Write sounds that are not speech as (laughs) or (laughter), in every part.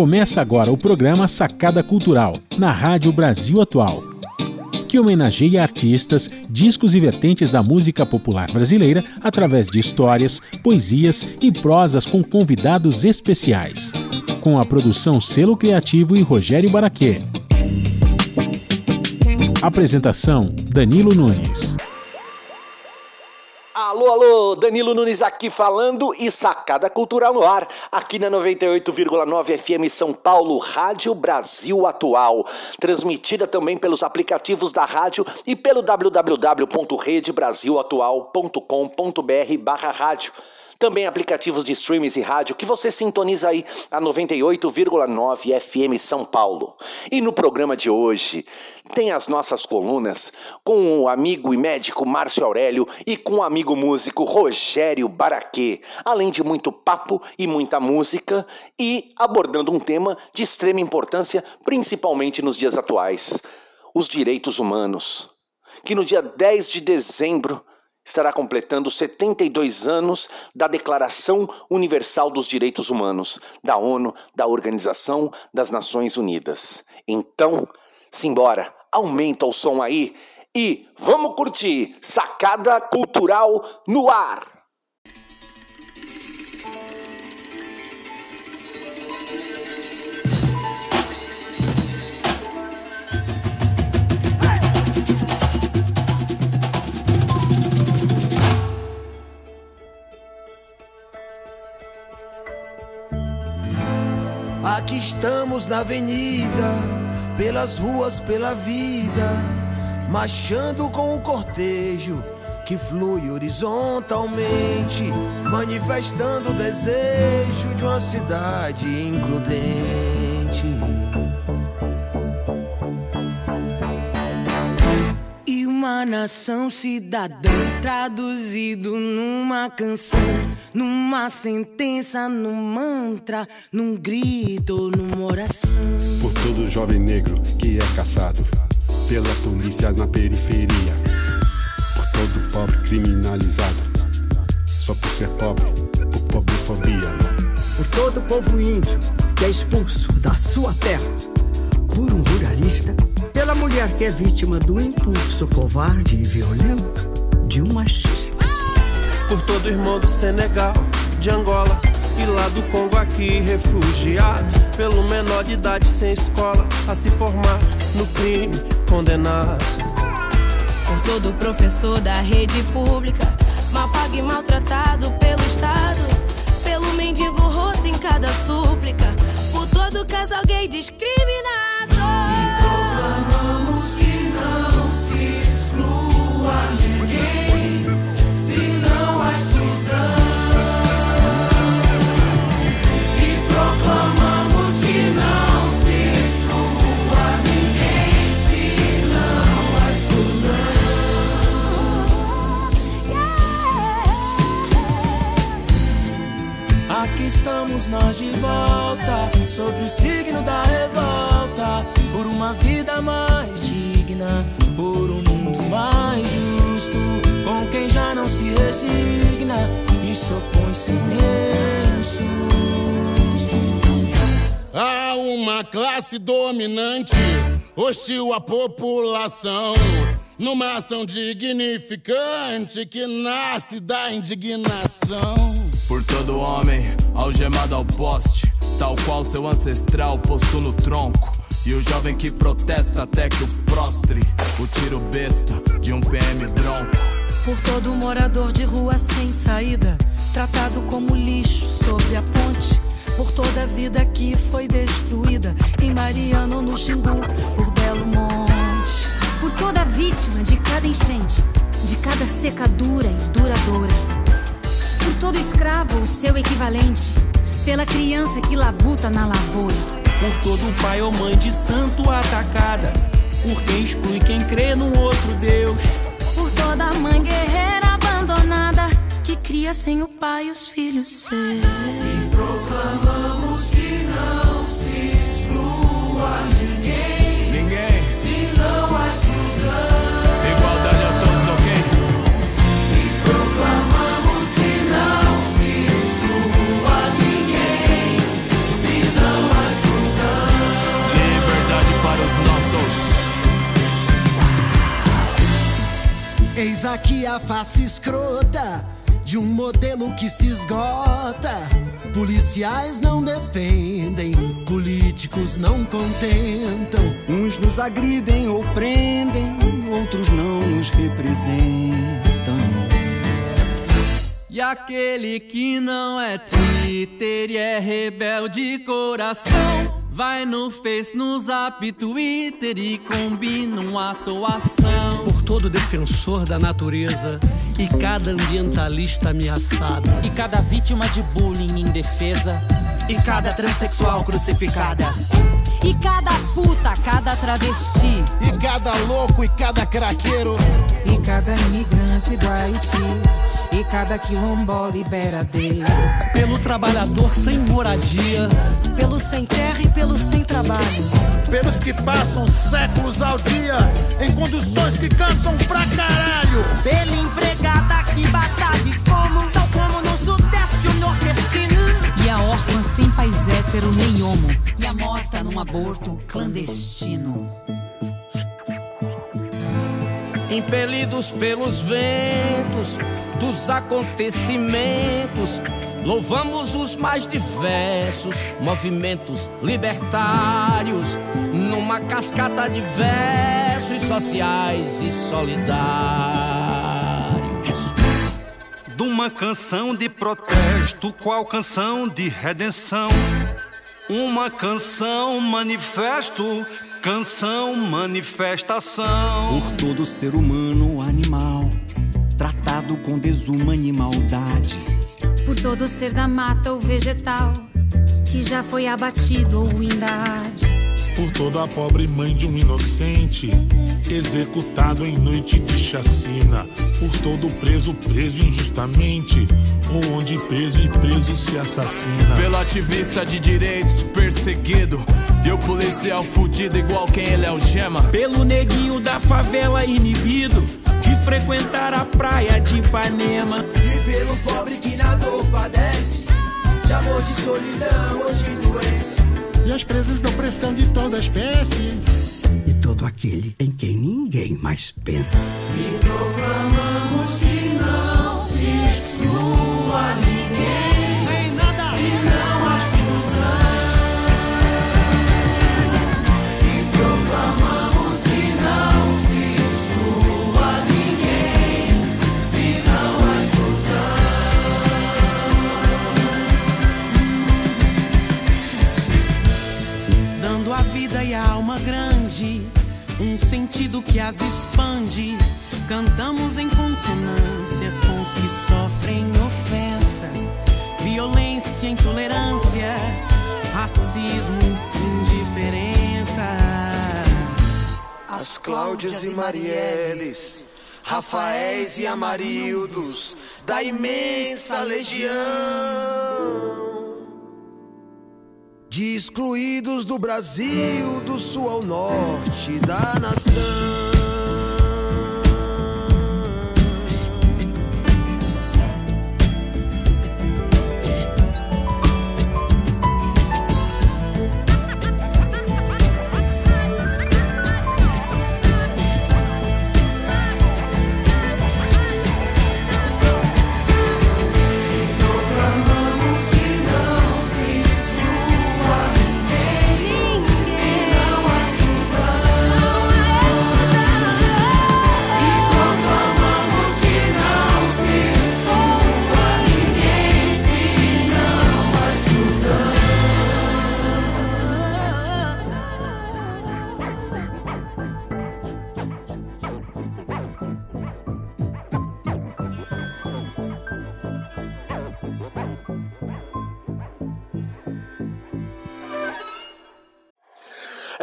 Começa agora o programa Sacada Cultural, na Rádio Brasil Atual, que homenageia artistas, discos e vertentes da música popular brasileira através de histórias, poesias e prosas com convidados especiais. Com a produção Selo Criativo e Rogério Baraquê. Apresentação: Danilo Nunes. Alô, alô, Danilo Nunes aqui falando e sacada cultural no ar, aqui na 98,9 FM São Paulo, Rádio Brasil Atual, transmitida também pelos aplicativos da rádio e pelo www.redebrasilatual.com.br/rádio também aplicativos de streams e rádio que você sintoniza aí a 98,9 FM São Paulo. E no programa de hoje tem as nossas colunas com o amigo e médico Márcio Aurélio e com o amigo músico Rogério Baraquê, além de muito papo e muita música e abordando um tema de extrema importância, principalmente nos dias atuais: os direitos humanos. Que no dia 10 de dezembro estará completando 72 anos da Declaração Universal dos Direitos Humanos, da ONU, da Organização das Nações Unidas. Então, simbora, aumenta o som aí e vamos curtir Sacada Cultural no ar! Aqui estamos na avenida, pelas ruas, pela vida, marchando com o cortejo que flui horizontalmente, manifestando o desejo de uma cidade includente. Uma nação cidadã, traduzido numa canção, numa sentença, num mantra, num grito, numa oração. Por todo jovem negro que é caçado pela polícia na periferia. Por todo pobre criminalizado, só por ser pobre, por pobrefobia. Por todo povo índio que é expulso da sua terra por um ruralista pela mulher que é vítima do impulso covarde e violento de um machista. Por todo irmão do Senegal, de Angola e lá do Congo aqui refugiado, pelo menor de idade sem escola a se formar no crime condenado. Por todo professor da rede pública, mal pago e maltratado pelo Estado, pelo mendigo roto em cada súplica, por todo casal gay discriminado. Estamos nós de volta sobre o signo da revolta por uma vida mais digna, se resigna e se opõe sem Há uma classe dominante hostil à população. Numa ação dignificante que nasce da indignação. Por todo homem algemado ao poste, tal qual seu ancestral posto no tronco. E o jovem que protesta até que o prostre, o tiro besta de um PM bronco. Por todo morador de rua sem saída, tratado como lixo sobre a ponte. Por toda a vida que foi destruída em Mariano, no Xingu, por Belo Monte. Por toda vítima de cada enchente, de cada secadura e duradoura. Por todo escravo, o seu equivalente. Pela criança que labuta na lavoura. Por todo pai ou mãe de santo atacada. Por quem exclui quem crê no outro Deus. Toda mãe guerreira abandonada que cria sem o pai os filhos seus. E proclamamos que não se exclua ninguém. Eis aqui a face escrota de um modelo que se esgota. Policiais não defendem, políticos não contentam. Uns nos agridem ou prendem, outros não nos representam. E aquele que não é títer e é rebelde coração Vai no Face, no Zap, Twitter e combina uma atuação. Por todo defensor da natureza e cada ambientalista ameaçado. E cada vítima de bullying indefesa E cada transexual crucificada. E cada puta, cada travesti. E cada louco e cada craqueiro. E cada imigrante do Haiti e cada quilombola liberadeiro. Pelo trabalhador sem moradia, pelo sem terra e pelo sem trabalho. Pelos que passam séculos ao dia em condições que cansam pra caralho. Pela empregada que batalha como, tal como no sudeste o nordestino. E a órfã sem pais hétero nem homo. E a morta num aborto clandestino. Impelidos pelos ventos dos acontecimentos, louvamos os mais diversos movimentos libertários numa cascata de versos sociais e solidários. De uma canção de protesto, qual canção de redenção? Uma canção manifesto, canção manifestação. Por todo ser humano animal tratado com desumana e maldade. Por todo ser da mata ou vegetal que já foi abatido ou ainda há por toda a pobre mãe de um inocente, executado em noite de chacina, por todo preso preso injustamente, ou onde preso e preso se assassina. Pelo ativista de direitos perseguido, e o policial fudido igual quem ele é o gema. Pelo neguinho da favela inibido, de frequentar a praia de Ipanema. E pelo pobre que na dor padece, de amor, de solidão ou de doença e as presas da opressão de toda espécie. E todo aquele em quem ninguém mais pensa. E proclamamos que não se exclua ninguém, as expande. Cantamos em consonância com os que sofrem ofensa, violência, intolerância, racismo, indiferença. As Cláudias e Marieles, Rafaéis e Amarildos, da imensa legião de excluídos do Brasil, do sul ao norte da nação.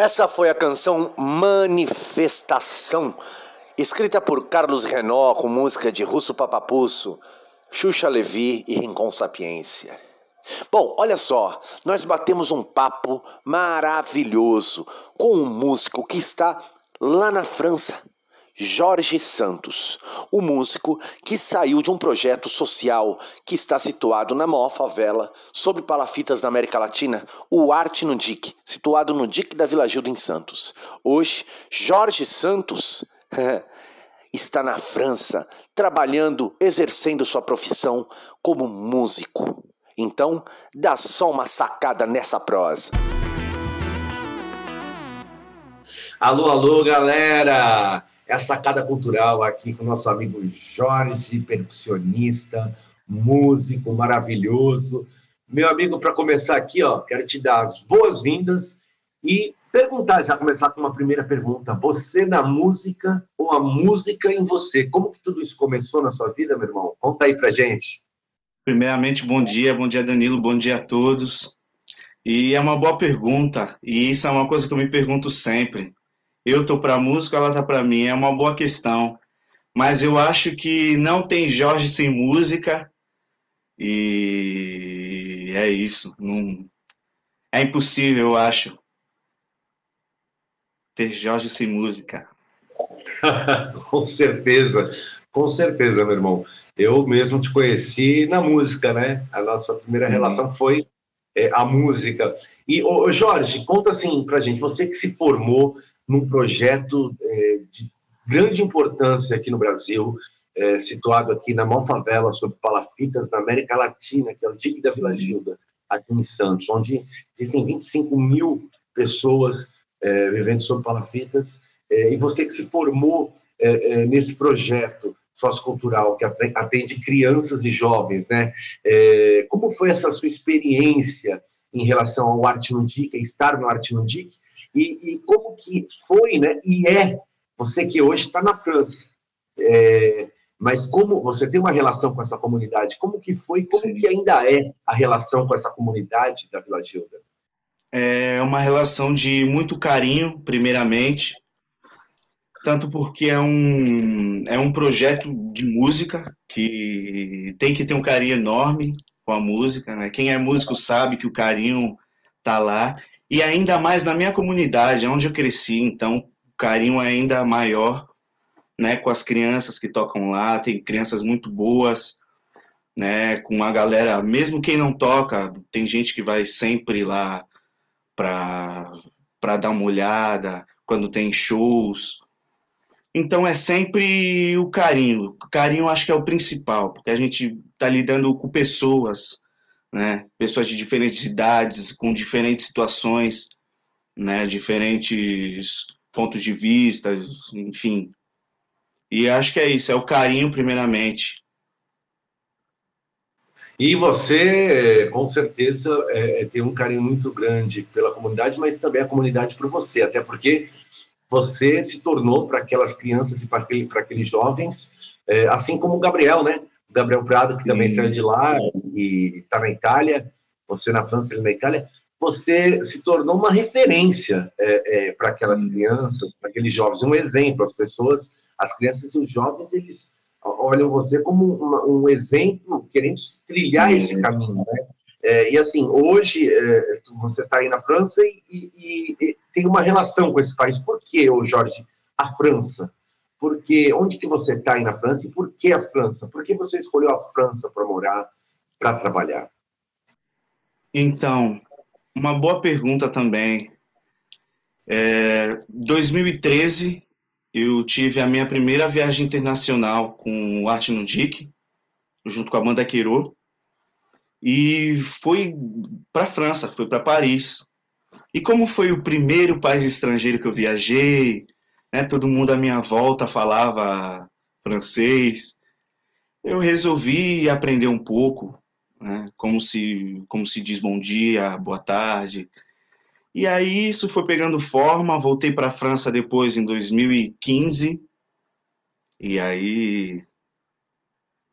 Essa foi a canção Manifestação, escrita por Carlos Renó com música de Russo Papapusso, Xuxa Levi e Rincon Sapiência. Bom, olha só, nós batemos um papo maravilhoso com um músico que está lá na França, Jorge Santos, o músico que saiu de um projeto social que está situado na maior favela sobre palafitas da América Latina, o Arte no Dique, situado no Dique da Vila Gilda em Santos. Hoje, Jorge Santos (laughs) está na França, trabalhando, exercendo sua profissão como músico. Então, dá só uma sacada nessa prosa. Alô, alô, galera! É a sacada cultural aqui com nosso amigo Jorge, percussionista, músico maravilhoso. Meu amigo, para começar aqui, ó, quero te dar as boas-vindas e perguntar, já começar com uma primeira pergunta. Você na música ou a música em você? Como que tudo isso começou na sua vida, meu irmão? Conta aí pra gente. Primeiramente, bom dia, bom dia Danilo, bom dia a todos. E é uma boa pergunta, e isso é uma coisa que eu me pergunto sempre. Eu tô para música, ela tá para mim, é uma boa questão. Mas eu acho que não tem Jorge sem música, e é isso. Não... É impossível, eu acho, ter Jorge sem música. (laughs) com certeza, com certeza, meu irmão. Eu mesmo te conheci na música, né? A nossa primeira uhum. relação foi é, a música. E, ô, Jorge, conta assim pra gente, você que se formou num projeto é, de grande importância aqui no Brasil, é, situado aqui na maior favela sobre palafitas da América Latina, que é o DIC da Vila Gilda, aqui em Santos, onde existem 25 mil pessoas é, vivendo sob palafitas, é, e você que se formou é, é nesse projeto sociocultural que atende crianças e jovens, né? É, como foi essa sua experiência em relação ao Arte Nudic, estar no Arte Nudic, e, e, como que foi, né? E é você que hoje está na França, é, mas como você tem uma relação com essa comunidade, como que foi, como Sim. que ainda é a relação com essa comunidade da Vila Gilda? É uma relação de muito carinho, primeiramente, tanto porque é um, é um projeto de música que tem que ter um carinho enorme com a música, né? Quem é músico sabe que o carinho tá lá, e ainda mais na minha comunidade, onde eu cresci, então o carinho é ainda maior, né, com as crianças que tocam lá, tem crianças muito boas, né, com uma galera, mesmo quem não toca, tem gente que vai sempre lá para dar uma olhada, quando tem shows, então é sempre o carinho. O carinho acho que é o principal, porque a gente está lidando com pessoas, né? Pessoas de diferentes idades, com diferentes situações, né? Diferentes pontos de vista, enfim. E acho que é isso, é o carinho primeiramente. E você, com certeza, é, é tem um carinho muito grande pela comunidade, mas também a comunidade por você, até porque você se tornou para aquelas crianças e para aquele, aqueles jovens, é, assim como o Gabriel, né? Gabriel Prado, que também saiu de lá e está na Itália, você na França, ele na Itália, você se tornou uma referência é, é, para aquelas crianças, para aqueles jovens, um exemplo. As pessoas, as crianças e os jovens, eles olham você como uma, um exemplo, querendo trilhar esse caminho, né? É, e assim, hoje é, você está aí na França e, e, e, tem uma relação com esse país. Por que, Jorge, a França? Porque onde que você está aí na França e por que a França? Por que você escolheu a França para morar, para trabalhar? Então, uma boa pergunta também. É, 2013, eu tive a minha primeira viagem internacional com o Arte no junto com a Amanda Queiro e foi para a França, foi para Paris. E como foi o primeiro país estrangeiro que eu viajei, né, todo mundo à minha volta falava francês, eu resolvi aprender um pouco, né, como se como se diz bom dia, boa tarde. E aí isso foi pegando forma, voltei para a França depois em 2015. E aí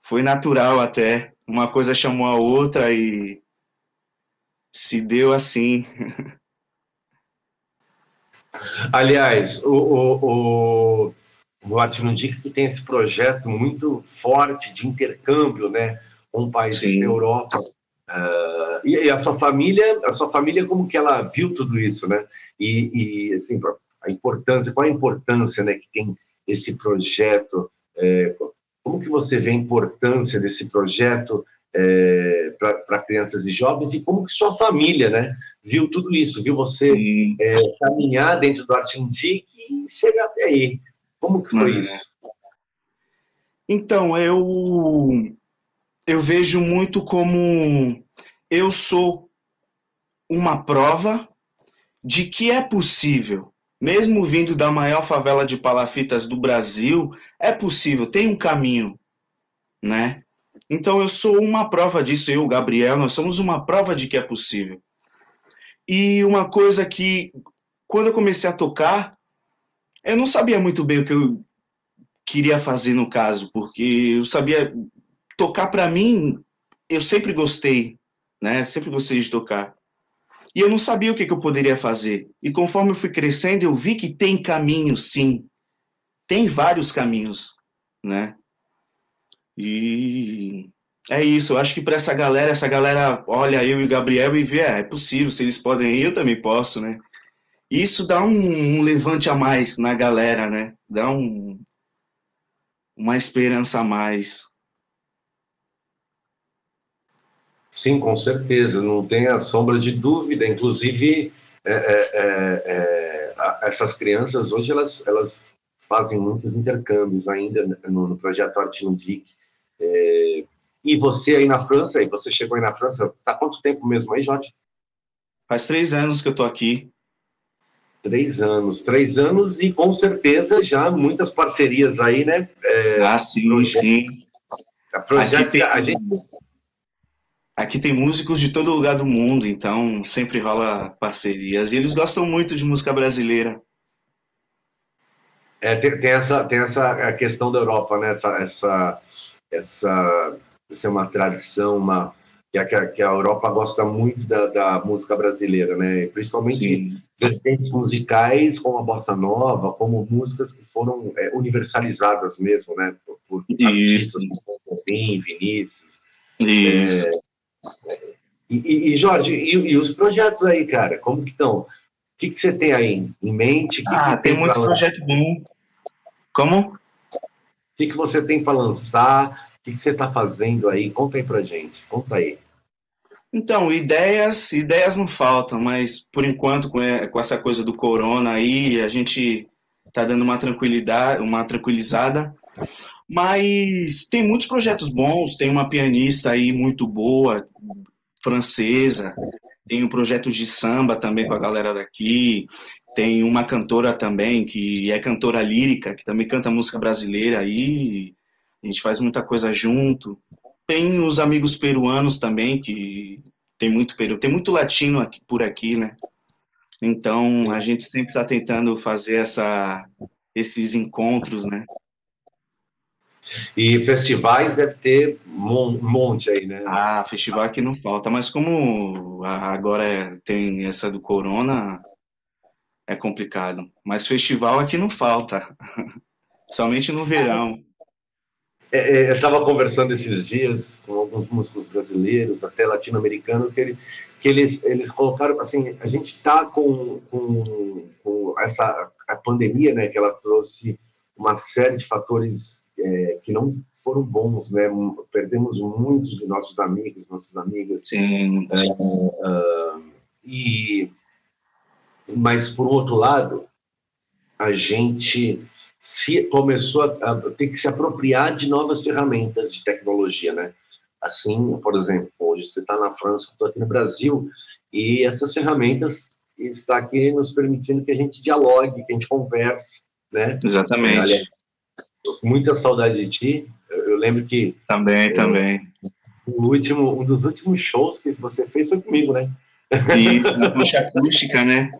foi natural até uma coisa chamou a outra e se deu assim. (laughs) Aliás, o, o, o, o Dica que tem esse projeto muito forte de intercâmbio, né, com países da Europa. Uh, e, e, a sua família, a sua família como que ela viu tudo isso, né? E, e assim, a importância, qual a importância, né, que tem esse projeto? É, como que você vê a importância desse projeto é, para crianças e jovens e como que sua família, né, viu tudo isso, viu você é, caminhar dentro do Arte Antique e chegar até aí. Como que foi isso? Então, eu eu vejo muito como eu sou uma prova de que é possível, mesmo vindo da maior favela de palafitas do Brasil, é possível, tem um caminho, né? Então eu sou uma prova disso, eu, Gabriel, nós somos uma prova de que é possível. E uma coisa que, quando eu comecei a tocar, eu não sabia muito bem o que eu queria fazer no caso, porque eu sabia tocar para mim, eu sempre gostei, né? Sempre gostei de tocar. E eu não sabia o que, que eu poderia fazer. E conforme eu fui crescendo, eu vi que tem caminho, sim. Tem vários caminhos, né? E é isso. Eu acho que para essa galera, essa galera olha eu e o Gabriel e vê, é, é possível, se eles podem ir, eu também posso, né? Isso dá um, um levante a mais na galera, né? Dá um, uma esperança a mais. Sim, com certeza, não tem a sombra de dúvida. Inclusive, é, é, é, é essas crianças hoje elas, elas fazem muitos intercâmbios ainda no, no projeto Arte no DIC. É, e você aí na França, aí você chegou aí na França, tá quanto tempo mesmo aí, Jorge? Faz três anos que eu tô aqui. Três anos, três anos e com certeza já muitas parcerias aí, né? É, ah, sim, projeto, sim. Projeto, tem... a gente Aqui tem músicos de todo lugar do mundo, então sempre rola parcerias. E eles gostam muito de música brasileira. É, tem, tem, essa, tem essa questão da Europa, né? Essa, essa, essa, essa é uma tradição, uma, que, a, que a Europa gosta muito da, da música brasileira, né? Principalmente vertentes musicais como a bossa nova, como músicas que foram é, universalizadas mesmo, né? Por, por artistas como Vinícius. Isso. É, e, e Jorge, e, e, os projetos aí, cara, como que estão? O que, que você tem aí em mente? Que ah, que tem, tem muito projeto bom. Como? O que, que você tem para lançar? O que, que você está fazendo aí? Conta aí pra gente, conta aí. Então, ideias, ideias não faltam, mas por enquanto, com, essa coisa do corona aí, a gente tá dando uma tranquilidade, uma tranquilizada. Mas tem muitos projetos bons, tem uma pianista aí muito boa, francesa, tem um projeto de samba também com a galera daqui, tem uma cantora também que é cantora lírica, que também canta música brasileira aí, a gente faz muita coisa junto. Tem os amigos peruanos também, que tem muito peru, tem muito latino aqui, por aqui, né? Então a gente sempre está tentando fazer essa, esses encontros, né? E festivais deve ter um monte aí, né? Ah, festival aqui não falta, mas como agora tem essa do Corona, é complicado. Mas festival aqui não falta, (laughs) somente no verão. É, é, eu estava conversando esses dias com alguns músicos brasileiros, até latino-americanos, que, ele, que eles, eles colocaram assim: a gente está com, com, com essa a pandemia, né? Que ela trouxe uma série de fatores é, que não foram bons, né? Perdemos muitos de nossos amigos, nossas amigas. Sim. Uh, e mas por outro lado, a gente se começou a, a, ter que se apropriar de novas ferramentas de tecnologia, né? Assim, por exemplo, hoje você está na França, estou aqui no Brasil, e essas ferramentas estão aqui nos permitindo que a gente dialogue, que a gente converse, né? Exatamente muita saudade de ti. Eu, eu lembro que. Também, eu, também. O último, um dos últimos shows que você fez foi comigo, né? Isso, na concha acústica, né?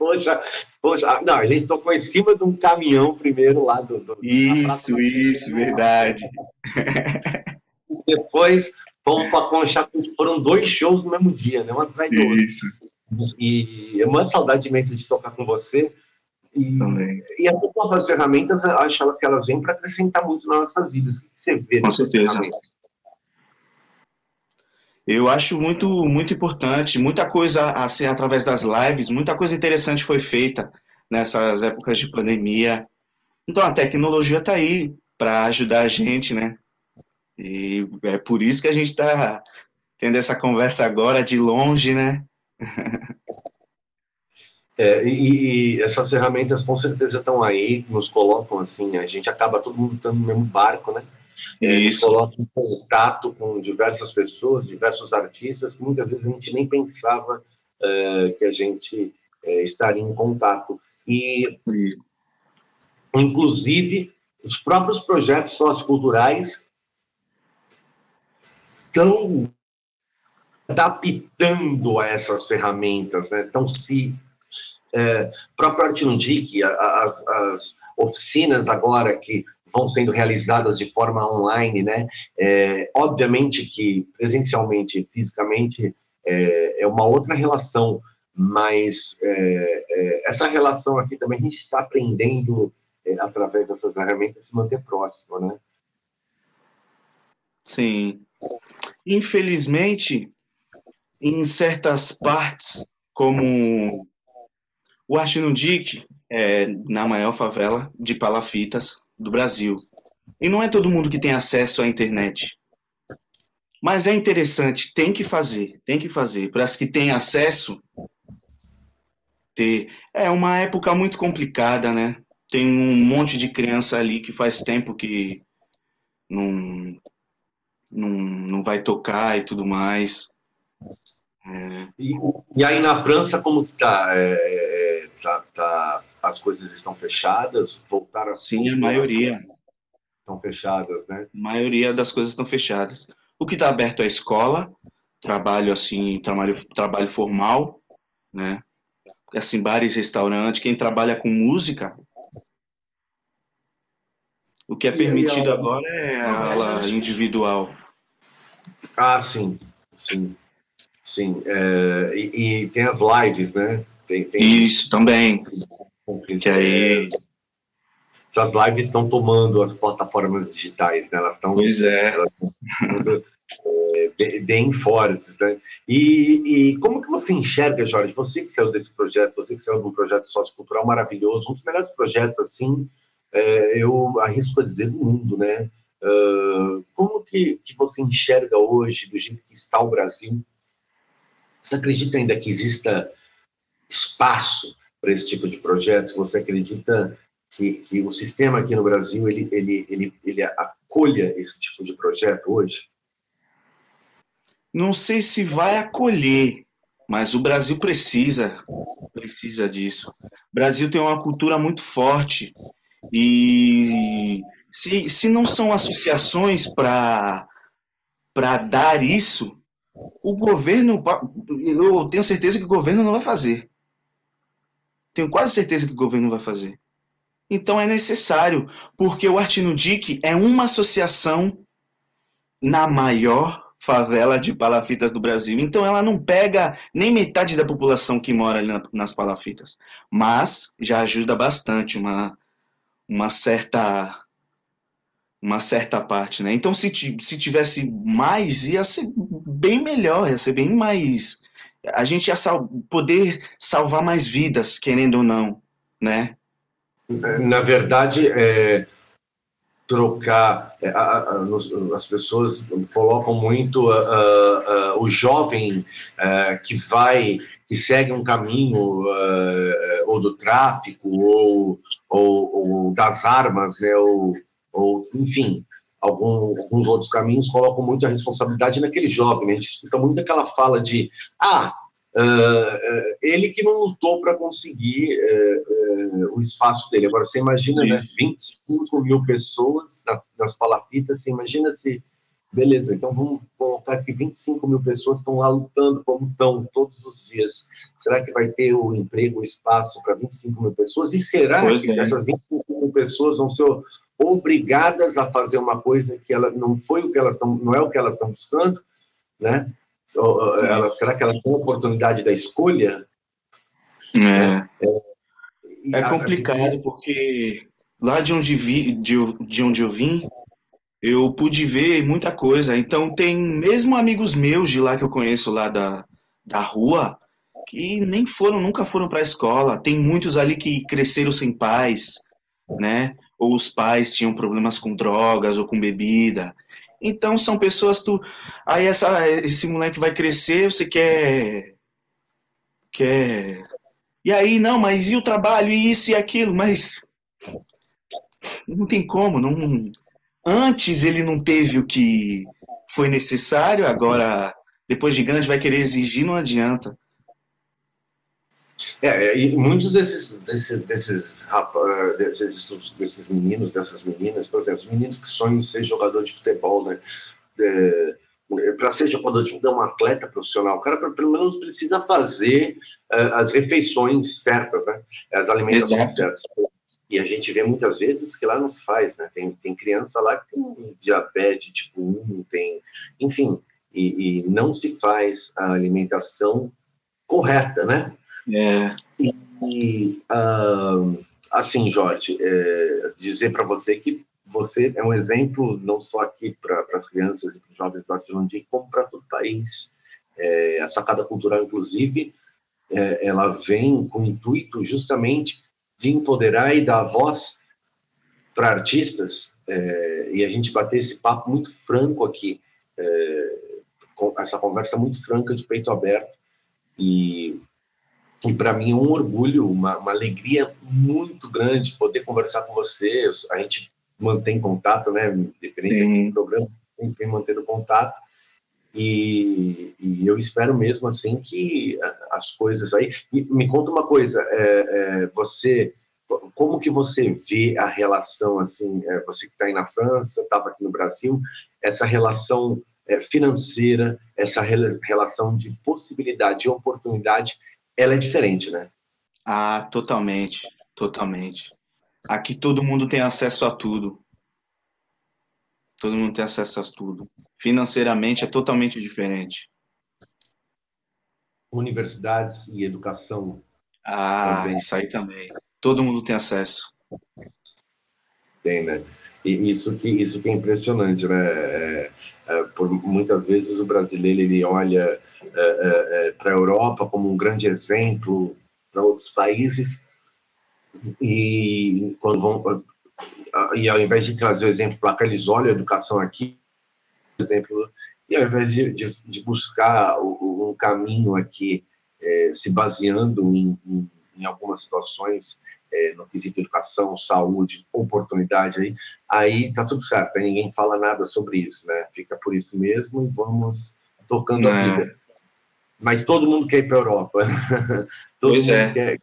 Poxa, poxa, não, a gente tocou em cima de um caminhão primeiro lá do. do isso, isso, verdade. (laughs) Depois fomos para Concha foram dois shows no mesmo dia, né? Um atrás do outro. Isso. E é uma saudade imensa de tocar com você. E, e essas novas ferramentas, eu acho que elas vêm para acrescentar muito nas nossas vidas. O que você vê? Com certeza. Eu acho muito, muito importante, muita coisa assim através das lives, muita coisa interessante foi feita nessas épocas de pandemia. Então a tecnologia está aí para ajudar a gente, né? E é por isso que a gente está tendo essa conversa agora de longe, né? É, e, e, essas ferramentas com certeza estão aí, nos colocam assim, a gente acaba todo mundo estando no mesmo barco, né? Isso. coloca em contato com diversas pessoas, diversos artistas, que muitas vezes a gente nem pensava uh, que a gente uh, estaria em contato. E, Isso. inclusive, os próprios projetos socioculturais estão adaptando a essas ferramentas, né? estão se é, próprio Arte Lundic, as, as oficinas agora que vão sendo realizadas de forma online, né? É, obviamente que presencialmente, fisicamente, é, é uma outra relação, mas é, é essa relação aqui também a gente está aprendendo é, através dessas ferramentas se manter próximo, né? Sim. Infelizmente, em certas partes, como o Archinundic é na maior favela de palafitas do Brasil. E não é todo mundo que tem acesso à internet. Mas é interessante, tem que fazer, tem que fazer. Para as que têm acesso, ter. É uma época muito complicada, né? Tem um monte de criança ali que faz tempo que não, não, não vai tocar e tudo mais. É. E, e, aí na França, como que tá? É, tá, tá, as coisas estão fechadas, voltaram a Sim, a maioria. Estão fechadas, né? A maioria das coisas estão fechadas. O que está aberto é a escola, trabalho assim, trabalho, trabalho formal, né? Assim, bares, restaurantes, quem trabalha com música. O que é permitido agora é a aula individual. Ah, sim, sim, sim. É, e, e, tem as lives, né? Tem, tem... Isso, também. Que aí... Essas lives estão tomando as plataformas digitais, né? Elas estão... Pois é. Elas é, bem fortes, né? E, e, como que você enxerga, Jorge, você que saiu desse projeto, você que saiu de um projeto sociocultural maravilhoso, um dos melhores projetos, assim, é, eu arrisco a dizer, do mundo, né? Uh, como que, que você enxerga hoje, do jeito que está o Brasil? Você acredita ainda que exista espaço para esse tipo de projetos? Você acredita que, que o sistema aqui no Brasil ele, ele, ele, ele acolha esse tipo de projeto hoje? Não sei se vai acolher, mas o Brasil precisa, precisa disso. O Brasil tem uma cultura muito forte e se, se não são associações para para dar isso, o governo, eu tenho certeza que o governo não vai fazer. Tenho quase certeza que o governo vai fazer. Então é necessário, porque o Artinudic é uma associação na maior favela de palafitas do Brasil. Então ela não pega nem metade da população que mora ali nas palafitas, mas já ajuda bastante uma, uma certa uma certa parte, né? Então se, se tivesse mais ia ser bem melhor, ia ser bem mais a gente ia sal poder salvar mais vidas, querendo ou não, né? Na verdade, é, trocar, é, a, a, as pessoas colocam muito o jovem é, que vai, que segue um caminho é, ou do tráfico ou, ou, ou das armas, né? Ou, ou enfim, algum, alguns outros caminhos colocam muito a responsabilidade naquele jovem. Né? A gente escuta muito aquela fala de ah, uh, ele que não lutou para conseguir uh, uh, o espaço dele. Agora, você imagina, né, 25 mil pessoas na, nas palafitas, você imagina se Beleza, então vamos colocar que 25 mil pessoas estão lá lutando como estão todos os dias. Será que vai ter o emprego, o espaço para 25 mil pessoas? E será pois que é. essas 25 mil pessoas vão ser obrigadas a fazer uma coisa que ela não foi o que elas estão, não é o que elas estão buscando, né? Ela, será que elas têm a oportunidade da escolha? É. É, é complicado porque lá de onde vi, de, de onde eu vim, eu pude ver muita coisa. Então tem mesmo amigos meus de lá que eu conheço lá da, da rua que nem foram, nunca foram para a escola. Tem muitos ali que cresceram sem pais, né? Ou os pais tinham problemas com drogas ou com bebida. Então são pessoas tu aí essa esse moleque vai crescer, você quer quer E aí, não, mas e o trabalho, e isso e aquilo, mas não tem como, não. Antes ele não teve o que foi necessário, agora depois de grande vai querer exigir, não adianta. É, e muitos desses, desses, desses, desses, desses meninos, dessas meninas, por exemplo, os meninos que sonham em ser jogador de futebol, né? para ser jogador de futebol, um atleta profissional, o cara pelo menos precisa fazer uh, as refeições certas, né? As alimentações Exato. certas. E a gente vê muitas vezes que lá não se faz, né? Tem, tem criança lá que tem diabetes tipo 1, tem, enfim, e, e não se faz a alimentação correta, né? É. E, e uh, assim, Jorge, é, dizer para você que você é um exemplo não só aqui para as crianças e para os jovens do Atlântico, como para todo o país. É, a sacada cultural, inclusive, é, ela vem com o intuito justamente de empoderar e dar voz para artistas é, e a gente bater esse papo muito franco aqui, é, com essa conversa muito franca de peito aberto e e para mim é um orgulho, uma, uma, alegria muito grande poder conversar com você. A gente mantém contato, né? Independente do programa, vem mantendo contato. E, e, eu espero mesmo assim que as coisas aí. E me conta uma coisa, é, é, você, como que você vê a relação assim? É, você que está aí na França, estava aqui no Brasil, essa relação é, financeira, essa relação de possibilidade e oportunidade, ela é diferente, né? Ah, totalmente, totalmente. Aqui todo mundo tem acesso a tudo. Todo mundo tem acesso a tudo. Financeiramente é totalmente diferente. Universidades e educação. Ah, também. isso aí também. Todo mundo tem acesso. Tem, né? E isso que, isso que é impressionante, né? É, é, por muitas vezes o brasileiro ele olha é, é, é para a Europa como um grande exemplo para outros países e quando vão e ao invés de trazer o exemplo para cá, eles olham a educação aqui, exemplo, e ao invés de, de, de buscar um caminho aqui, é, se baseando em, em, em, algumas situações, é, no quesito educação, saúde, oportunidade, aí, aí tá tudo certo, aí ninguém fala nada sobre isso, né? Fica por isso mesmo e vamos tocando é. a vida. Mas todo mundo quer ir para a Europa. (laughs) todo pois mundo é. quer,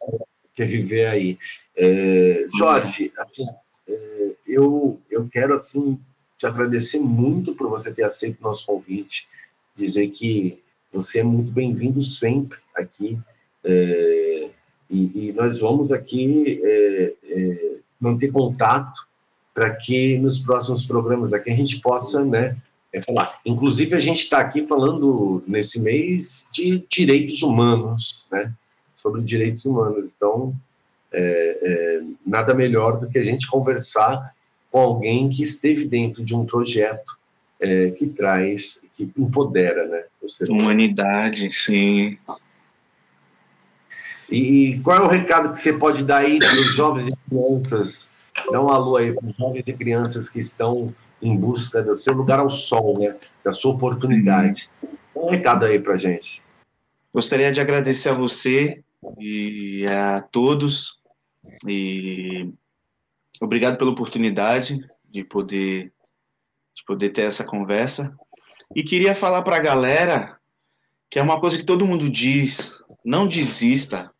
quer viver aí. É, Jorge, assim, é, eu, eu quero, assim, te agradecer muito por você ter aceito nosso convite, dizer que você é muito bem-vindo sempre aqui, é, e, e, nós vamos aqui é, é, manter contato para que nos próximos programas aqui a gente possa, né, é, falar. Inclusive, a gente está aqui falando nesse mês de direitos humanos, né, sobre direitos humanos, então é, é, nada melhor do que a gente conversar com alguém que esteve dentro de um projeto é, que traz, que empodera, né? Humanidade, sim. E qual é o recado que você pode dar aí para os jovens e crianças? Dá um alô aí para os jovens e crianças que estão em busca do seu lugar ao sol, né? Da sua oportunidade. Um recado aí para gente. Gostaria de agradecer a você e a todos e obrigado pela oportunidade de poder de poder ter essa conversa. E queria falar para a galera que é uma coisa que todo mundo diz, não desista.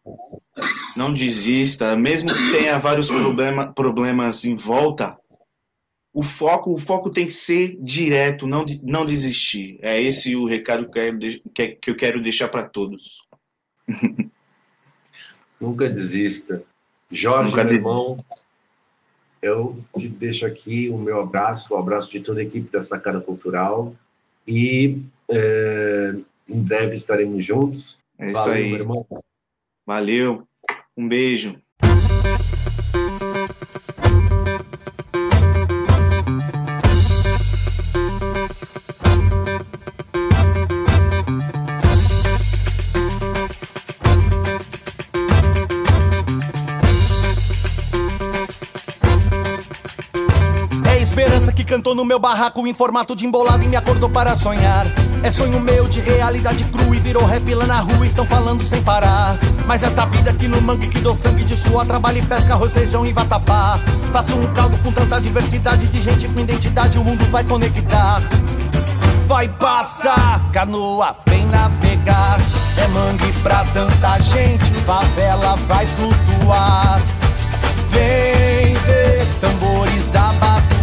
Não desista, mesmo que tenha vários problema, problemas em volta, o foco, o foco tem que ser direto, não, não desistir. É esse o recado que eu quero, que eu quero deixar para todos. (laughs) Nunca desista. Jorge, Nunca meu irmão, eu te deixo aqui o meu abraço, o abraço de toda a equipe da Sacada Cultural e é, em breve estaremos juntos. É isso Valeu, aí. Meu irmão. Valeu, um beijo. Cantou no meu barraco em formato de embolado e me acordou para sonhar. É sonho meu de realidade crua e virou rap lá na rua, estão falando sem parar. Mas essa vida aqui no mangue que dou sangue de suor Trabalho e pesca, arroz, feijão e vatapá. Faço um caldo com tanta diversidade De gente com identidade, o mundo vai conectar. Vai passar, canoa vem navegar. É mangue pra tanta gente, favela vai flutuar. Vem ver tambores a batucar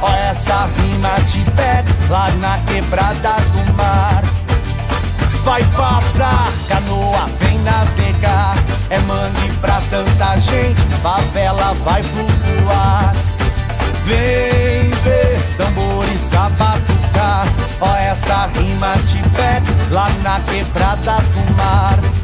Ó essa rima te pega lá na quebrada do mar. Vai passar, canoa vem navegar. É mangue pra tanta gente, favela vai flutuar. Vem ver tambores a batucar. Ó essa rima te pega lá na quebrada do mar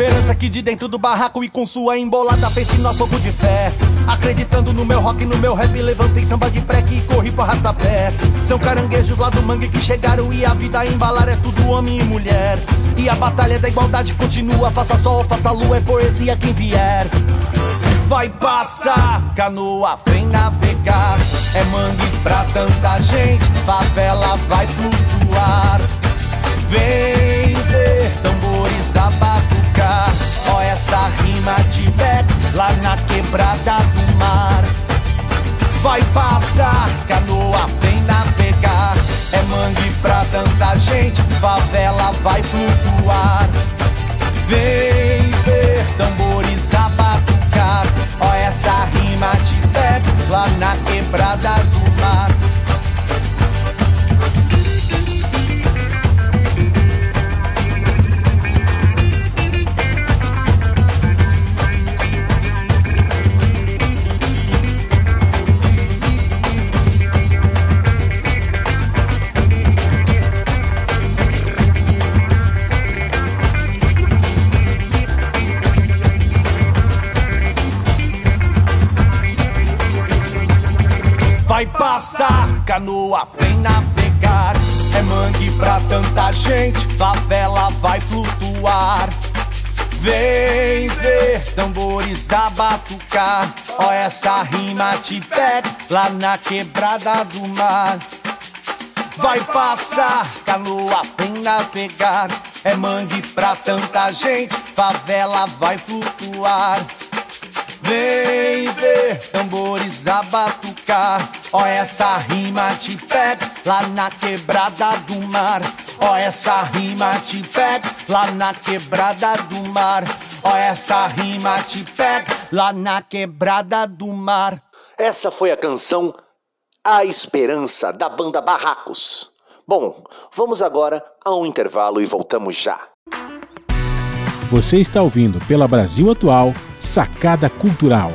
esperança aqui de dentro do barraco e com sua embolada fez que nós somos de fé. Acreditando no meu rock no meu rap, levantei samba de preque e corri pro arrastapé. São caranguejos lá do mangue que chegaram e a vida a embalar é tudo homem e mulher. E a batalha da igualdade continua, faça sol, faça lua, é poesia quem vier. Vai passar, canoa vem navegar. É mangue pra tanta gente, favela vai flutuar. Vem ver tambores abater Ó essa rima de pega lá na quebrada do mar. Vai passar, canoa vem navegar. É mangue pra tanta gente, favela vai flutuar. Vem ver tambores a batucar. Ó essa rima de pega lá na quebrada vai passar, canoa vem navegar. É mangue pra tanta gente, favela vai flutuar. Vem ver tambores a batucar. Ó, essa rima te pega lá na quebrada do mar. Vai passar, canoa vem navegar. É mangue pra tanta gente, favela vai flutuar. Vem ver tambores a batucar. Ó, essa rima te pega lá na quebrada do mar. Ó, essa rima te pega lá na quebrada do mar. Ó, essa rima te pega lá na quebrada do mar. Essa foi a canção A Esperança da banda Barracos. Bom, vamos agora a um intervalo e voltamos já. Você está ouvindo pela Brasil Atual Sacada Cultural.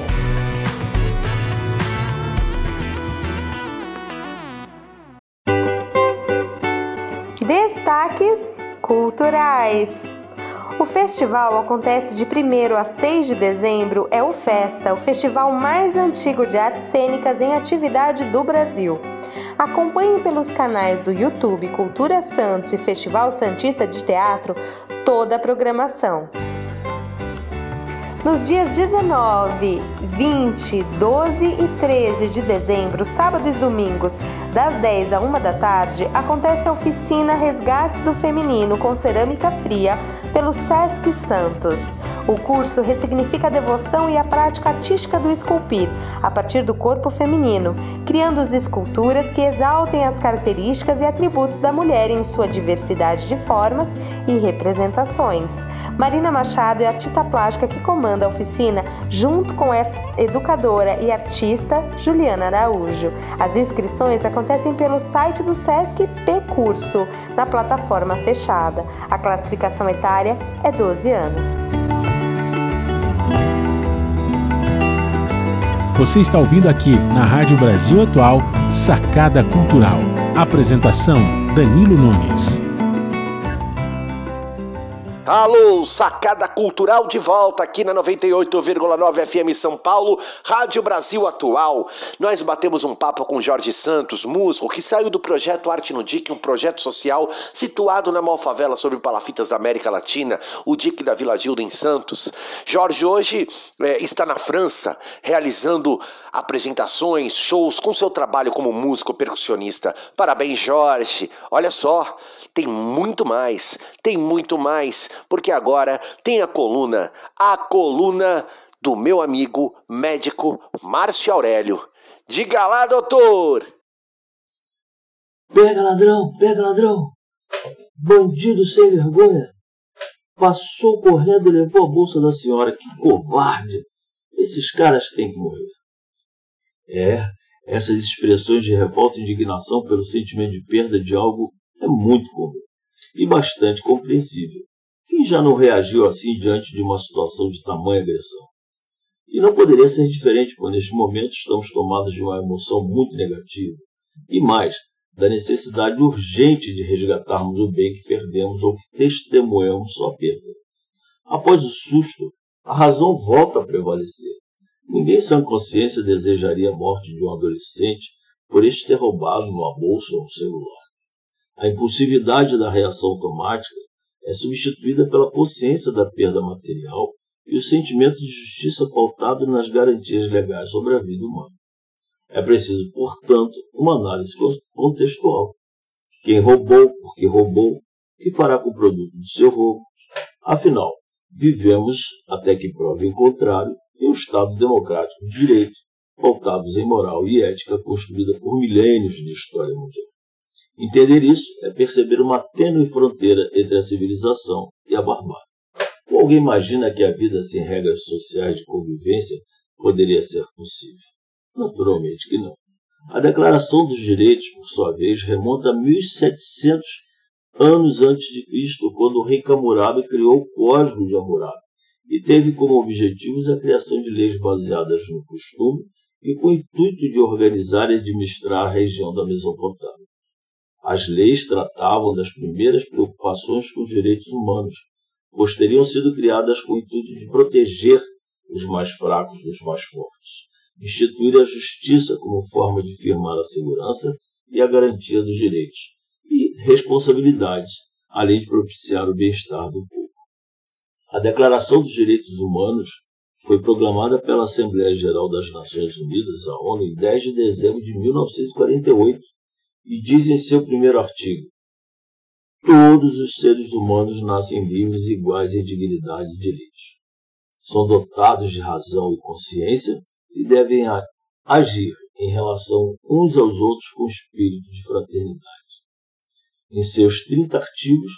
Destaques culturais. O festival acontece de 1 a 6 de dezembro, é o Festa, o festival mais antigo de artes cênicas em atividade do Brasil. Acompanhe pelos canais do YouTube Cultura Santos e Festival Santista de Teatro toda a programação. Nos dias 19, 20, 12 e 13 de dezembro, sábados e domingos, das 10 a 1 da tarde, acontece a oficina Resgates do Feminino com Cerâmica Fria pelo Sesc Santos. O curso ressignifica a devoção e a prática artística do esculpir a partir do corpo feminino, criando esculturas que exaltem as características e atributos da mulher em sua diversidade de formas e representações. Marina Machado é artista plástica que comanda a oficina junto com a educadora e artista Juliana Araújo. As inscrições acontecem pelo site do Sesc P Curso, na plataforma fechada. A classificação etária é 12 anos. Você está ouvindo aqui na Rádio Brasil Atual Sacada Cultural. Apresentação Danilo Nunes. Alô, sacada cultural de volta aqui na 98,9 FM São Paulo, Rádio Brasil Atual. Nós batemos um papo com Jorge Santos, músico que saiu do projeto Arte no DIC, um projeto social situado na Malfavela sobre palafitas da América Latina, o DIC da Vila Gilda em Santos. Jorge hoje é, está na França realizando apresentações, shows com seu trabalho como músico percussionista. Parabéns, Jorge. Olha só, tem muito mais, tem muito mais, porque agora tem a coluna, a coluna do meu amigo médico Márcio Aurélio. Diga lá, doutor! Pega ladrão, pega ladrão! Bandido sem vergonha! Passou correndo e levou a bolsa da senhora. Que covarde! Esses caras têm que morrer. É, essas expressões de revolta e indignação pelo sentimento de perda de algo é muito comum e bastante compreensível. Quem já não reagiu assim diante de uma situação de tamanha agressão? E não poderia ser diferente, pois neste momento estamos tomados de uma emoção muito negativa. E mais, da necessidade urgente de resgatarmos o bem que perdemos ou que testemunhamos sua perda. Após o susto, a razão volta a prevalecer. Ninguém sem consciência desejaria a morte de um adolescente por este ter roubado uma bolsa ou um celular. A impulsividade da reação automática é substituída pela consciência da perda material e o sentimento de justiça pautado nas garantias legais sobre a vida humana. É preciso, portanto, uma análise contextual. Quem roubou, por que roubou, que fará com o produto do seu roubo. Afinal, vivemos, até que prove o contrário, em um Estado democrático de direito, pautados em moral e ética construída por milênios de história mundial. Entender isso é perceber uma tênue fronteira entre a civilização e a barbárie. Ou alguém imagina que a vida sem regras sociais de convivência poderia ser possível? Naturalmente que não. A Declaração dos Direitos, por sua vez, remonta a 1700 anos antes de Cristo, quando o rei Hammurabi criou o Código de Hammurabi e teve como objetivos a criação de leis baseadas no costume e com o intuito de organizar e administrar a região da Mesopotâmia. As leis tratavam das primeiras preocupações com os direitos humanos, pois teriam sido criadas com o intuito de proteger os mais fracos dos mais fortes, instituir a justiça como forma de firmar a segurança e a garantia dos direitos, e responsabilidades, além de propiciar o bem-estar do povo. A Declaração dos Direitos Humanos foi proclamada pela Assembleia Geral das Nações Unidas, a ONU, em 10 de dezembro de 1948 e diz em seu primeiro artigo: Todos os seres humanos nascem livres iguais em dignidade e direitos. São dotados de razão e consciência e devem agir em relação uns aos outros com espírito de fraternidade. Em seus 30 artigos,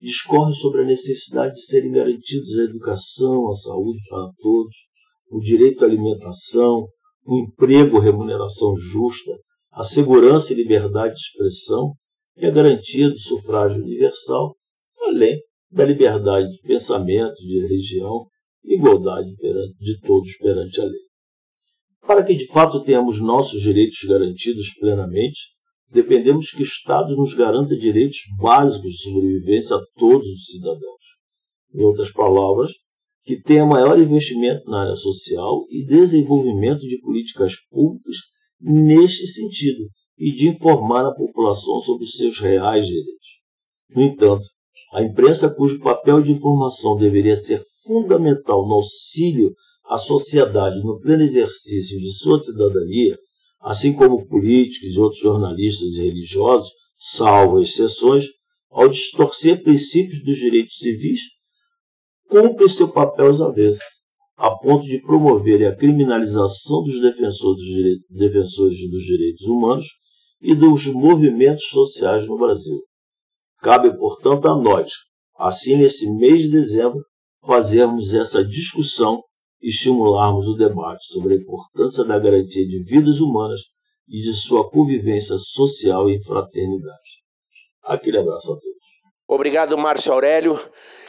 discorre sobre a necessidade de serem garantidos a educação, a saúde para todos, o direito à alimentação, o emprego, remuneração justa, a segurança e liberdade de expressão e a garantia do sufrágio universal, além da liberdade de pensamento, de religião e igualdade de todos perante a lei. Para que de fato tenhamos nossos direitos garantidos plenamente, dependemos que o Estado nos garanta direitos básicos de sobrevivência a todos os cidadãos. Em outras palavras, que tenha maior investimento na área social e desenvolvimento de políticas públicas neste sentido e de informar a população sobre os seus reais direitos. No entanto, a imprensa, cujo papel de informação deveria ser fundamental no auxílio à sociedade no pleno exercício de sua cidadania, assim como políticos e outros jornalistas e religiosos, salvo exceções, ao distorcer princípios dos direitos civis, cumpre seu papel às avessas a ponto de promoverem a criminalização dos defensores dos, direitos, defensores dos direitos humanos e dos movimentos sociais no Brasil. Cabe, portanto, a nós, assim nesse mês de dezembro, fazermos essa discussão e estimularmos o debate sobre a importância da garantia de vidas humanas e de sua convivência social e fraternidade. Aquele abraço a todos. Obrigado, Márcio Aurélio.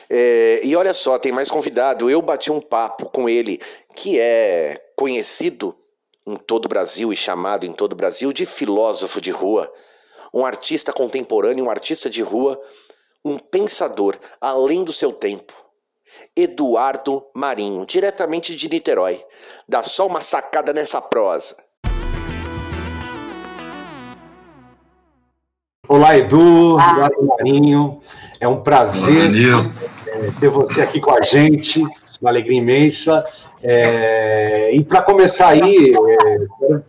É, e olha só, tem mais convidado. Eu bati um papo com ele, que é conhecido em todo o Brasil e chamado em todo o Brasil de filósofo de rua, um artista contemporâneo, um artista de rua, um pensador além do seu tempo. Eduardo Marinho, diretamente de Niterói. Dá só uma sacada nessa prosa. Olá, Edu, Eduardo Marinho. É um prazer é, ter você aqui com a gente, uma alegria imensa. É, e para começar aí, é, quero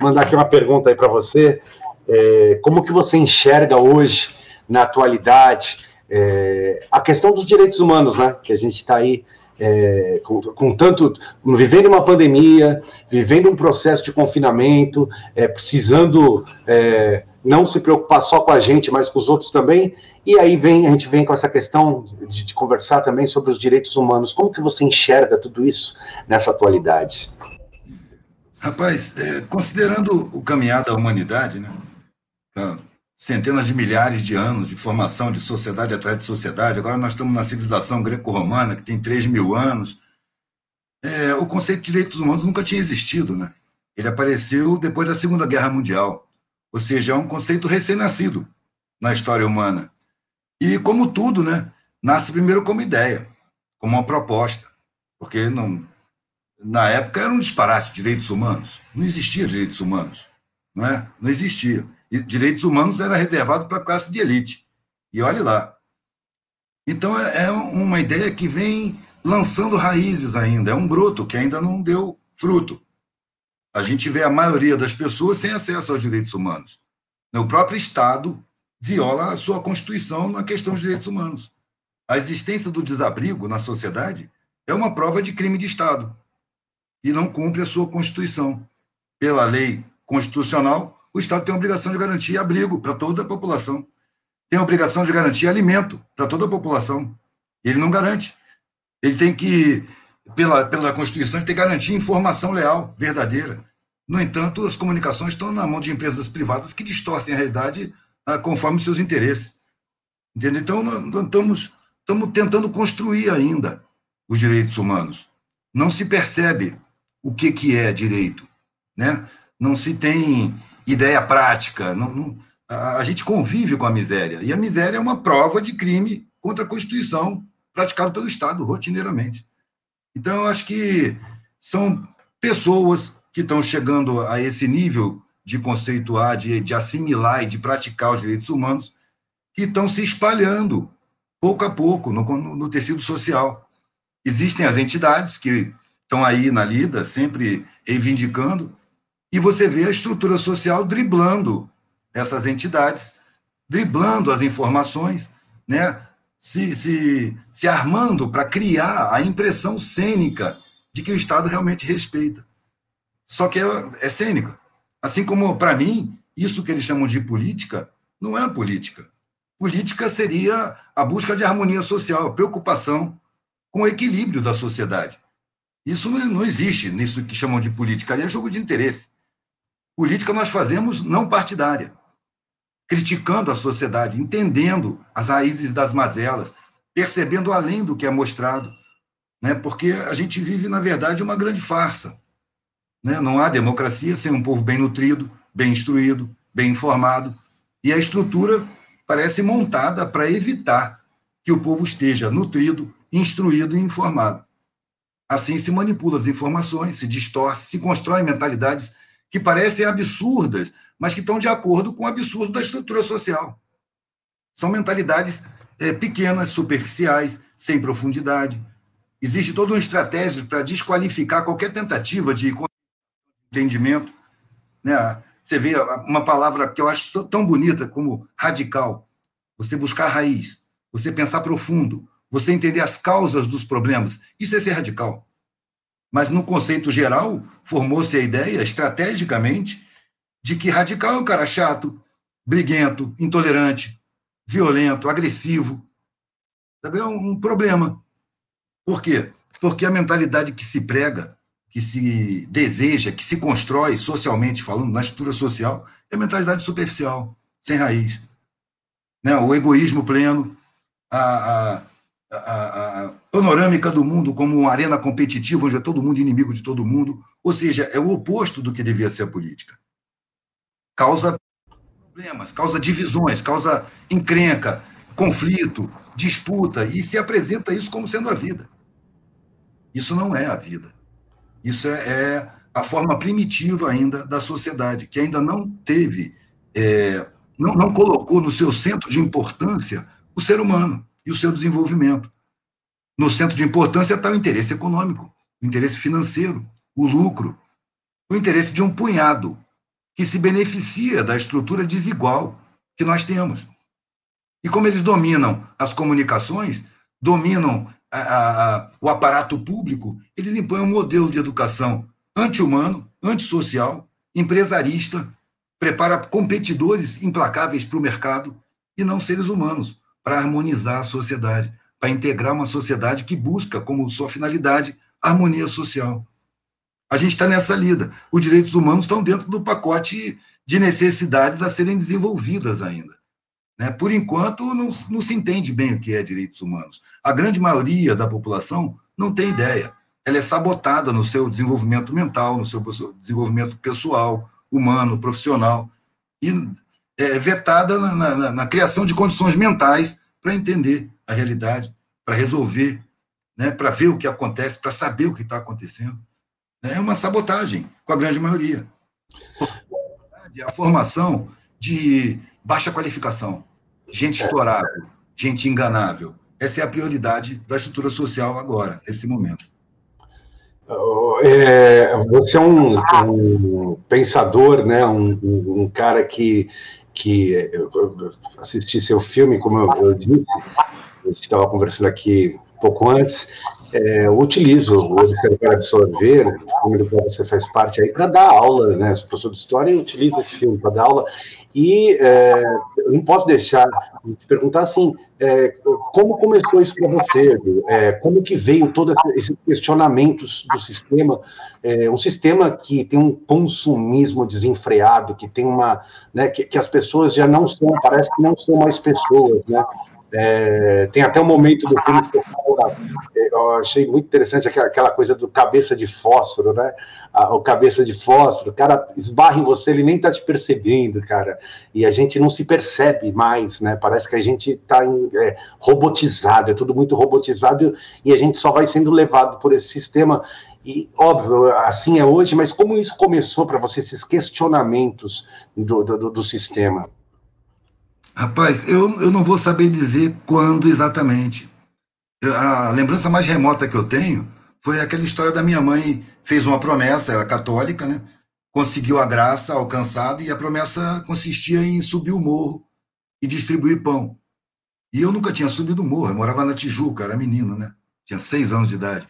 mandar aqui uma pergunta aí para você. É, como que você enxerga hoje, na atualidade, é, a questão dos direitos humanos, né? Que a gente está aí é, com, com, tanto vivendo uma pandemia, vivendo um processo de confinamento, é, precisando é, não se preocupar só com a gente, mas com os outros também. E aí vem a gente vem com essa questão de, de conversar também sobre os direitos humanos. Como que você enxerga tudo isso nessa atualidade? Rapaz, é, considerando o caminhar da humanidade, né? Tá, centenas de milhares de anos de formação de sociedade atrás de sociedade, agora nós estamos na civilização greco-romana, que tem 3 mil anos. É, o conceito de direitos humanos nunca tinha existido, né? Ele apareceu depois da Segunda Guerra Mundial. Ou seja, é um conceito recém-nascido na história humana. E, como tudo, né, nasce primeiro como ideia, como uma proposta. Porque não, na época era um disparate direitos humanos. Não existia direitos humanos. Não, é? não existia. Direitos humanos era reservado para a classe de elite. E olhe lá. Então, é, é uma ideia que vem lançando raízes ainda. É um broto que ainda não deu fruto a gente vê a maioria das pessoas sem acesso aos direitos humanos. O próprio Estado viola a sua Constituição na questão dos direitos humanos. A existência do desabrigo na sociedade é uma prova de crime de Estado e não cumpre a sua Constituição. Pela lei constitucional, o Estado tem a obrigação de garantir abrigo para toda a população. Tem a obrigação de garantir alimento para toda a população. Ele não garante. Ele tem que pela, pela Constituição, tem que garantir informação leal, verdadeira. No entanto, as comunicações estão na mão de empresas privadas que distorcem a realidade ah, conforme seus interesses. Entendeu? Então, nós estamos, estamos tentando construir ainda os direitos humanos. Não se percebe o que, que é direito. Né? Não se tem ideia prática. Não, não, a, gente convive com a miséria. E a miséria é uma prova de crime contra a Constituição praticado pelo Estado rotineiramente. Então, eu acho que são pessoas que estão chegando a esse nível de conceituar, de, de assimilar e de praticar os direitos humanos, que estão se espalhando pouco a pouco no, no, no tecido social. Existem as entidades que estão aí na lida, sempre reivindicando, e você vê a estrutura social driblando essas entidades, driblando as informações, né? se, se, se armando para criar a impressão cênica de que o Estado realmente respeita. Só que é, é cênica. Assim como, para mim, isso que eles chamam de política não é política. Política seria a busca de harmonia social, a preocupação com o equilíbrio da sociedade. Isso não, existe nisso que chamam de política, ali é jogo de interesse. Política nós fazemos não partidária criticando a sociedade, entendendo as raízes das mazelas, percebendo além do que é mostrado, né? porque a gente vive, na verdade, uma grande farsa. Né? Não há democracia sem um povo bem nutrido, bem instruído, bem informado, e a estrutura parece montada para evitar que o povo esteja nutrido, instruído e informado. Assim se manipulam as informações, se distorce, se constroem mentalidades que parecem absurdas mas que estão de acordo com o absurdo da estrutura social. São mentalidades é, pequenas, superficiais, sem profundidade. Existe toda uma estratégia para desqualificar qualquer tentativa de entendimento. Né? Você vê uma palavra que eu acho tão bonita como radical. Você buscar a raiz, você pensar profundo, você entender as causas dos problemas. Isso é ser radical. Mas, no conceito geral, formou-se a ideia, estrategicamente, de que radical é um cara chato, briguento, intolerante, violento, agressivo. É um problema. Por quê? Porque a mentalidade que se prega, que se deseja, que se constrói socialmente falando, na estrutura social, é mentalidade superficial, sem raiz. Né? O egoísmo pleno, a, a, a, a, panorâmica do mundo como uma arena competitiva, onde é todo mundo inimigo de todo mundo. Ou seja, é o oposto do que devia ser a política causa problemas, causa divisões, causa encrenca, conflito, disputa, e se apresenta isso como sendo a vida. Isso não é a vida. Isso é, é a forma primitiva ainda da sociedade, que ainda não teve, é, não, não colocou no seu centro de importância o ser humano e o seu desenvolvimento. No centro de importância está o interesse econômico, o interesse financeiro, o lucro, o interesse de um punhado que se beneficia da estrutura desigual que nós temos. E como eles dominam as comunicações, dominam a, a, o aparato público, eles impõem um modelo de educação anti-humano, antissocial, empresarista, prepara competidores implacáveis para o mercado e não seres humanos, para harmonizar a sociedade, para integrar uma sociedade que busca como sua finalidade harmonia social. A gente está nessa lida. Os direitos humanos estão dentro do pacote de necessidades a serem desenvolvidas ainda. Né? Por enquanto, não, não se entende bem o que é direitos humanos. A grande maioria da população não tem ideia. Ela é sabotada no seu desenvolvimento mental, no seu desenvolvimento pessoal, humano, profissional, e é vetada na, na, na criação de condições mentais para entender a realidade, para resolver, né? para ver o que acontece, para saber o que está acontecendo. É uma sabotagem, com a grande maioria. A formação de baixa qualificação, gente estourada, gente enganável. Essa é a prioridade da estrutura social agora, nesse momento. É, você é um, um, pensador, né? Um, um, cara que, que assisti seu filme, como eu, eu disse, a gente estava conversando aqui pouco antes, é, eu utilizo o Observar Absorver, filme do qual você faz parte aí, para dar aula, né? Sou professor de história e utilizo esse filme para dar aula. E é, eu não posso deixar de te perguntar assim, é, como começou isso para você? É, como que veio todos esses questionamentos do sistema? É, um sistema que tem um consumismo desenfreado, que tem uma, né, que, que as pessoas já não são, parece que não são mais pessoas, né? É, tem até um momento do filme que fala, é, eu achei muito interessante aquela, aquela coisa do cabeça de fósforo, né? o cabeça de fósforo, o cara esbarra em você, ele nem tá te percebendo, cara. E a gente não se percebe mais, né? Parece que a gente tá em, é, robotizado, é tudo muito robotizado e a gente só vai sendo levado por esse sistema. E, óbvio, assim é hoje, mas como isso começou para você, esses questionamentos do, do, do sistema? Rapaz, eu, eu não vou saber dizer quando exatamente. Eu, a lembrança mais remota que eu tenho foi aquela história da minha mãe fez uma promessa, ela é católica, né? Conseguiu a graça alcançada e a promessa consistia em subir o morro e distribuir pão. E eu nunca tinha subido o morro, eu morava na Tijuca, era menino, né? Tinha seis anos de idade.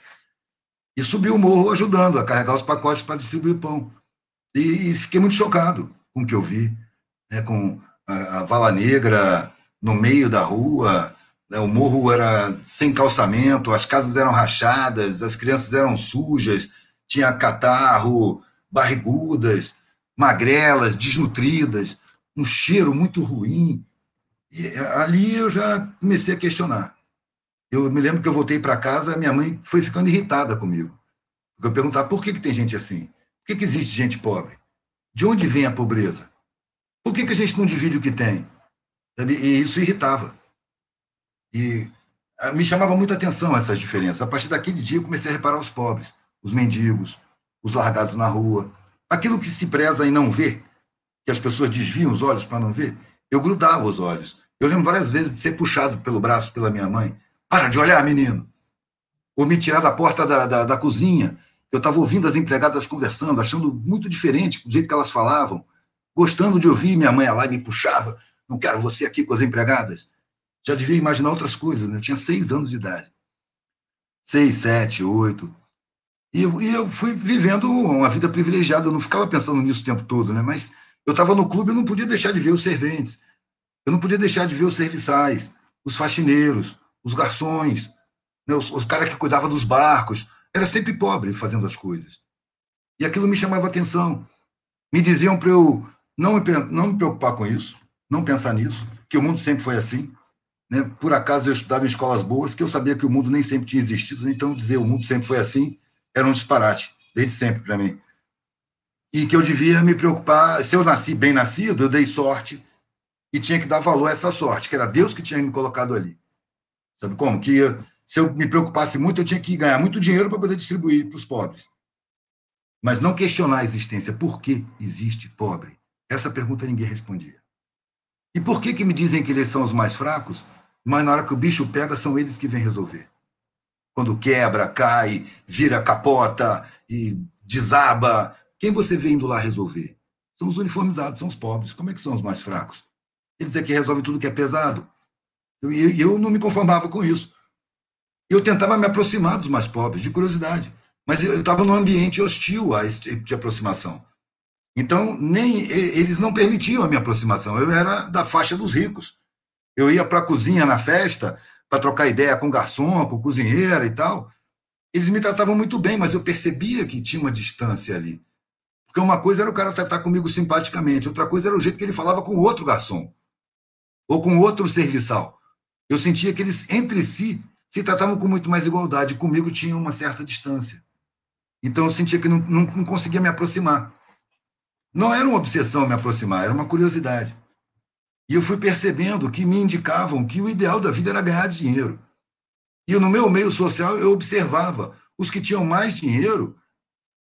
E subi o morro ajudando a carregar os pacotes para distribuir pão. E, e fiquei muito chocado com o que eu vi, né? com a, vala negra no meio da rua, né? o morro era sem calçamento, as casas eram rachadas, as crianças eram sujas, tinha catarro, barrigudas, magrelas, desnutridas, um cheiro muito ruim. E ali eu já comecei a questionar. Eu me lembro que eu voltei para casa, minha mãe foi ficando irritada comigo. Eu perguntava por que, que tem gente assim? Por que, que existe gente pobre? De onde vem a pobreza? Por que, que a gente não divide o que tem? E isso irritava. E ah, me chamava muita atenção essas diferenças. A partir daquele dia, eu comecei a reparar os pobres, os mendigos, os largados na rua. Aquilo que se preza em não ver, que as pessoas desviam os olhos para não ver, eu grudava os olhos. Eu lembro várias vezes de ser puxado pelo braço pela minha mãe. Para de olhar, menino! Ou me tirar da porta da, da, da cozinha. Eu estava ouvindo as empregadas conversando, achando muito diferente do jeito que elas falavam gostando de ouvir minha mãe lá e me puxava. Não quero você aqui com as empregadas. Já devia imaginar outras coisas, né? Eu tinha seis anos de idade. Seis, sete, oito. E eu, e eu fui vivendo uma vida privilegiada, eu não ficava pensando nisso o tempo todo, né? Mas eu estava no clube, eu não podia deixar de ver os serventes. Eu não podia deixar de ver os serviçais, os faxineiros, os garçons, né? os, os caras que cuidavam dos barcos. Era sempre pobre fazendo as coisas. E aquilo me chamava atenção. Me diziam para eu não me, não me preocupar com isso, não pensar nisso, que o mundo sempre foi assim. Né? Por acaso eu estudava em escolas boas, que eu sabia que o mundo nem sempre tinha existido, então dizer o mundo sempre foi assim era um disparate, desde sempre para mim. E que eu devia me preocupar, se eu nasci bem nascido, eu dei sorte e tinha que dar valor a essa sorte, que era Deus que tinha me colocado ali. Sabe como? Que se eu me preocupasse muito, eu tinha que ganhar muito dinheiro para poder distribuir para os pobres. Mas não questionar a existência. Por que existe pobre? Essa pergunta ninguém respondia. E por que, que me dizem que eles são os mais fracos, mas na hora que o bicho pega, são eles que vêm resolver? Quando quebra, cai, vira capota e desaba, quem você vê indo lá resolver? São os uniformizados, são os pobres. Como é que são os mais fracos? Eles é que resolvem tudo que é pesado. E eu, eu não me conformava com isso. Eu tentava me aproximar dos mais pobres, de curiosidade. Mas eu estava num ambiente hostil a esse tipo de aproximação. Então, nem eles não permitiam a minha aproximação. Eu era da faixa dos ricos. Eu ia para a cozinha na festa para trocar ideia com garçom, com o cozinheiro e tal. Eles me tratavam muito bem, mas eu percebia que tinha uma distância ali. Porque uma coisa era o cara tratar comigo simpaticamente, outra coisa era o jeito que ele falava com outro garçom ou com outro serviçal. Eu sentia que eles, entre si, se tratavam com muito mais igualdade. Comigo tinha uma certa distância. Então eu sentia que não, não, não conseguia me aproximar. Não era uma obsessão me aproximar, era uma curiosidade. E eu fui percebendo que me indicavam que o ideal da vida era ganhar dinheiro. E no meu meio social eu observava os que tinham mais dinheiro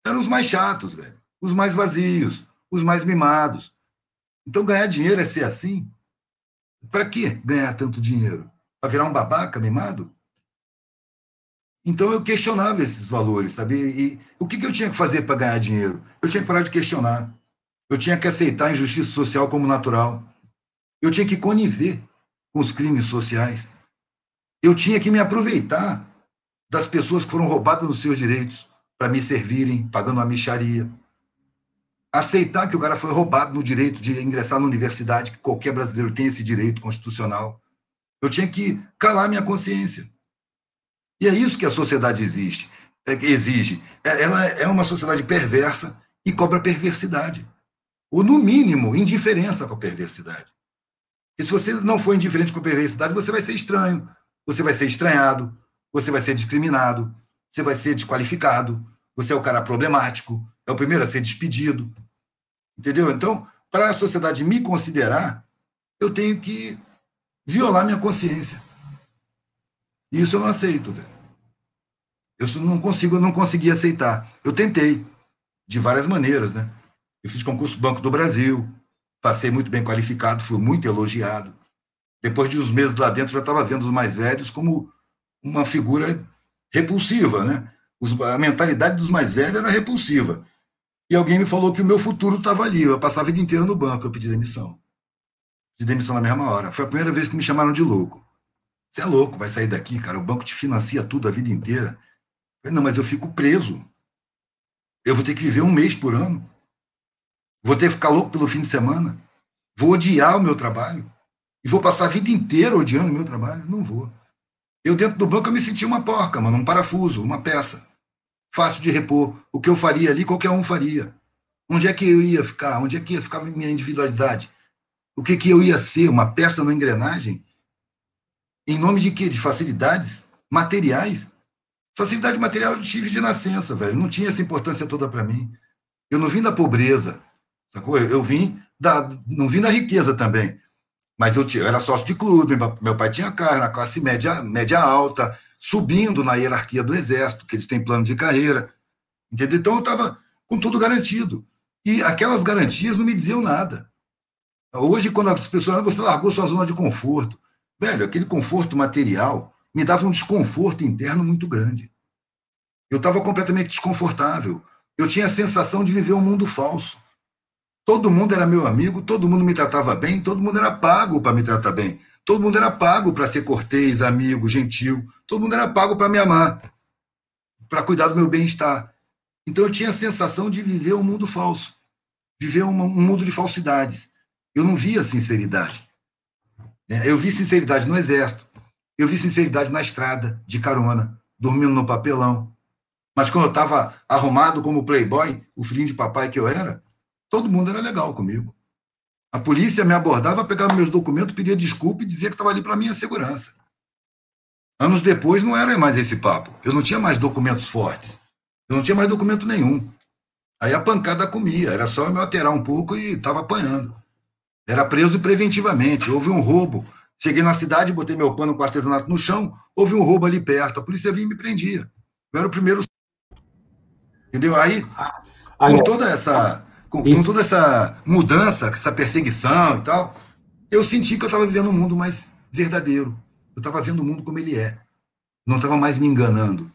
eram os mais chatos, velho, os mais vazios, os mais mimados. Então ganhar dinheiro é ser assim? Para que ganhar tanto dinheiro? Para virar um babaca mimado? Então eu questionava esses valores, sabe? E o que, que eu tinha que fazer para ganhar dinheiro? Eu tinha que parar de questionar. Eu tinha que aceitar a injustiça social como natural. Eu tinha que conviver com os crimes sociais. Eu tinha que me aproveitar das pessoas que foram roubadas dos seus direitos para me servirem, pagando uma micharia. Aceitar que o cara foi roubado no direito de ingressar na universidade, que qualquer brasileiro tem esse direito constitucional. Eu tinha que calar minha consciência. E é isso que a sociedade existe, é, exige. É, ela é uma sociedade perversa e cobra perversidade. Ou, no mínimo, indiferença com a perversidade. E se você não for indiferente com a perversidade, você vai ser estranho, você vai ser estranhado, você vai ser discriminado, você vai ser desqualificado, você é o cara problemático, é o primeiro a ser despedido. Entendeu? Então, para a sociedade me considerar, eu tenho que violar minha consciência. E isso eu não aceito, velho. Eu não consigo, eu não consegui aceitar. Eu tentei, de várias maneiras, né? Eu fiz concurso Banco do Brasil, passei muito bem qualificado, fui muito elogiado. Depois de uns meses lá dentro, já estava vendo os mais velhos como uma figura repulsiva, né? a mentalidade dos mais velhos era repulsiva. E alguém me falou que o meu futuro estava ali. Eu ia passar a vida inteira no banco, eu pedi demissão. Pedi demissão na mesma hora. Foi a primeira vez que me chamaram de louco. Você é louco, vai sair daqui, cara. O banco te financia tudo a vida inteira. Eu falei, não, mas eu fico preso. Eu vou ter que viver um mês por ano. Vou ter que ficar louco pelo fim de semana. Vou odiar o meu trabalho. E vou passar a vida inteira odiando o meu trabalho? Não vou. Eu, dentro do banco, eu me senti uma porca, mano, um parafuso, uma peça. Fácil de repor. O que eu faria ali, qualquer um faria. Onde é que eu ia ficar? Onde é que ia ficar minha individualidade? O que, que eu ia ser? Uma peça na engrenagem? Em nome de quê? De facilidades materiais? Facilidade material eu tive de nascença, velho. Não tinha essa importância toda para mim. Eu não vim da pobreza, sacou? Eu vim da. Não vim da riqueza também. Mas eu, tinha, eu era sócio de clube, meu pai tinha carro, na classe média, média alta, subindo na hierarquia do exército, que eles têm plano de carreira. Entendeu? Então eu estava com tudo garantido. E aquelas garantias não me diziam nada. Hoje, quando as pessoas. Ah, você largou sua zona de conforto. Velho, aquele conforto material me dava um desconforto interno muito grande. Eu estava completamente desconfortável. Eu tinha a sensação de viver um mundo falso. Todo mundo era meu amigo, todo mundo me tratava bem, todo mundo era pago para me tratar bem. Todo mundo era pago para ser cortês, amigo, gentil. Todo mundo era pago para me amar, para cuidar do meu bem-estar. Então eu tinha a sensação de viver um mundo falso, viver um, mundo de falsidades. Eu não via sinceridade. É, eu vi sinceridade no exército, eu vi sinceridade na estrada, de carona, dormindo no papelão. Mas quando eu estava arrumado como playboy, o filhinho de papai que eu era, todo mundo era legal comigo. A polícia me abordava, pegava meus documentos, pedia desculpa e dizia que estava ali para minha segurança. Anos depois não era mais esse papo. Eu não tinha mais documentos fortes. Eu não tinha mais documento nenhum. Aí a pancada comia, era só eu me alterar um pouco e estava apanhando. Era preso preventivamente. Houve um roubo. Cheguei na cidade, botei meu pano com artesanato no chão, houve um roubo ali perto. A polícia vinha e me prendia. Eu era o primeiro. Entendeu? Aí, com toda essa, com, com toda essa mudança, essa perseguição e tal, eu senti que eu estava vivendo um mundo mais verdadeiro. Eu estava vendo o mundo como ele é. Não estava mais me enganando.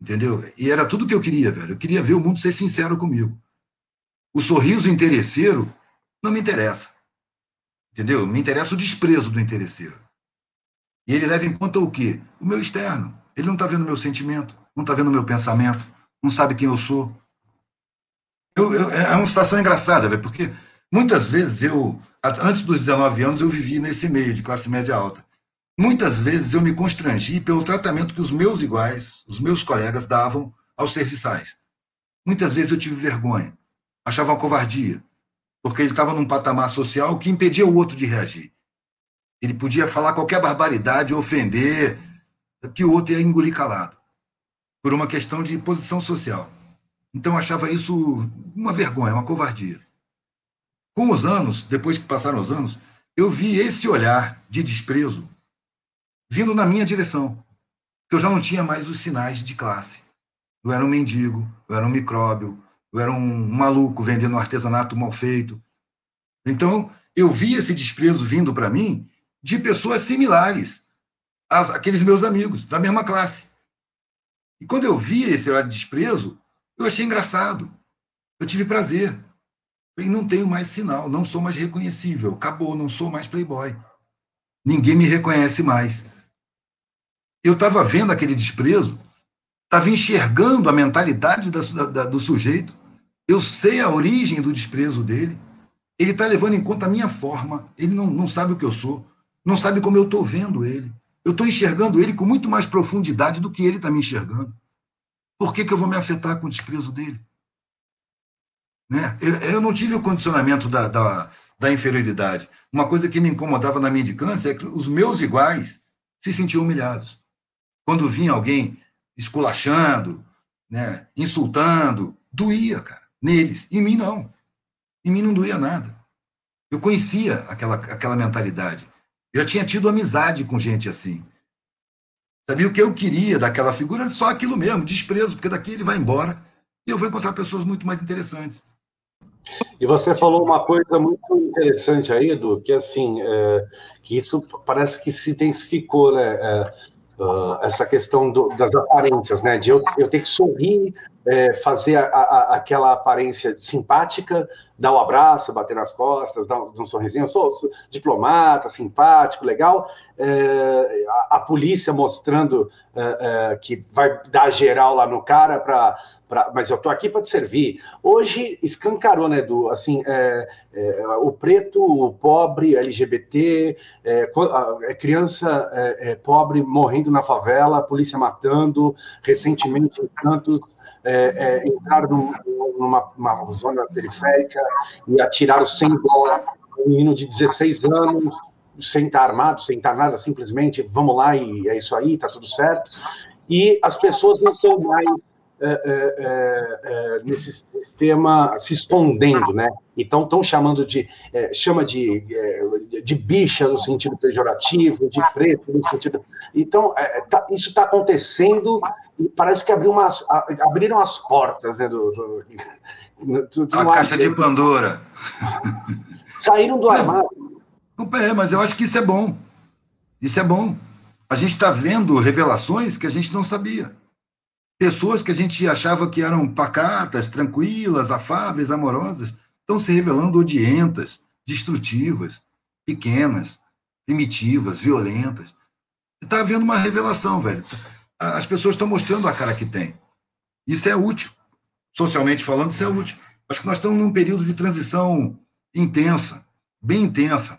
Entendeu? E era tudo que eu queria, velho. Eu queria ver o mundo ser sincero comigo. O sorriso interesseiro não me interessa. Entendeu? Me interessa o desprezo do interesseiro. E ele leva em conta o quê? O meu externo. Ele não está vendo meu sentimento, não está vendo meu pensamento, não sabe quem eu sou. Eu, eu, é uma situação engraçada, porque muitas vezes eu, antes dos 19 anos, eu vivi nesse meio de classe média alta. Muitas vezes eu me constrangi pelo tratamento que os meus iguais, os meus colegas davam aos serviçais. Muitas vezes eu tive vergonha, achava uma covardia, porque ele estava num patamar social que impedia o outro de reagir. Ele podia falar qualquer barbaridade, ofender, que o outro ia engolir calado, por uma questão de posição social. Então achava isso uma vergonha, uma covardia. Com os anos, depois que passaram os anos, eu vi esse olhar de desprezo vindo na minha direção. Que eu já não tinha mais os sinais de classe. Eu era um mendigo, eu era um micróbio, eu era um maluco vendendo artesanato mal feito. Então, eu vi esse desprezo vindo para mim de pessoas similares àqueles meus amigos, da mesma classe. E quando eu vi esse olhar de desprezo, eu achei engraçado. Eu tive prazer. E não tenho mais sinal, não sou mais reconhecível. Acabou, não sou mais playboy. Ninguém me reconhece mais eu estava vendo aquele desprezo, estava enxergando a mentalidade da, da, do sujeito, eu sei a origem do desprezo dele, ele está levando em conta a minha forma, ele não, não sabe o que eu sou, não sabe como eu estou vendo ele. Eu estou enxergando ele com muito mais profundidade do que ele está me enxergando. Por que, que eu vou me afetar com o desprezo dele? Né? Eu, eu não tive o condicionamento da, da, da inferioridade. Uma coisa que me incomodava na minha indicância é que os meus iguais se sentiam humilhados. Quando vinha alguém esculachando, né, insultando, doía, cara, neles. Em mim, não. Em mim não doía nada. Eu conhecia aquela, aquela mentalidade. Eu já tinha tido amizade com gente assim. Sabia o que eu queria daquela figura? Só aquilo mesmo, desprezo, porque daqui ele vai embora e eu vou encontrar pessoas muito mais interessantes. E você falou uma coisa muito interessante aí, Edu, que assim, é, que isso parece que se intensificou, né? É, uh, essa questão do, das aparências, né? De eu, eu ter que sorrir, é, fazer a, a, aquela aparência simpática, dar um abraço, bater nas costas, dar um, um sorrisinho, eu sou, sou, diplomata, simpático, legal. É, a, a, polícia mostrando é, é que vai dar geral lá no cara para mas eu estou aqui para te servir. Hoje escancarou, né, Edu? Assim, é, é, o preto, o pobre, LGBT, criança pobre morrendo na favela, polícia matando, recentemente em Santos. É, é, entraram numa, zona periférica e atiraram sem bola um menino de 16 anos, sem estar armado, sem estar nada, simplesmente vamos lá e é isso aí, tá tudo certo. E as pessoas não são mais é, é, é, é, nesse sistema se escondendo, né? Então estão chamando de é, chama de, de, de bicha no sentido pejorativo, de preto no sentido. Então tá, isso está acontecendo e parece que abriu umas, abriram as portas né, do, do, do, do a caixa de Pandora. Saíram do armário. É, mas eu acho que isso é bom. Isso é bom. A gente está vendo revelações que a gente não sabia. Pessoas que a gente achava que eram pacatas, tranquilas, afáveis, amorosas, estão se revelando odientas, destrutivas, pequenas, primitivas, violentas. Está havendo uma revelação, velho. As pessoas estão mostrando a cara que tem. Isso é útil. Socialmente falando, isso é útil. Acho que nós estamos num período de transição intensa, bem intensa.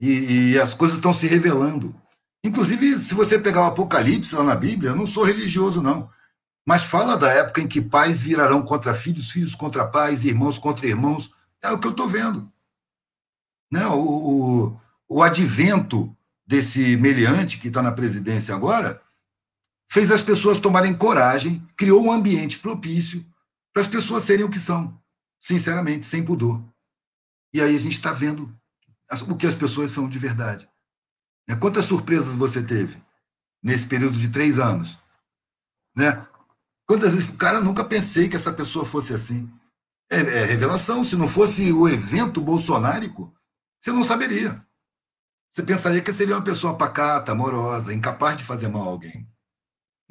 E, e as coisas estão se revelando. Inclusive, se você pegar o Apocalipse lá na Bíblia, eu não sou religioso, não. Mas fala da época em que pais virarão contra filhos, filhos contra pais, irmãos contra irmãos. É o que eu estou vendo. Né? O, o, o advento desse meliante que está na presidência agora fez as pessoas tomarem coragem, criou um ambiente propício para as pessoas serem o que são, sinceramente, sem pudor. E aí a gente está vendo o que as pessoas são de verdade. Né? Quantas surpresas você teve nesse período de três anos? Né? Quantas vezes, cara, nunca pensei que essa pessoa fosse assim. É, é revelação. Se não fosse o evento bolsonárico, você não saberia. Você pensaria que seria uma pessoa pacata, amorosa, incapaz de fazer mal a alguém.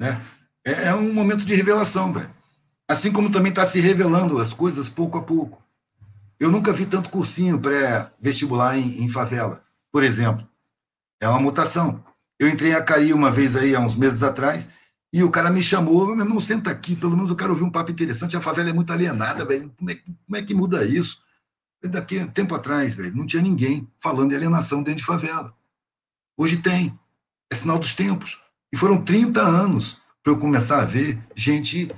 Né? É, é um momento de revelação, velho. Assim como também está se revelando as coisas pouco a pouco. Eu nunca vi tanto cursinho pré-vestibular em, em, favela, por exemplo. É uma mutação. Eu entrei a cair uma vez aí, há uns meses atrás, e o cara me chamou, meu irmão, senta aqui, pelo menos eu quero ouvir um papo interessante. A favela é muito alienada, velho. Como é, como é que muda isso? Daqui tempo atrás, velho, não tinha ninguém falando de alienação dentro de favela. Hoje tem. É sinal dos tempos. E foram 30 anos para eu começar a ver gente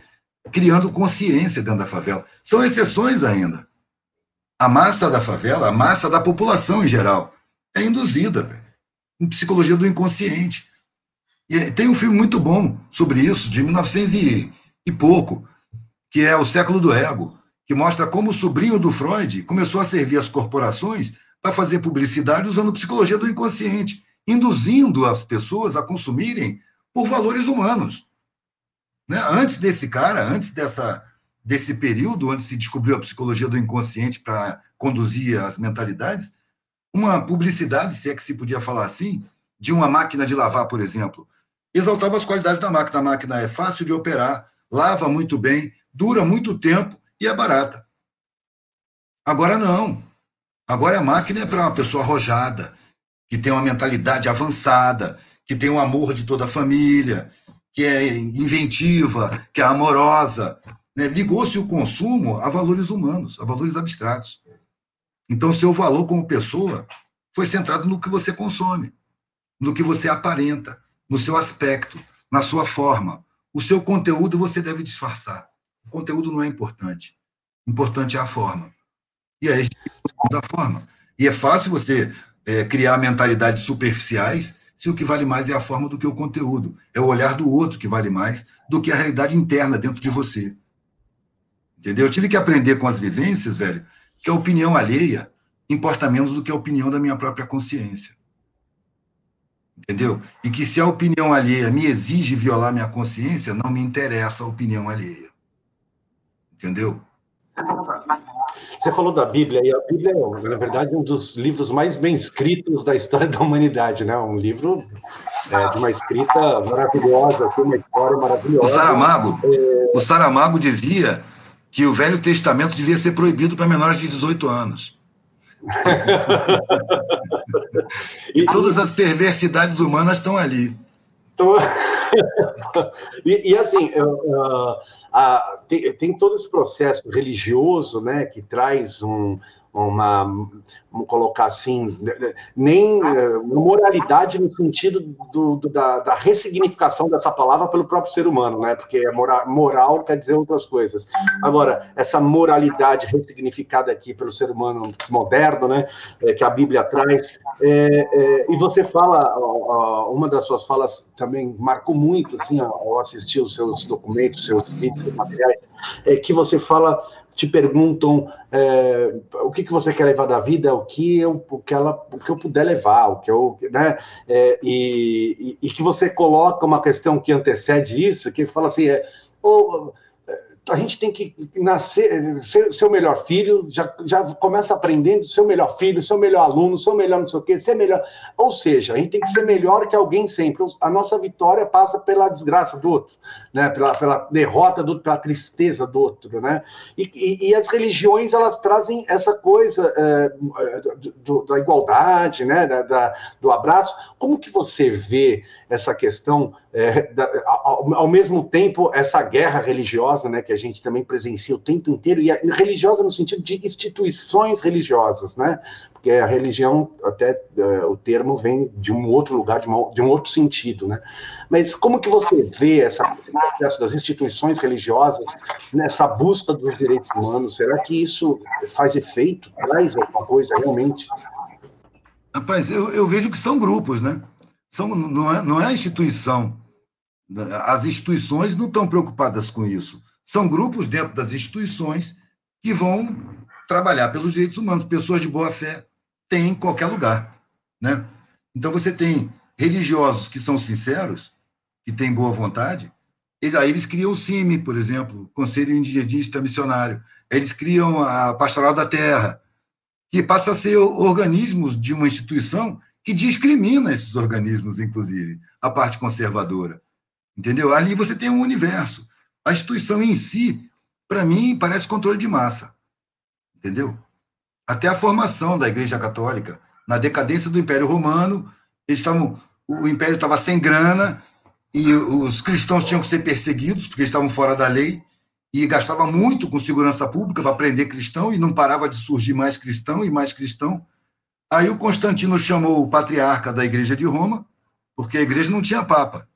criando consciência dentro da favela. São exceções ainda. A massa da favela, a massa da população em geral, é induzida, velho, em psicologia do inconsciente. E tem um filme muito bom sobre isso, de 1900 e, e pouco, que é O Século do Ego, que mostra como o sobrinho do Freud começou a servir as corporações para fazer publicidade usando psicologia do inconsciente, induzindo as pessoas a consumirem por valores humanos. Né? Antes desse cara, antes dessa, desse período, onde se descobriu a psicologia do inconsciente para conduzir as mentalidades, uma publicidade, se é que se podia falar assim, de uma máquina de lavar, por exemplo, exaltava as qualidades da máquina. A máquina é fácil de operar, lava muito bem, dura muito tempo e é barata. Agora não. Agora a máquina é para uma pessoa arrojada, que tem uma mentalidade avançada, que tem o amor de toda a família, que é inventiva, que é amorosa. Né? Ligou-se o consumo a valores humanos, a valores abstratos. Então, seu valor como pessoa foi centrado no que você consome, no que você aparenta, no seu aspecto, na sua forma. O seu conteúdo você deve disfarçar. O conteúdo não é importante. Importante é a forma. E é da forma. E é fácil você é, criar mentalidades superficiais se o que vale mais é a forma do que o conteúdo. É o olhar do outro que vale mais do que a realidade interna dentro de você. Entendeu? Eu tive que aprender com as vivências, velho, que a opinião alheia importa menos do que a opinião da minha própria consciência. Entendeu? E que se a opinião alheia me exige violar minha consciência, não me interessa a opinião alheia. Entendeu? Você falou da Bíblia, e a Bíblia é, na verdade, um dos livros mais bem escritos da história da humanidade, né? Um livro é, de uma escrita maravilhosa, tem uma história maravilhosa. O Saramago, é... o Saramago dizia que o Velho Testamento devia ser proibido para menores de 18 anos. (laughs) e todas as perversidades humanas estão ali. (laughs) e, e, assim, uh, uh, tem, tem, todo esse processo religioso, né, que traz um, uma, vamos colocar assim, nem eh, moralidade no sentido do, do, da, da, ressignificação dessa palavra pelo próprio ser humano, né? Porque moral, moral quer dizer outras coisas. Agora, essa moralidade ressignificada aqui pelo ser humano moderno, né? É, que a Bíblia traz, é, é, e você fala, uma das suas falas também marcou muito, assim, ao assistir os seus documentos, seus vídeos, materiais, é que você fala te perguntam é, o que, que você quer levar da vida, o que eu, o que ela, o que eu puder levar, o que eu, né, é, e, e, e, que você coloca uma questão que antecede isso, que fala assim, é, ou, a gente tem que nascer, ser, o melhor filho, já, já começa aprendendo ser o melhor filho, ser o melhor aluno, ser o melhor não sei o quê, ser melhor. Ou seja, a gente tem que ser melhor que alguém sempre. A nossa vitória passa pela desgraça do outro, né? pela, pela derrota do outro, pela tristeza do outro. Né? E, e, e as religiões, elas trazem essa coisa é, do, da igualdade, né? Da, da, do abraço. Como que você vê essa questão, é, da, ao, ao, mesmo tempo, essa guerra religiosa, né, que a gente também presencia o tempo inteiro, e religiosa no sentido de instituições religiosas, né? Porque a religião, até é, o termo vem de um outro lugar, de, uma, de, um outro sentido, né? Mas como que você vê essa, esse processo das instituições religiosas nessa busca dos direitos humanos? Será que isso faz efeito? Traz alguma coisa realmente? Rapaz, eu, eu vejo que são grupos, né? São, não, é, não é a instituição. As instituições não estão preocupadas com isso. São grupos dentro das instituições que vão trabalhar pelos direitos humanos, pessoas de boa fé, tem em qualquer lugar, né? Então você tem religiosos que são sinceros, que têm boa vontade, eles, aí eles criam o CIMI, por exemplo, Conselho Indigenista Missionário. Eles criam a Pastoral da Terra, que passa a ser organismos de uma instituição que discrimina esses organismos, inclusive, a parte conservadora. Entendeu? Ali você tem um universo. A instituição em si, para mim, parece controle de massa. Entendeu? Até a formação da Igreja Católica, na decadência do Império Romano, eles estavam, o Império estava sem grana e os cristãos tinham que ser perseguidos porque estavam fora da lei e gastava muito com segurança pública para prender cristão e não parava de surgir mais cristão e mais cristão. Aí o Constantino chamou o patriarca da Igreja de Roma, porque a igreja não tinha papa.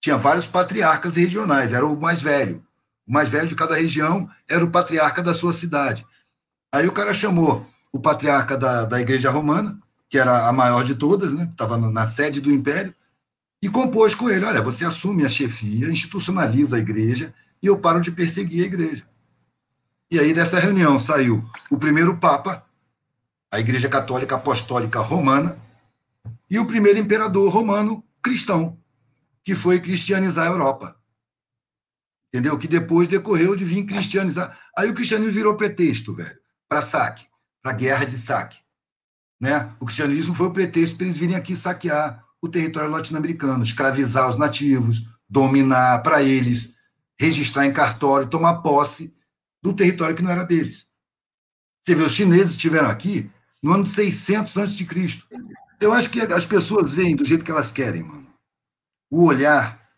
Tinha vários patriarcas regionais, era o mais velho. O mais velho de cada região era o patriarca da sua cidade. Aí o cara chamou o patriarca da, da Igreja Romana, que era a maior de todas, né? estava na sede do império, e compôs com ele: olha, você assume a chefia, institucionaliza a igreja e eu paro de perseguir a igreja. E aí dessa reunião saiu o primeiro papa, a Igreja Católica Apostólica Romana, e o primeiro imperador romano cristão, que foi cristianizar a Europa. Entendeu? Que depois decorreu de vir cristianizar. Aí o cristianismo virou pretexto, velho, para saque, para guerra de saque. Né? O cristianismo foi o pretexto para eles virem aqui saquear o território latino-americano, escravizar os nativos, dominar para eles, registrar em cartório, tomar posse do território que não era deles. Você vê, os chineses estiveram aqui no ano 600 a.C. Eu acho que as pessoas veem do jeito que elas querem, mano. O olhar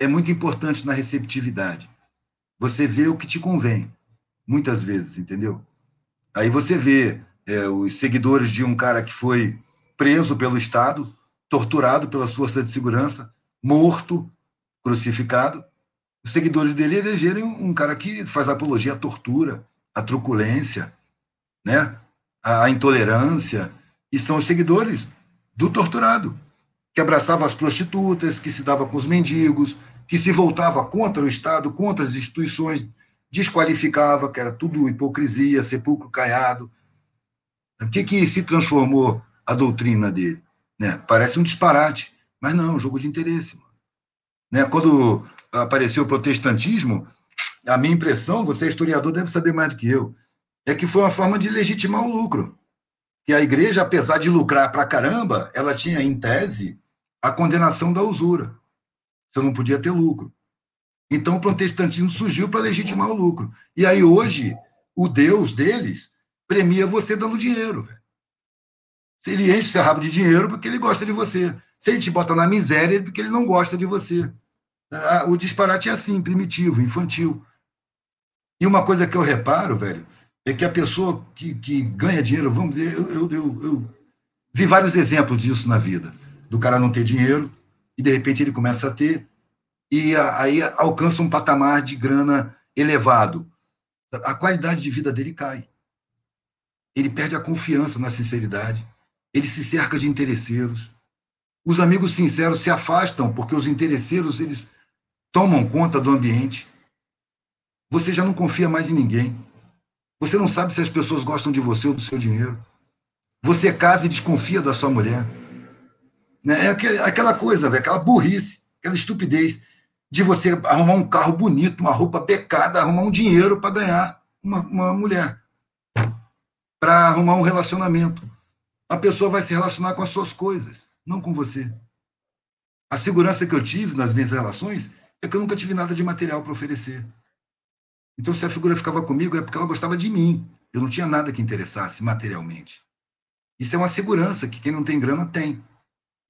é muito importante na receptividade. Você vê o que te convém, muitas vezes, entendeu? Aí você vê é, os seguidores de um cara que foi preso pelo Estado, torturado pelas forças de segurança, morto, crucificado. Os seguidores dele elegeram um cara que faz apologia à tortura, à truculência, né? À intolerância, e são os seguidores do torturado, que abraçava as prostitutas, que se dava com os mendigos, que se voltava contra o Estado, contra as instituições, desqualificava, que era tudo hipocrisia, sepulcro caiado. O que, que se transformou a doutrina dele? Né? Parece um disparate, mas não, é um jogo de interesse. Né? Quando apareceu o protestantismo, a minha impressão, você é historiador, deve saber mais do que eu, é que foi uma forma de legitimar o lucro. Que a igreja, apesar de lucrar para caramba, ela tinha, em tese, a condenação da usura. Você não podia ter lucro. Então o protestantismo surgiu para legitimar o lucro. E aí hoje, o Deus deles premia você dando dinheiro. Se ele enche seu rabo de dinheiro porque ele gosta de você. Se ele te bota na miséria, é porque ele não gosta de você. O disparate é assim, primitivo, infantil. E uma coisa que eu reparo, velho, é que a pessoa que, que ganha dinheiro, vamos dizer, eu, eu, eu, eu vi vários exemplos disso na vida. Do cara não ter dinheiro e de repente ele começa a ter e aí alcança um patamar de grana elevado. A qualidade de vida dele cai. Ele perde a confiança na sinceridade. Ele se cerca de interesseiros. Os amigos sinceros se afastam porque os interesseiros eles tomam conta do ambiente. Você já não confia mais em ninguém. Você não sabe se as pessoas gostam de você ou do seu dinheiro. Você casa e desconfia da sua mulher. Né? É aquela coisa, aquela burrice, aquela estupidez de você arrumar um carro bonito, uma roupa becada, arrumar um dinheiro para ganhar uma, uma mulher, para arrumar um relacionamento. A pessoa vai se relacionar com as suas coisas, não com você. A segurança que eu tive nas minhas relações é que eu nunca tive nada de material para oferecer. Então, se a figura ficava comigo, é porque ela gostava de mim. Eu não tinha nada que interessasse materialmente. Isso é uma segurança que quem não tem grana tem.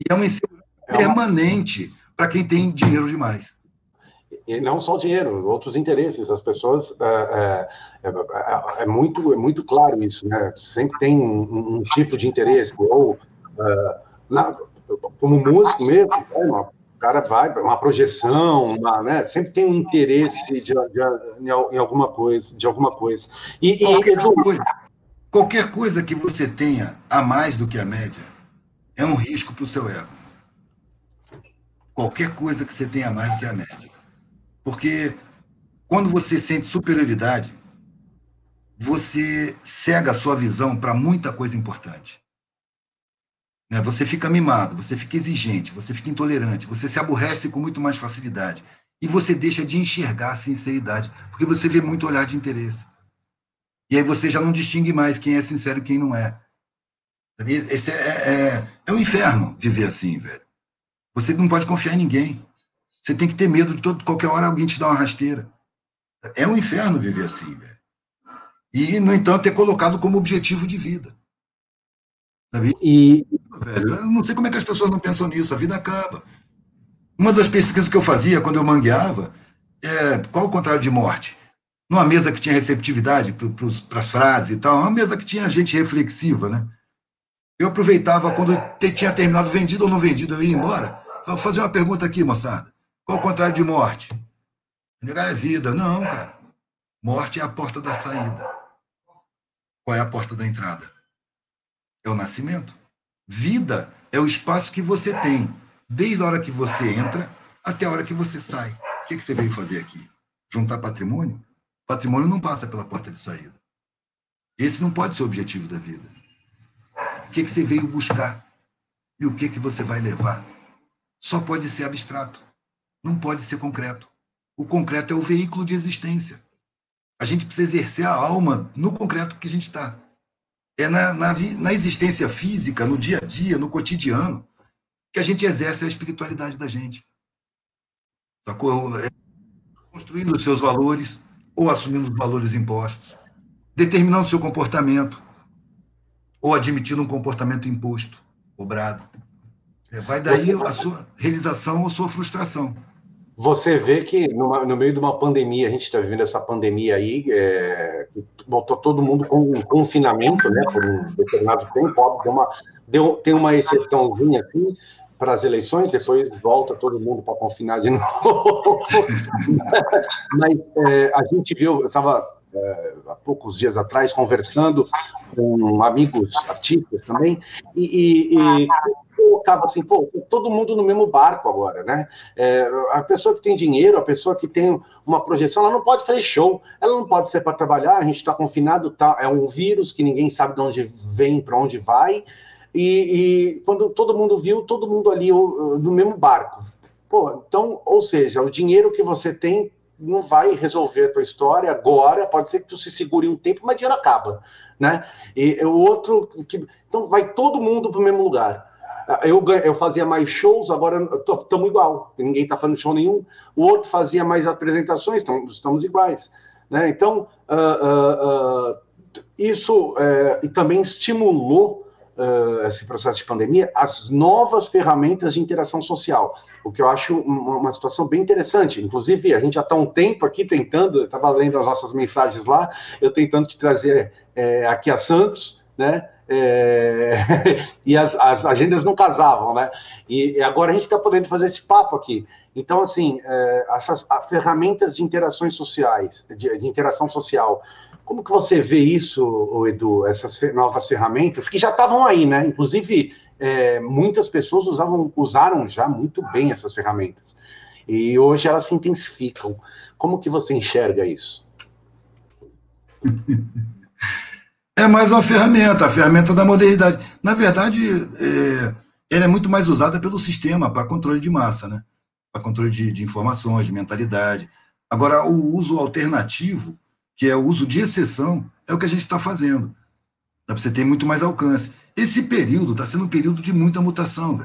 E é uma insegurança é uma... permanente para quem tem dinheiro demais. E não só dinheiro, outros interesses. As pessoas é, é, é, é muito é muito claro isso, né? Sempre tem um, um tipo de interesse ou uh, na, como músico mesmo, né? uma cara vai, uma projeção, uma, né? sempre tem um interesse de, de, de, em alguma coisa, de alguma coisa. E, qualquer, e... coisa, qualquer coisa que você tenha a mais do que a média é um risco para o seu ego. Qualquer coisa que você tenha a mais do que a média. Porque quando você sente superioridade, você cega a sua visão para muita coisa importante. Né? Você fica mimado, você fica exigente, você fica intolerante, você se aborrece com muito mais facilidade. E você deixa de enxergar a sinceridade, porque você vê muito olhar de interesse. E aí você já não distingue mais quem é sincero e quem não é. Esse é, é, é um inferno viver assim, velho. Você não pode confiar em ninguém. Você tem que ter medo de todo, qualquer hora alguém te dar uma rasteira. É um inferno viver assim, velho. E, no entanto, é colocado como objetivo de vida. Sabe? E, velho, eu não sei como é que as pessoas não pensam nisso. A vida acaba. Uma das pesquisas que eu fazia quando eu mangueava é qual o contrário de morte? Numa mesa que tinha receptividade para as frases e tal, uma mesa que tinha gente reflexiva, né? Eu aproveitava quando tinha terminado vendido ou não vendido, eu ia embora. Vou fazer uma pergunta aqui, moçada. Qual o contrário de morte? Negar é vida. Não, cara. Morte é a porta da saída. Qual é a porta da entrada? É o nascimento. Vida é o espaço que você tem, desde a hora que você entra até a hora que você sai. O que, que você veio fazer aqui? Juntar patrimônio? Patrimônio não passa pela porta de saída. Esse não pode ser o objetivo da vida. O que, que você veio buscar? E o que, que você vai levar? Só pode ser abstrato. Não pode ser concreto. O concreto é o veículo de existência. A gente precisa exercer a alma no concreto que a gente está. É na, na, na existência física, no dia a dia, no cotidiano, que a gente exerce a espiritualidade da gente. Sacou? É construindo os seus valores ou assumindo os valores impostos, determinando o seu comportamento ou admitindo um comportamento imposto, cobrado. É, vai daí a sua realização ou sua frustração. Você vê que numa, no meio de uma pandemia, a gente está vivendo essa pandemia aí, é, botou todo mundo com um confinamento, né, por um determinado tempo, deu uma, deu, tem uma exceçãozinha assim para as eleições, depois volta todo mundo para confinar de (laughs) novo. Mas é, a gente viu, eu estava é, há poucos dias atrás conversando com amigos artistas também, e, e, e colocava assim, pô, todo mundo no mesmo barco agora, né? É, a pessoa que tem dinheiro, a pessoa que tem uma projeção, ela não pode fazer show, ela não pode ser para trabalhar, a gente está confinado, tá, é um vírus que ninguém sabe de onde vem, para onde vai, e, e, quando todo mundo viu, todo mundo ali no mesmo barco. Pô, então, ou seja, o dinheiro que você tem não vai resolver a tua história agora, pode ser que tu se segure um tempo, mas dinheiro acaba, né? E o outro, que, então vai todo mundo para o mesmo lugar. Eu, eu fazia mais shows, agora estamos igual, ninguém está fazendo show nenhum. O outro fazia mais apresentações, então estamos iguais. Né? Então, uh, uh, uh, isso é, e também estimulou esse processo de pandemia as novas ferramentas de interação social, o que eu acho uma situação bem interessante. Inclusive, a gente já está um tempo aqui tentando, estava lendo as nossas mensagens lá, eu tentando te trazer é, aqui a Santos, né? É, (laughs) e as, as, agendas não casavam, né? E, agora a gente está podendo fazer esse papo aqui. Então, assim, é, essas ferramentas de interações sociais, de, de, interação social, como que você vê isso, Edu, essas novas ferramentas que já estavam aí, né? Inclusive, é, muitas pessoas usavam, usaram já muito bem essas ferramentas. E hoje elas se intensificam. Como que você enxerga isso? (laughs) é mais uma ferramenta, a ferramenta da modernidade. Na verdade, é, ela é muito mais usada pelo sistema para controle de massa, né? para controle de, de, informações, de mentalidade. Agora, o uso alternativo, que é o uso de exceção, é o que a gente está fazendo. Você tem muito mais alcance. Esse período está sendo um período de muita mutação.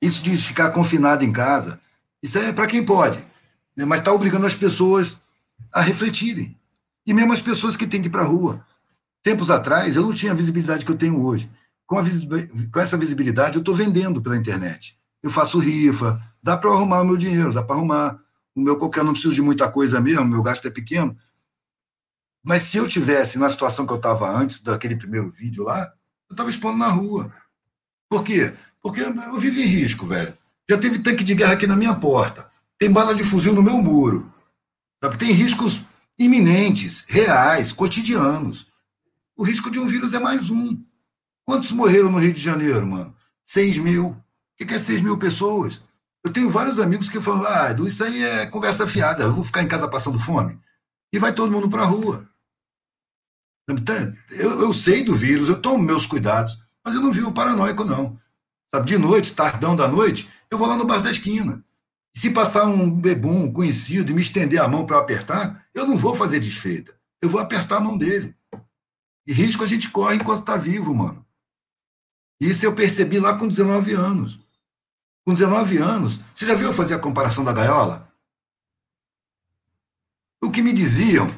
Isso de ficar confinado em casa, isso é para quem pode, né? mas está obrigando as pessoas a refletirem. E mesmo as pessoas que têm que ir para a rua. Tempos atrás, eu não tinha a visibilidade que eu tenho hoje. Com, com essa visibilidade, eu estou vendendo pela internet. Eu faço rifa, dá para arrumar o meu dinheiro, dá para arrumar. O meu qualquer não preciso de muita coisa mesmo, meu gasto é pequeno. Mas se eu tivesse na situação que eu estava antes daquele primeiro vídeo lá, eu estava expondo na rua. Por quê? Porque eu vivi risco, velho. Já teve tanque de guerra aqui na minha porta. Tem bala de fuzil no meu muro. Sabe? Tem riscos iminentes, reais, cotidianos. O risco de um vírus é mais um. Quantos morreram no Rio de Janeiro, mano? 6 mil. O que é 6 mil pessoas? Eu tenho vários amigos que falam: ah, Edu, isso aí é conversa fiada, eu vou ficar em casa passando fome. E vai todo mundo para a rua. Então, eu, eu, sei do vírus, eu tomo meus cuidados, mas eu não vivo paranoico, não. Sabe, de noite, tardão da noite, eu vou lá no bar da esquina. E se passar um bebum conhecido e me estender a mão para apertar, eu não vou fazer desfeita. Eu vou apertar a mão dele. E risco a gente corre enquanto está vivo, mano. Isso eu percebi lá com 19 anos. Com 19 anos, você já viu eu fazer a comparação da gaiola? O que me diziam,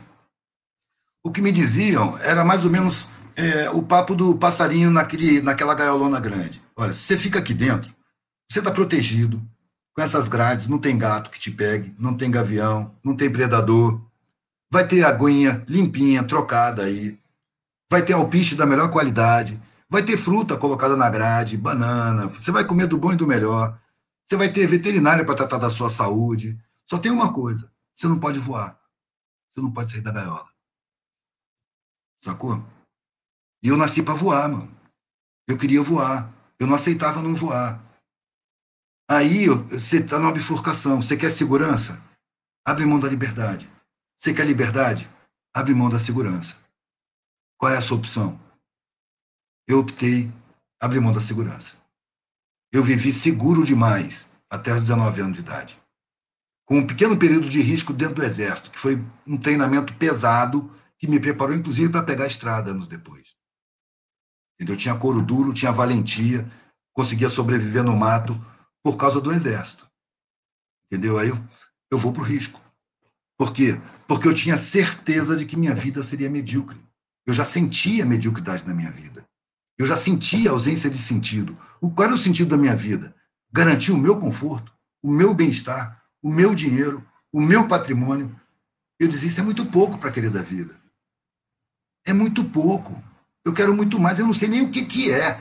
o que me diziam era mais ou menos é, o papo do passarinho naquele, naquela gaiolona grande. Olha, se você fica aqui dentro, você está protegido, com essas grades, não tem gato que te pegue, não tem gavião, não tem predador. Vai ter aguinha limpinha, trocada aí. Vai ter alpiste da melhor qualidade. Vai ter fruta colocada na grade, banana. Você vai comer do bom e do melhor. Você vai ter veterinário para tratar da sua saúde. Só tem uma coisa: você não pode voar. Você não pode sair da gaiola. Sacou? E eu nasci para voar, mano. Eu queria voar. Eu não aceitava não voar. Aí você está numa bifurcação. Você quer segurança? Abre mão da liberdade. Você quer liberdade? Abre mão da segurança. Qual é a sua opção? Eu optei abrir mão da segurança. Eu vivi seguro demais até os 19 anos de idade. Com um pequeno período de risco dentro do Exército, que foi um treinamento pesado que me preparou, inclusive, para pegar a estrada anos depois. Eu tinha couro duro, tinha valentia, conseguia sobreviver no mato por causa do Exército. Entendeu? Aí eu, eu vou para o risco. Por quê? Porque eu tinha certeza de que minha vida seria medíocre. Eu já sentia mediocridade na minha vida. Eu já sentia ausência de sentido. O, qual era o sentido da minha vida? Garantir o meu conforto, o meu bem-estar, o meu dinheiro, o meu patrimônio. Eu dizia, isso é muito pouco para querer da vida. É muito pouco. Eu quero muito mais, eu não sei nem o que, que é.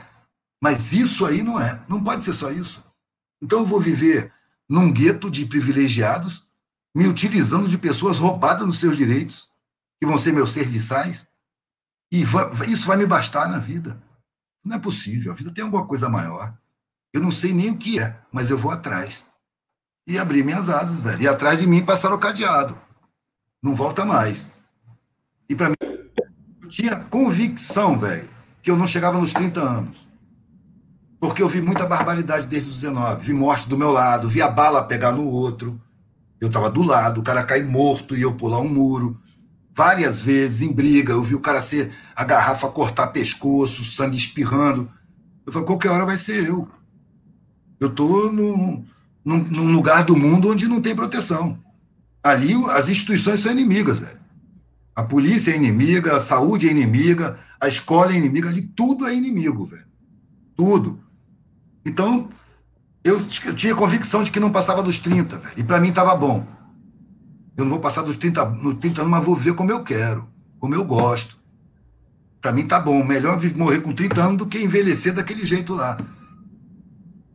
Mas isso aí não é. Não pode ser só isso. Então eu vou viver num gueto de privilegiados, me utilizando de pessoas roubadas nos seus direitos, que vão ser meus serviçais, e isso vai me bastar na vida. Não é possível. A vida tem alguma coisa maior. Eu não sei nem o que é, mas eu vou atrás. E abri minhas asas, velho. E atrás de mim passaram o cadeado. Não volta mais. E para mim, eu tinha convicção, velho, que eu não chegava nos 30 anos. Porque eu vi muita barbaridade desde os 19. Vi morte do meu lado, vi a bala pegar no outro. Eu estava do lado, o cara cair morto e eu pular um muro várias vezes em briga. Eu vi o cara ser a garrafa cortar pescoço, sangue espirrando. Eu falei, qualquer hora vai ser eu. Eu estou num, num, num, lugar do mundo onde não tem proteção. Ali as instituições são inimigas, velho. A polícia é inimiga, a saúde é inimiga, a escola é inimiga, ali tudo é inimigo, velho. Tudo. Então, eu, eu tinha convicção de que não passava dos 30, velho. E para mim estava bom. Eu não vou passar dos 30, nos 30 anos, mas vou ver como eu quero, como eu gosto. Para mim tá bom. Melhor morrer com 30 anos do que envelhecer daquele jeito lá.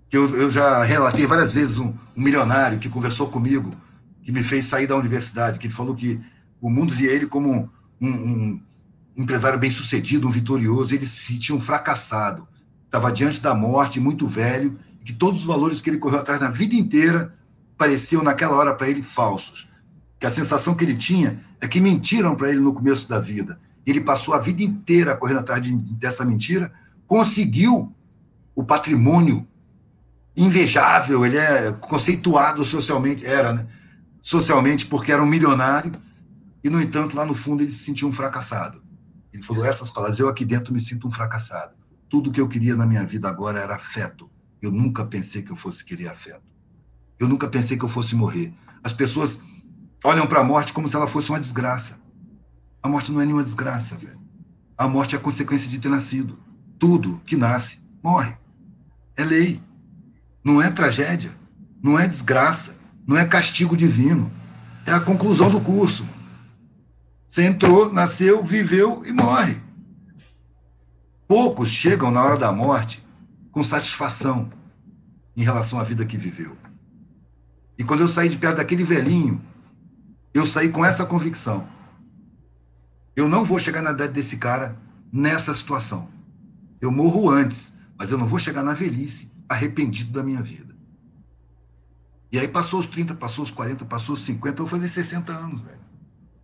Eu, eu já relatei várias vezes um, um milionário que conversou comigo, que me fez sair da universidade, que ele falou que o mundo via ele como um, um, empresário bem sucedido, um vitorioso, ele se sentia um fracassado. Estava diante da morte, muito velho, e que todos os valores que ele correu atrás na vida inteira pareciam, naquela hora, para ele, falsos que a sensação que ele tinha é que mentiram para ele no começo da vida. Ele passou a vida inteira correndo atrás de, dessa mentira, conseguiu o patrimônio invejável, ele é conceituado socialmente, era, né? Socialmente, porque era um milionário, e, no entanto, lá no fundo ele se sentia um fracassado. Ele falou essas palavras: Eu aqui dentro me sinto um fracassado. Tudo que eu queria na minha vida agora era afeto. Eu nunca pensei que eu fosse querer afeto. Eu nunca pensei que eu fosse morrer. As pessoas olham para a morte como se ela fosse uma desgraça. A morte não é nenhuma desgraça, velho. A morte é a consequência de ter nascido. Tudo que nasce morre. É lei. Não é tragédia. Não é desgraça. Não é castigo divino. É a conclusão do curso. Você entrou, nasceu, viveu e morre. Poucos chegam na hora da morte com satisfação em relação à vida que viveu. E quando eu saí de perto daquele velhinho eu saí com essa convicção. Eu não vou chegar na idade desse cara nessa situação. Eu morro antes, mas eu não vou chegar na velhice arrependido da minha vida. E aí passou os 30, passou os 40, passou os 50, eu vou fazer 60 anos, velho.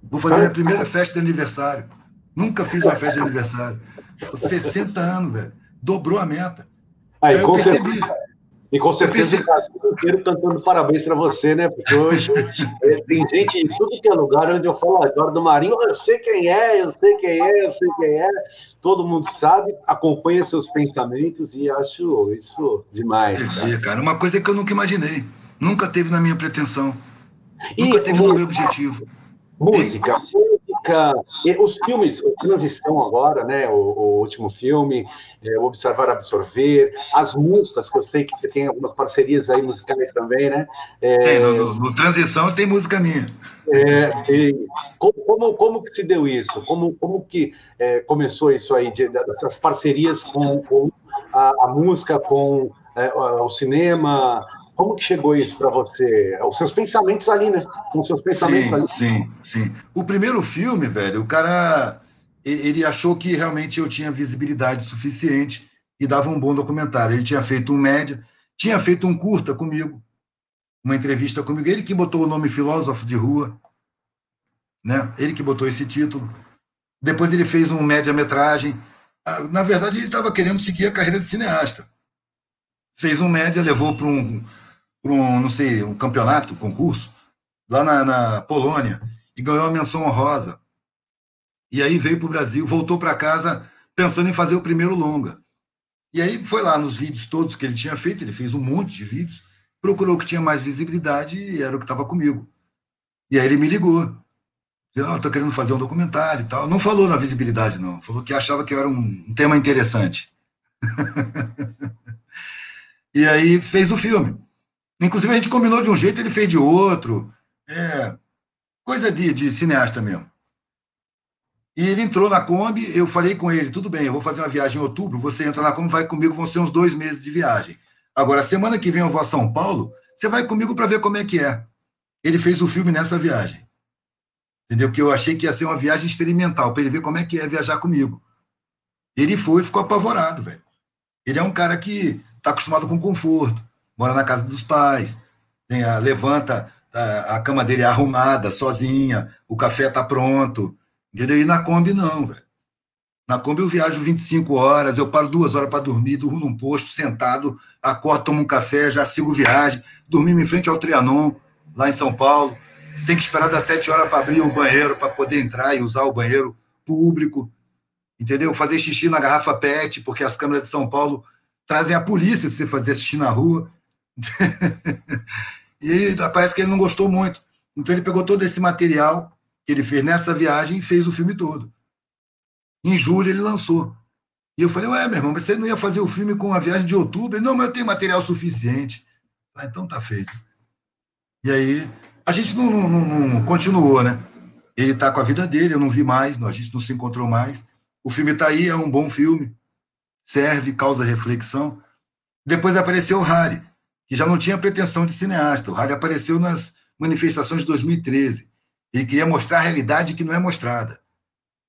Vou fazer minha primeira festa de aniversário. Nunca fiz uma festa de aniversário. 60 anos, velho. Dobrou a meta. Aí, com certeza. E com certeza o Brasil inteiro cantando parabéns para você, né? Porque hoje (laughs) é, tem gente em tudo que é lugar onde eu falo Eduardo Marinho, eu sei quem é, eu sei quem é, eu sei quem é. Todo mundo sabe, acompanha seus pensamentos e acho isso demais. É, cara, uma coisa que eu nunca imaginei. Nunca teve na minha pretensão. E nunca teve no meu objetivo. Música, música, os filmes, transição agora, né? O, o último filme, é, Observar, Absorver, as músicas, que eu sei que você tem algumas parcerias aí musicais também, né? É, no, no, no, transição tem música minha. É, como, como, como, que se deu isso? Como, como que é, começou isso aí, de, dessas parcerias com, com a, a, música, com é, o cinema? Como que chegou isso para você? Os seus pensamentos ali, né? Com os seus pensamentos sim, ali. Sim, sim. O primeiro filme, velho, o cara ele achou que realmente eu tinha visibilidade suficiente e dava um bom documentário. Ele tinha feito um média, tinha feito um curta comigo, uma entrevista comigo. Ele que botou o nome Filósofo de Rua, né? Ele que botou esse título. Depois ele fez um média-metragem. Ah, na verdade, ele estava querendo seguir a carreira de cineasta. Fez um média, levou para um para um, não sei, um campeonato, concurso, lá na, na Polônia, e ganhou uma menção honrosa. E aí veio para o Brasil, voltou para casa pensando em fazer o primeiro longa. E aí foi lá nos vídeos todos que ele tinha feito, ele fez um monte de vídeos, procurou o que tinha mais visibilidade e era o que estava comigo. E aí ele me ligou. Dizendo, oh, estou querendo fazer um documentário e tal. Não falou na visibilidade, não. Falou que achava que era um tema interessante. (laughs) e aí fez o filme. Inclusive, a gente combinou de um jeito, ele fez de outro. É, coisa de, de cineasta mesmo. E ele entrou na Kombi, eu falei com ele, tudo bem, eu vou fazer uma viagem em outubro, você entra na Kombi, vai comigo, vão ser uns dois meses de viagem. Agora, semana que vem eu vou a São Paulo, você vai comigo para ver como é que é. Ele fez o filme nessa viagem. Entendeu? Que eu achei que ia ser uma viagem experimental, para ele ver como é que é viajar comigo. Ele foi e ficou apavorado, velho. Ele é um cara que está acostumado com conforto mora na casa dos pais, tem a, levanta, a, a cama dele é arrumada, sozinha, o café está pronto. Entendeu? E na Kombi, não, velho. Na Kombi eu viajo 25 horas, eu paro duas horas para dormir, durmo num posto, sentado, acordo, tomo um café, já sigo viagem, dormimos em frente ao Trianon, lá em São Paulo. Tem que esperar das 7 horas para abrir o banheiro, para poder entrar e usar o banheiro público. Entendeu? Fazer xixi na garrafa PET, porque as câmeras de São Paulo trazem a polícia se você fazer xixi na rua. (laughs) e ele parece que ele não gostou muito. Então ele pegou todo esse material que ele fez nessa viagem e fez o filme todo. Em julho ele lançou. E eu falei, ué, meu irmão, você não ia fazer o filme com a viagem de outubro? Ele, não, mas eu tenho material suficiente. Ah, então tá feito. E aí, a gente não, não, não, continuou, né? Ele tá com a vida dele, eu não vi mais, a gente não se encontrou mais. O filme tá aí, é um bom filme, serve, causa reflexão. Depois apareceu o Harry que já não tinha pretensão de cineasta. O Harry apareceu nas manifestações de 2013. Ele queria mostrar a realidade que não é mostrada.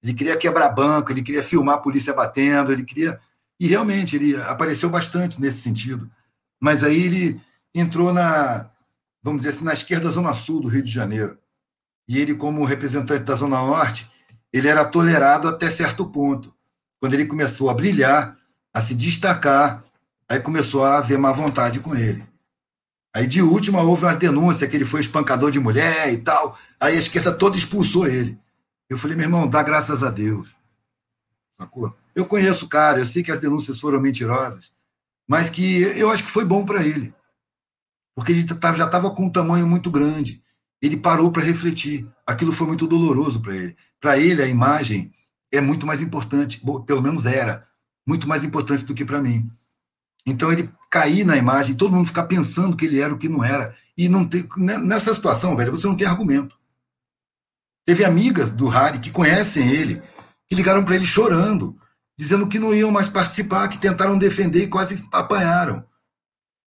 Ele queria quebrar banco, ele queria filmar a polícia batendo, ele queria. E realmente, ele apareceu bastante nesse sentido. Mas aí ele entrou na, vamos dizer assim, na esquerda zona sul do Rio de Janeiro. E ele, como representante da Zona Norte, ele era tolerado até certo ponto. Quando ele começou a brilhar, a se destacar, aí começou a haver má vontade com ele. Aí, de última, houve umas denúncias que ele foi espancador de mulher e tal. Aí a esquerda toda expulsou ele. Eu falei, meu irmão, dá graças a Deus. Sacou? Eu conheço o cara, eu sei que as denúncias foram mentirosas, mas que eu acho que foi bom para ele. Porque ele já estava com um tamanho muito grande. Ele parou para refletir. Aquilo foi muito doloroso para ele. Para ele, a imagem é muito mais importante, pelo menos era, muito mais importante do que para mim. Então ele cair na imagem, todo mundo ficar pensando que ele era o que não era. E não ter, né, nessa situação, velho, você não tem argumento. Teve amigas do Harry que conhecem ele, que ligaram para ele chorando, dizendo que não iam mais participar, que tentaram defender e quase apanharam.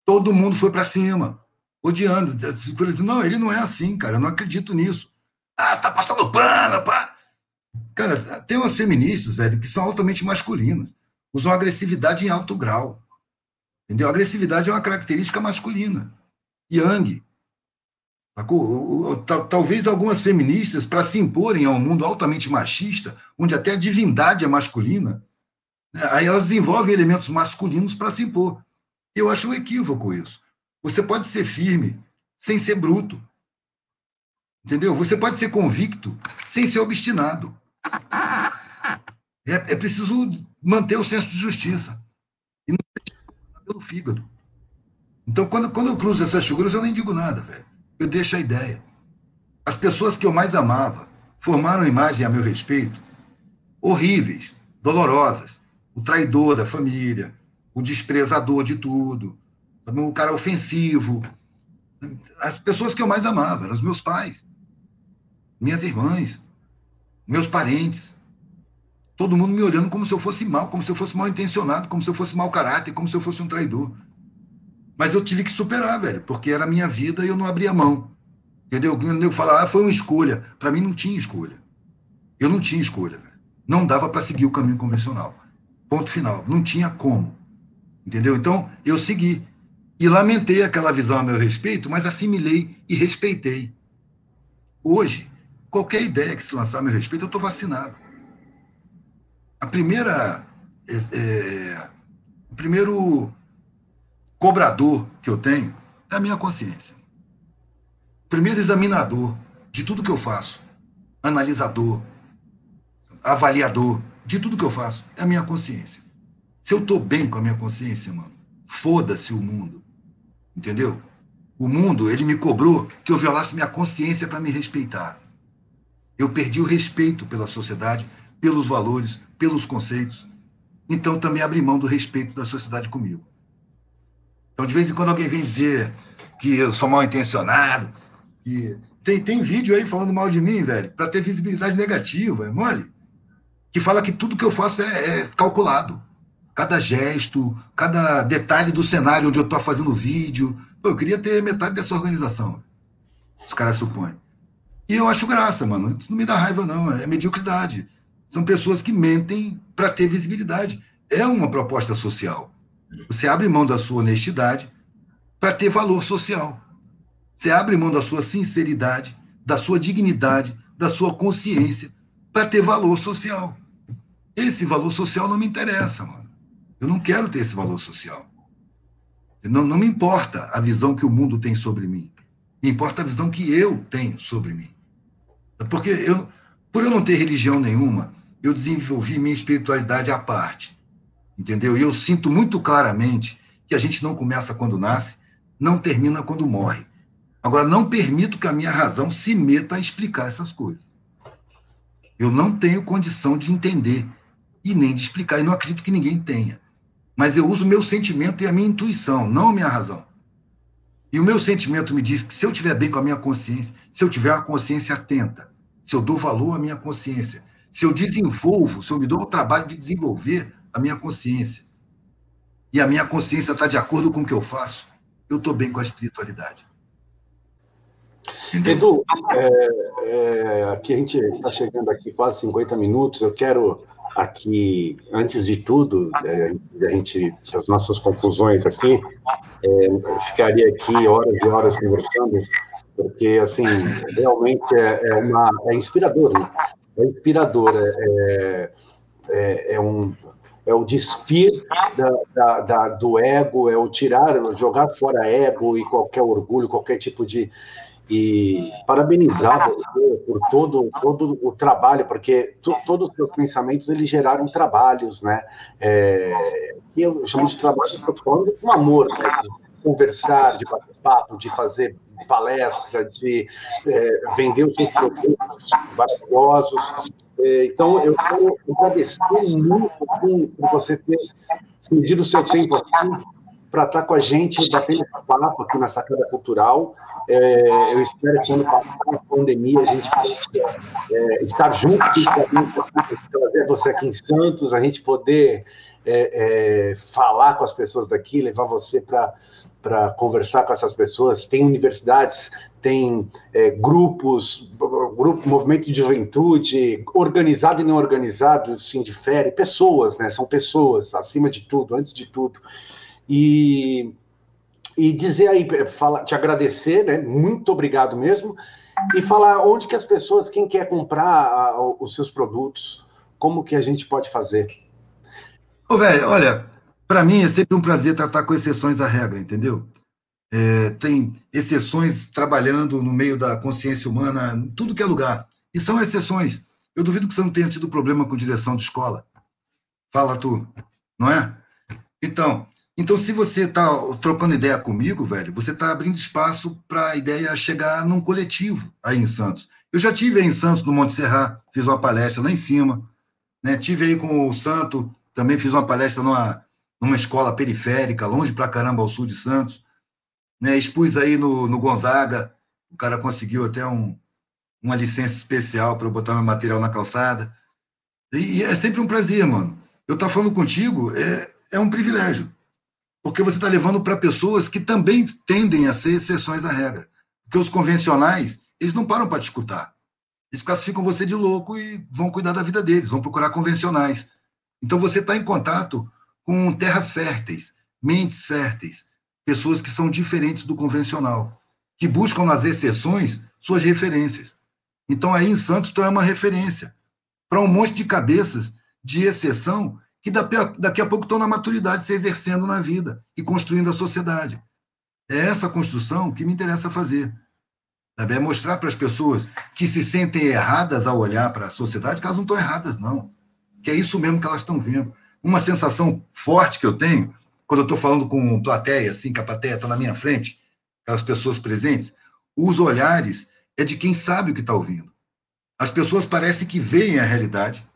Todo mundo foi para cima, odiando. Assim, não, ele não é assim, cara, eu não acredito nisso. Ah, você tá passando pano, pá. Cara, tem umas feministas, velho, que são altamente masculinas, usam agressividade em alto grau. Entendeu? Agressividade é uma característica masculina. Yang. Talvez algumas feministas, para se imporem a um mundo altamente machista, onde até a divindade é masculina, né, aí elas desenvolvem elementos masculinos para se impor. Eu acho um equívoco isso. Você pode ser firme sem ser bruto. Entendeu? Você pode ser convicto sem ser obstinado. É, é preciso manter o senso de justiça. Pelo fígado. Então, quando, quando eu cruzo essas figuras, eu nem digo nada, velho. Eu deixo a ideia. As pessoas que eu mais amava formaram imagem a meu respeito horríveis, dolorosas. O traidor da família, o desprezador de tudo, o cara ofensivo. As pessoas que eu mais amava eram os meus pais, minhas irmãs, meus parentes. Todo mundo me olhando como se eu fosse mal, como se eu fosse mal intencionado, como se eu fosse mau caráter, como se eu fosse um traidor. Mas eu tive que superar, velho, porque era a minha vida e eu não abria mão. Entendeu? Eu falava, ah, foi uma escolha. Para mim não tinha escolha. Eu não tinha escolha, velho. Não dava para seguir o caminho convencional. Ponto final. Não tinha como. Entendeu? Então, eu segui. E lamentei aquela visão a meu respeito, mas assimilei e respeitei. Hoje, qualquer ideia que se lançar a meu respeito, eu estou vacinado. A primeira. É, é, o primeiro cobrador que eu tenho é a minha consciência. Primeiro examinador de tudo que eu faço, analisador, avaliador de tudo que eu faço, é a minha consciência. Se eu estou bem com a minha consciência, mano, foda-se o mundo. Entendeu? O mundo, ele me cobrou que eu violasse minha consciência para me respeitar. Eu perdi o respeito pela sociedade, pelos valores, pelos conceitos. Então também abri mão do respeito da sociedade comigo. Então, de vez em quando alguém vem dizer que eu sou mal intencionado, que tem, tem vídeo aí falando mal de mim, velho, para ter visibilidade negativa, é mole? Que fala que tudo que eu faço é, é calculado. Cada gesto, cada detalhe do cenário onde eu estou fazendo o vídeo. Pô, eu queria ter metade dessa organização. Os caras supõem. E eu acho graça, mano. Isso não me dá raiva, não. É mediocridade. São pessoas que mentem para ter visibilidade. É uma proposta social. Você abre mão da sua honestidade para ter valor social. Você abre mão da sua sinceridade, da sua dignidade, da sua consciência para ter valor social. Esse valor social não me interessa, mano. Eu não quero ter esse valor social. Não, não me importa a visão que o mundo tem sobre mim. Me importa a visão que eu tenho sobre mim. Porque eu, por eu não ter religião nenhuma, eu desenvolvi minha espiritualidade à parte. Entendeu? E eu sinto muito claramente que a gente não começa quando nasce, não termina quando morre. Agora, não permito que a minha razão se meta a explicar essas coisas. Eu não tenho condição de entender e nem de explicar, e não acredito que ninguém tenha. Mas eu uso meu sentimento e a minha intuição, não a minha razão. E o meu sentimento me diz que se eu estiver bem com a minha consciência, se eu tiver a consciência atenta, se eu dou valor à minha consciência, se eu desenvolvo, se eu me dou o trabalho de desenvolver a minha consciência, e a minha consciência está de acordo com o que eu faço, eu estou bem com a espiritualidade. Entendeu? Edu, é, é, aqui a gente está chegando aqui quase 50 minutos. Eu quero aqui, antes de tudo, é, a gente, as nossas conclusões aqui, é, ficaria aqui horas e horas conversando, porque assim realmente é, é uma é inspirador, né? É inspirador, é, é, é um é o despir da, da, da, do ego, é o tirar, jogar fora ego e qualquer orgulho, qualquer tipo de. E parabenizar você por todo, todo o trabalho, porque tu, todos os seus pensamentos eles geraram trabalhos, né? É, que eu chamo de trabalho com amor, né? Conversar, de bater papo, de fazer palestra, de é, vender os seus produtos maravilhosos, é, então, eu quero agradecer muito assim, por você ter cedido o seu tempo aqui para estar com a gente, batendo esse papo aqui na Sacada Cultural. É, eu espero que quando passar a pandemia a gente possa é, estar junto trazer você aqui em Santos, a gente poder é, é, falar com as pessoas daqui, levar você para conversar com essas pessoas. Tem universidades tem é, grupos, grupo, movimento de juventude, organizado e não organizado, sim, difere, pessoas, né? São pessoas, acima de tudo, antes de tudo. E, e dizer aí, fala, te agradecer, né? Muito obrigado mesmo. E falar onde que as pessoas, quem quer comprar a, os seus produtos, como que a gente pode fazer? Ô, velho, olha, Para mim é sempre um prazer tratar com exceções à regra, entendeu? É, tem exceções trabalhando no meio da consciência humana, em tudo que é lugar. E são exceções. Eu duvido que você não tenha tido problema com direção de escola. Fala tu, não é? Então, então se você está trocando ideia comigo, velho, você está abrindo espaço para a ideia chegar num coletivo aí em Santos. Eu já tive aí em Santos, no Monte Serra, fiz uma palestra lá em cima. Né? Tive aí com o Santo, também fiz uma palestra numa, numa escola periférica, longe pra caramba ao sul de Santos. Né? Expus aí no, no Gonzaga, o cara conseguiu até um, uma licença especial para eu botar meu material na calçada. E, e é sempre um prazer, mano. Eu estar tá falando contigo é, é um privilégio, porque você está levando para pessoas que também tendem a ser exceções à regra. Porque os convencionais, eles não param para te escutar. Eles classificam você de louco e vão cuidar da vida deles, vão procurar convencionais. Então você está em contato com terras férteis, mentes férteis, pessoas que são diferentes do convencional, que buscam nas exceções suas referências. Então aí em Santos tu é uma referência para um monte de cabeças de exceção que daqui a pouco estão na maturidade se exercendo na vida e construindo a sociedade. É essa construção que me interessa fazer. É mostrar para as pessoas que se sentem erradas ao olhar para a sociedade que elas não estão erradas, não. Que é isso mesmo que elas estão vendo. Uma sensação forte que eu tenho, quando eu estou falando com plateia, assim, que a plateia está na minha frente, aquelas pessoas presentes, os olhares é de quem sabe o que está ouvindo. As pessoas parecem que veem a realidade,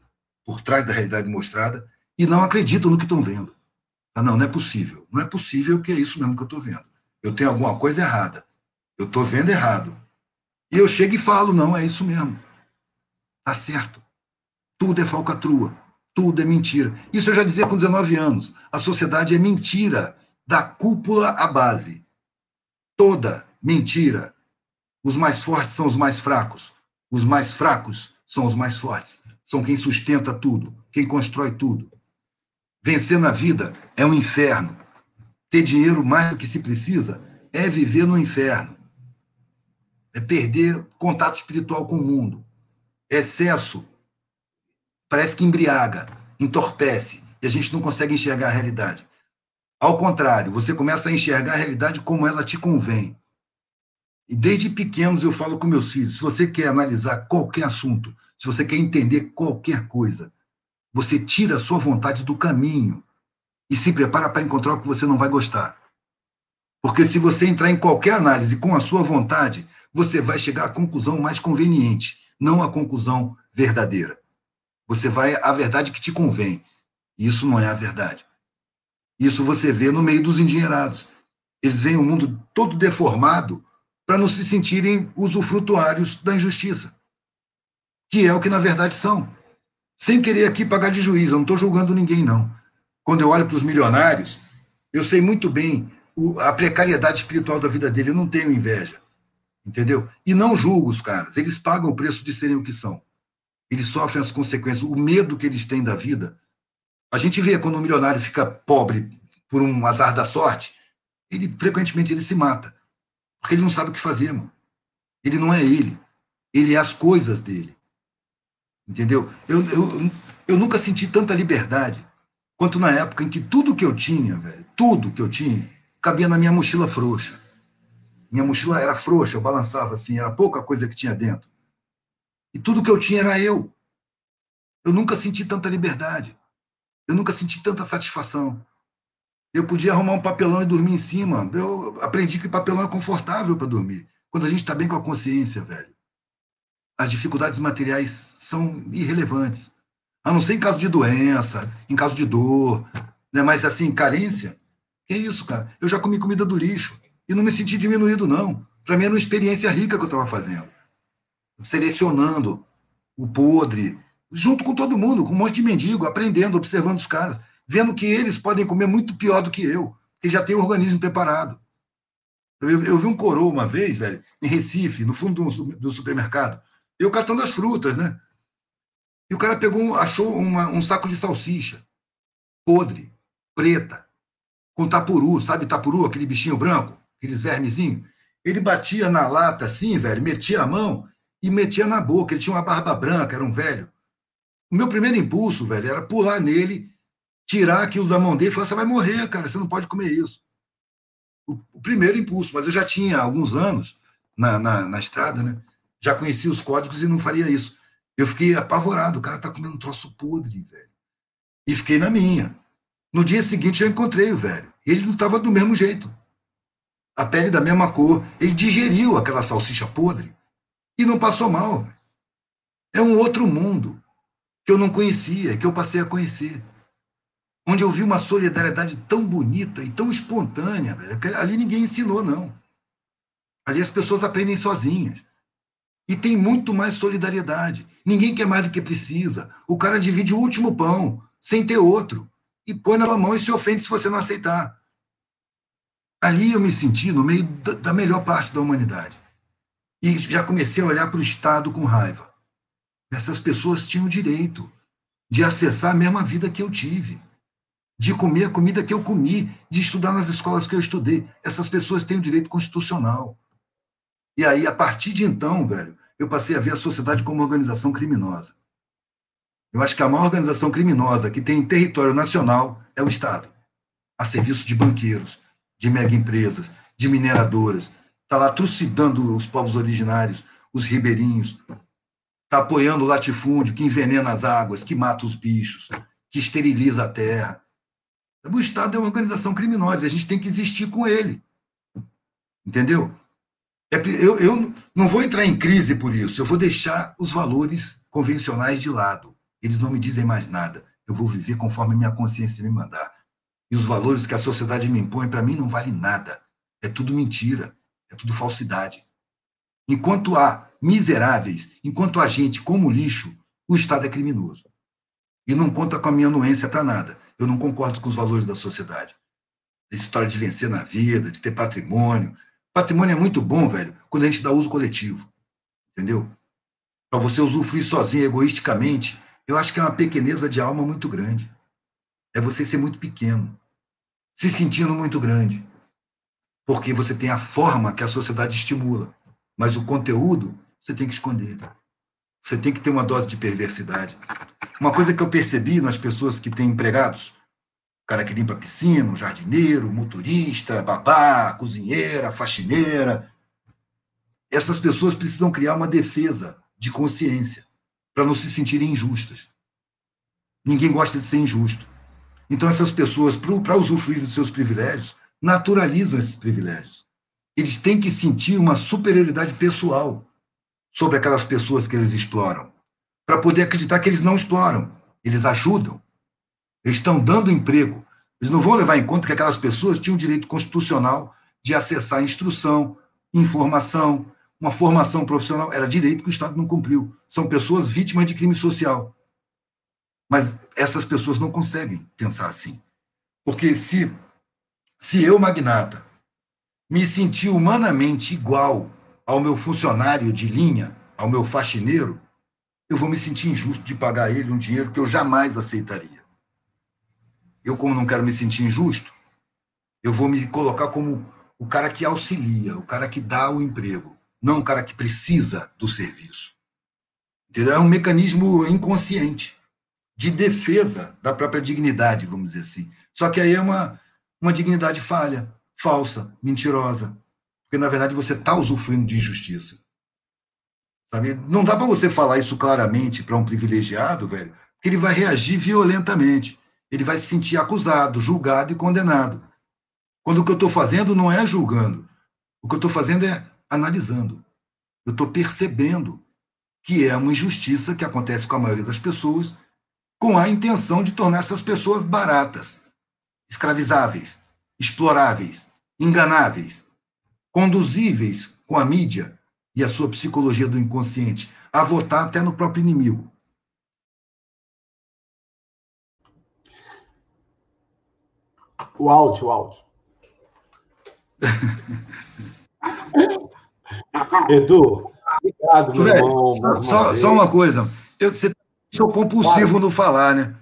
por trás da realidade mostrada, e não acreditam no que estão vendo. Ah, não, não é possível. Não é possível que é isso mesmo que eu estou vendo. Eu tenho alguma coisa errada. Eu estou vendo errado. E eu chego e falo, não, é isso mesmo. Tá certo. Tudo é falcatrua. Tudo é mentira. Isso eu já dizia com 19 anos. A sociedade é mentira, da cúpula à base. Toda mentira. Os mais fortes são os mais fracos. Os mais fracos são os mais fortes. São quem sustenta tudo, quem constrói tudo. Vencer na vida é um inferno. Ter dinheiro mais do que se precisa é viver no inferno é perder contato espiritual com o mundo. Excesso parece que embriaga, entorpece, e a gente não consegue enxergar a realidade. Ao contrário, você começa a enxergar a realidade como ela te convém. E desde pequenos eu falo com meus filhos: se você quer analisar qualquer assunto, se você quer entender qualquer coisa, você tira a sua vontade do caminho e se prepara para encontrar o que você não vai gostar. Porque se você entrar em qualquer análise com a sua vontade, você vai chegar à conclusão mais conveniente, não à conclusão verdadeira. Você vai à verdade que te convém. Isso não é a verdade. Isso você vê no meio dos endinheirados. Eles veem o mundo todo deformado para não se sentirem usufrutuários da injustiça, que é o que na verdade são. Sem querer aqui pagar de juiz, eu não estou julgando ninguém, não. Quando eu olho para os milionários, eu sei muito bem a precariedade espiritual da vida dele, eu não tenho inveja entendeu? E não julgo os caras, eles pagam o preço de serem o que são. Eles sofrem as consequências, o medo que eles têm da vida. A gente vê quando um milionário fica pobre por um azar da sorte, ele frequentemente ele se mata, porque ele não sabe o que fazer, mano. Ele não é ele, ele é as coisas dele. Entendeu? Eu, eu, eu nunca senti tanta liberdade quanto na época em que tudo que eu tinha, velho, tudo que eu tinha, cabia na minha mochila frouxa. Minha mochila era frouxa, eu balançava assim, era pouca coisa que tinha dentro. E tudo que eu tinha era eu. Eu nunca senti tanta liberdade. Eu nunca senti tanta satisfação. Eu podia arrumar um papelão e dormir em cima. Eu aprendi que papelão é confortável para dormir. Quando a gente está bem com a consciência, velho. As dificuldades materiais são irrelevantes. A não ser em caso de doença, em caso de dor. Né? Mas assim, carência. Que isso, cara? Eu já comi comida do lixo. E não me senti diminuído, não. Para mim era uma experiência rica que eu estava fazendo. Selecionando o podre, junto com todo mundo, com um monte de mendigo, aprendendo, observando os caras, vendo que eles podem comer muito pior do que eu, que já tem o organismo preparado. Eu, eu, vi um coroa uma vez, velho, em Recife, no fundo do, do supermercado, eu catando as frutas, né? E o cara pegou, achou uma, um saco de salsicha, podre, preta, com tapuru, sabe tapuru, aquele bichinho branco? aqueles vermezinhos, ele batia na lata assim, velho, metia a mão e metia na boca. Ele tinha uma barba branca, era um velho. O meu primeiro impulso, velho, era pular nele tirar aquilo da mão dele e falar: você vai morrer, cara, você não pode comer isso. O, o primeiro impulso, mas eu já tinha alguns anos na, na, na, estrada, né? Já conhecia os códigos e não faria isso. Eu fiquei apavorado, o cara tá comendo um troço podre, velho. E fiquei na minha. No dia seguinte eu encontrei o velho. Ele não estava do mesmo jeito. A pele da mesma cor. Ele digeriu aquela salsicha podre e não passou mal. É um outro mundo que eu não conhecia, que eu passei a conhecer. Onde eu vi uma solidariedade tão bonita e tão espontânea, velho. Ali ninguém ensinou, não. Ali as pessoas aprendem sozinhas. E tem muito mais solidariedade. Ninguém quer mais do que precisa. O cara divide o último pão, sem ter outro. E põe na mão e se ofende se você não aceitar. Ali eu me senti no meio da melhor parte da humanidade. E já comecei a olhar para o Estado com raiva. Essas pessoas tinham direito de acessar a mesma vida que eu tive, de comer a comida que eu comi, de estudar nas escolas que eu estudei. Essas pessoas têm o direito constitucional. E aí, a partir de então, velho, eu passei a ver a sociedade como uma organização criminosa. Eu acho que a maior organização criminosa que tem em território nacional é o Estado, a serviço de banqueiros, de mega empresas, de mineradoras. Está lá trucidando os povos originários, os ribeirinhos. Está apoiando o latifúndio que envenena as águas, que mata os bichos, que esteriliza a terra. O Estado é uma organização criminosa e a gente tem que existir com ele. Entendeu? É eu, eu não vou entrar em crise por isso, eu vou deixar os valores convencionais de lado. Eles não me dizem mais nada. Eu vou viver conforme minha consciência me mandar. E os valores que a sociedade me impõe, para mim, não vale nada. É tudo mentira, é tudo falsidade. Enquanto há miseráveis, enquanto há gente como lixo, o Estado é criminoso. E não conta com a minha anuência para nada. Eu não concordo com os valores da sociedade. Essa história de vencer na vida, de ter patrimônio. Patrimônio é muito bom, velho, quando a gente dá uso coletivo. Entendeu? Para você usufruir sozinho, egoisticamente, eu acho que é uma pequeneza de alma muito grande. É você ser muito pequeno, se sentindo muito grande. Porque você tem a forma que a sociedade estimula, mas o conteúdo você tem que esconder. Você tem que ter uma dose de perversidade. Uma coisa que eu percebi nas pessoas que têm empregados, o cara que limpa a piscina, o jardineiro, motorista, babá, cozinheira, faxineira, essas pessoas precisam criar uma defesa de consciência para não se sentirem injustas. Ninguém gosta de ser injusto. Então, essas pessoas, para usufruir dos seus privilégios, naturalizam esses privilégios. Eles têm que sentir uma superioridade pessoal sobre aquelas pessoas que eles exploram, para poder acreditar que eles não exploram, eles ajudam. Eles estão dando emprego. Eles não vão levar em conta que aquelas pessoas tinham direito constitucional de acessar instrução, informação, uma formação profissional, era direito que o Estado não cumpriu. São pessoas vítimas de crime social. Mas essas pessoas não conseguem pensar assim. Porque se, se eu, magnata, me sentir humanamente igual ao meu funcionário de linha, ao meu faxineiro, eu vou me sentir injusto de pagar ele um dinheiro que eu jamais aceitaria. Eu, como não quero me sentir injusto, eu vou me colocar como o cara que auxilia, o cara que dá o emprego não um cara que precisa do serviço. Entendeu? É um mecanismo inconsciente de defesa da própria dignidade, vamos dizer assim. Só que aí é uma, uma dignidade falha, falsa, mentirosa. Porque, na verdade, você está usufruindo de injustiça. Sabe? Não dá para você falar isso claramente para um privilegiado, velho, porque ele vai reagir violentamente. Ele vai se sentir acusado, julgado e condenado. Quando o que eu estou fazendo não é julgando. O que eu estou fazendo é analisando. Eu estou percebendo que é uma injustiça que acontece com a maioria das pessoas, com a intenção de tornar essas pessoas baratas, escravizáveis, exploráveis, enganáveis, conduzíveis com a mídia e a sua psicologia do inconsciente a votar até no próprio inimigo. O áudio, o áudio. (laughs) Edu, obrigado, meu irmão. Só, só, uma coisa. Eu, você sou compulsivo no falar, né?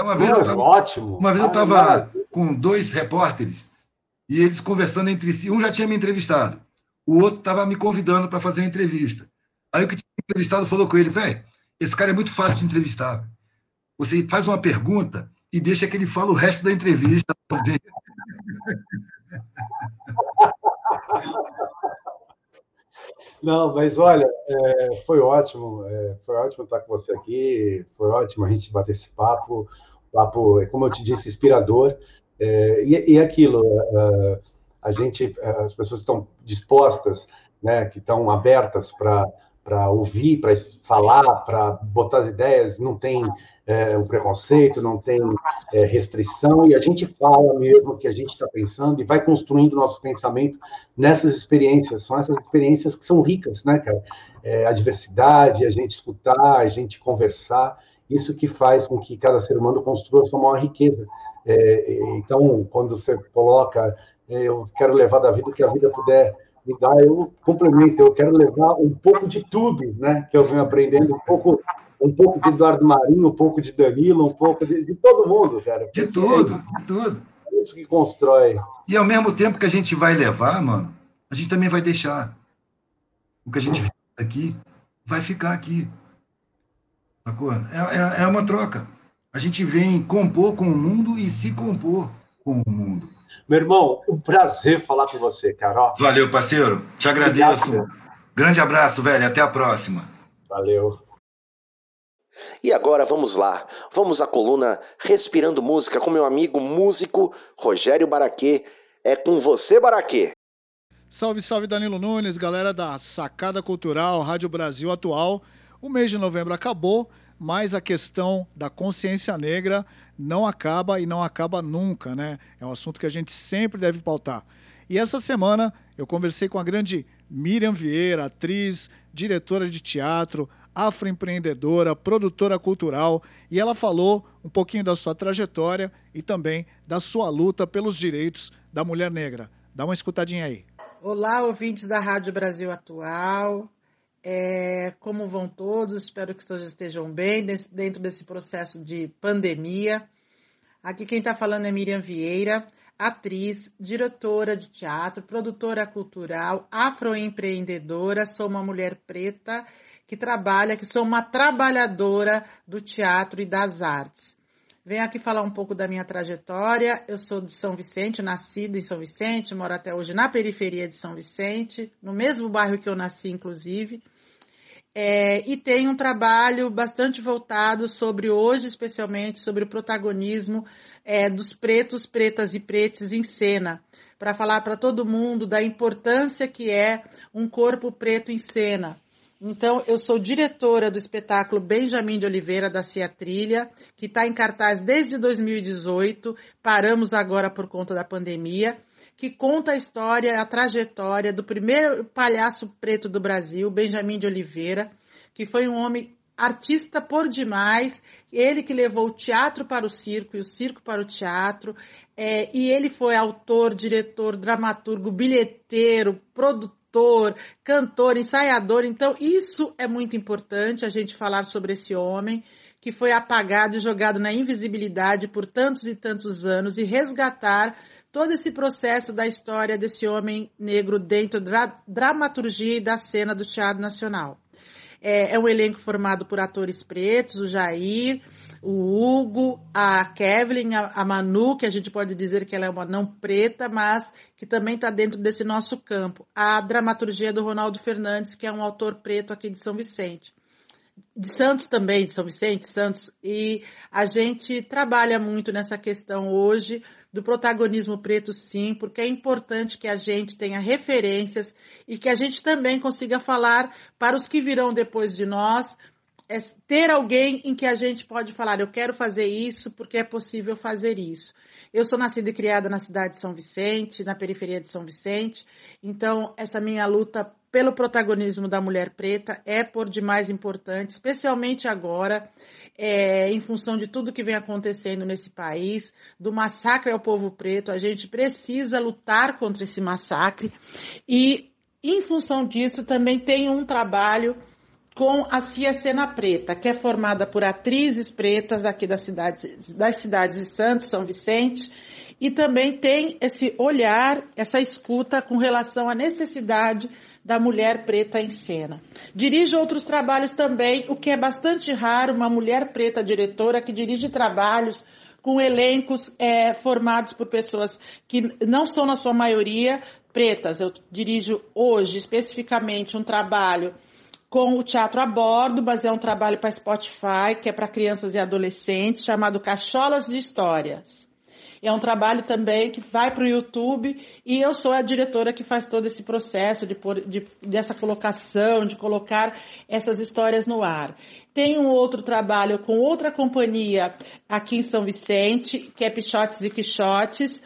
É Uma vez, eu tava, ótimo. uma vez eu estava com dois repórteres e eles conversando entre si. Um já tinha me entrevistado, o outro estava me convidando para fazer uma entrevista. Aí o que tinha me entrevistado falou com ele: velho, esse cara é muito fácil de entrevistar. Você faz uma pergunta e deixa que ele fala o resto da entrevista. (laughs) Não, mas olha, é, foi ótimo, é, foi ótimo estar com você aqui, foi ótimo a gente bater esse papo, é como eu te disse, inspirador, é, e, e aquilo, é, a gente, as pessoas estão dispostas, né, que estão abertas para ouvir, para falar, para botar as ideias, não tem é, um preconceito, não tem é, restrição, e a gente fala mesmo o que a gente está pensando e vai construindo nosso pensamento nessas experiências. São essas experiências que são ricas, né, cara? É, a diversidade, a gente escutar, a gente conversar, isso que faz com que cada ser humano construa a sua maior riqueza. É, então, quando você coloca, é, eu quero levar da vida o que a vida puder me dar, eu complemento, eu quero levar um pouco de tudo, né, que eu venho aprendendo, um pouco, um pouco de Eduardo Marinho, um pouco de Danilo, um pouco de, de todo mundo, cara. De tudo, de tudo. É isso que constrói. E ao mesmo tempo que a gente vai levar, mano, a gente também vai deixar. O que a gente faz aqui vai ficar aqui. É, é, é uma troca. A gente vem compor com o mundo e se compor com o mundo. Meu irmão, um prazer falar com você, cara. Valeu, parceiro. Te agradeço. Obrigado. Grande abraço, velho. Até a próxima. Valeu. E agora vamos lá. Vamos à coluna Respirando Música com meu amigo músico Rogério Baraquê. É com você, Baraquê. Salve, salve Danilo Nunes, galera da Sacada Cultural, Rádio Brasil Atual. O mês de novembro acabou, mas a questão da consciência negra não acaba e não acaba nunca, né? É um assunto que a gente sempre deve pautar. E essa semana eu conversei com a grande Miriam Vieira, atriz, diretora de teatro, afroempreendedora, produtora cultural, e ela falou um pouquinho da sua trajetória e também da sua luta pelos direitos da mulher negra. Dá uma escutadinha aí. Olá, ouvintes da Rádio Brasil Atual. É, como vão todos? Espero que todos estejam bem dentro desse processo de pandemia. Aqui quem está falando é Miriam Vieira, atriz, diretora de teatro, produtora cultural, afroempreendedora. Sou uma mulher preta que trabalha, que sou uma trabalhadora do teatro e das artes. Venho aqui falar um pouco da minha trajetória. Eu sou de São Vicente, nascida em São Vicente, moro até hoje na periferia de São Vicente, no mesmo bairro que eu nasci, inclusive. É, e tenho um trabalho bastante voltado sobre hoje, especialmente sobre o protagonismo é, dos pretos, pretas e pretes em cena, para falar para todo mundo da importância que é um corpo preto em cena. Então, eu sou diretora do espetáculo Benjamin de Oliveira da Cia Trilha, que está em cartaz desde 2018, paramos agora por conta da pandemia, que conta a história, a trajetória do primeiro palhaço preto do Brasil, Benjamin de Oliveira, que foi um homem artista por demais, ele que levou o teatro para o circo e o circo para o teatro, é, e ele foi autor, diretor, dramaturgo, bilheteiro, produtor, cantor, ensaiador. Então, isso é muito importante a gente falar sobre esse homem que foi apagado e jogado na invisibilidade por tantos e tantos anos e resgatar todo esse processo da história desse homem negro dentro da dramaturgia e da cena do Teatro Nacional. É, é um elenco formado por atores pretos, o Jair, o Hugo, a Kevin, a, a Manu, que a gente pode dizer que ela é uma não preta, mas que também está dentro desse nosso campo. A dramaturgia do Ronaldo Fernandes, que é um autor preto aqui de São Vicente. De Santos também, de São Vicente, Santos. E a gente trabalha muito nessa questão hoje do protagonismo preto, sim, porque é importante que a gente tenha referências e que a gente também consiga falar para os que virão depois de nós. É ter alguém em que a gente pode falar, eu quero fazer isso porque é possível fazer isso. Eu sou nascida e criada na cidade de São Vicente, na periferia de São Vicente, então essa minha luta pelo protagonismo da mulher preta é por demais importante, especialmente agora, é, em função de tudo que vem acontecendo nesse país, do massacre ao povo preto, a gente precisa lutar contra esse massacre. E, em função disso, também tem um trabalho com a Cia Cena Preta, que é formada por atrizes pretas aqui das cidades, das cidades de Santos, São Vicente, e também tem esse olhar, essa escuta com relação à necessidade da mulher preta em cena. Dirige outros trabalhos também, o que é bastante raro, uma mulher preta diretora que dirige trabalhos com elencos é, formados por pessoas que não são, na sua maioria, pretas. Eu dirijo hoje, especificamente, um trabalho com o Teatro a Bordo, mas é um trabalho para Spotify, que é para crianças e adolescentes, chamado Cacholas de Histórias. É um trabalho também que vai para o YouTube e eu sou a diretora que faz todo esse processo de, de, dessa colocação, de colocar essas histórias no ar. Tem um outro trabalho com outra companhia aqui em São Vicente, que é Pichotes e Quixotes,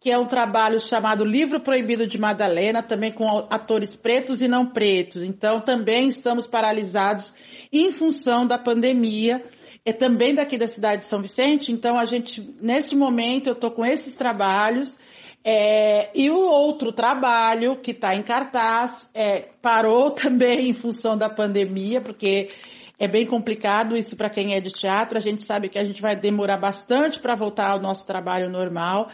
que é um trabalho chamado Livro Proibido de Madalena, também com atores pretos e não pretos. Então, também estamos paralisados em função da pandemia é também daqui da cidade de São Vicente, então a gente, nesse momento, eu estou com esses trabalhos. É, e o outro trabalho que está em cartaz é, parou (laughs) também em função da pandemia, porque é bem complicado isso para quem é de teatro. A gente sabe que a gente vai demorar bastante para voltar ao nosso trabalho normal,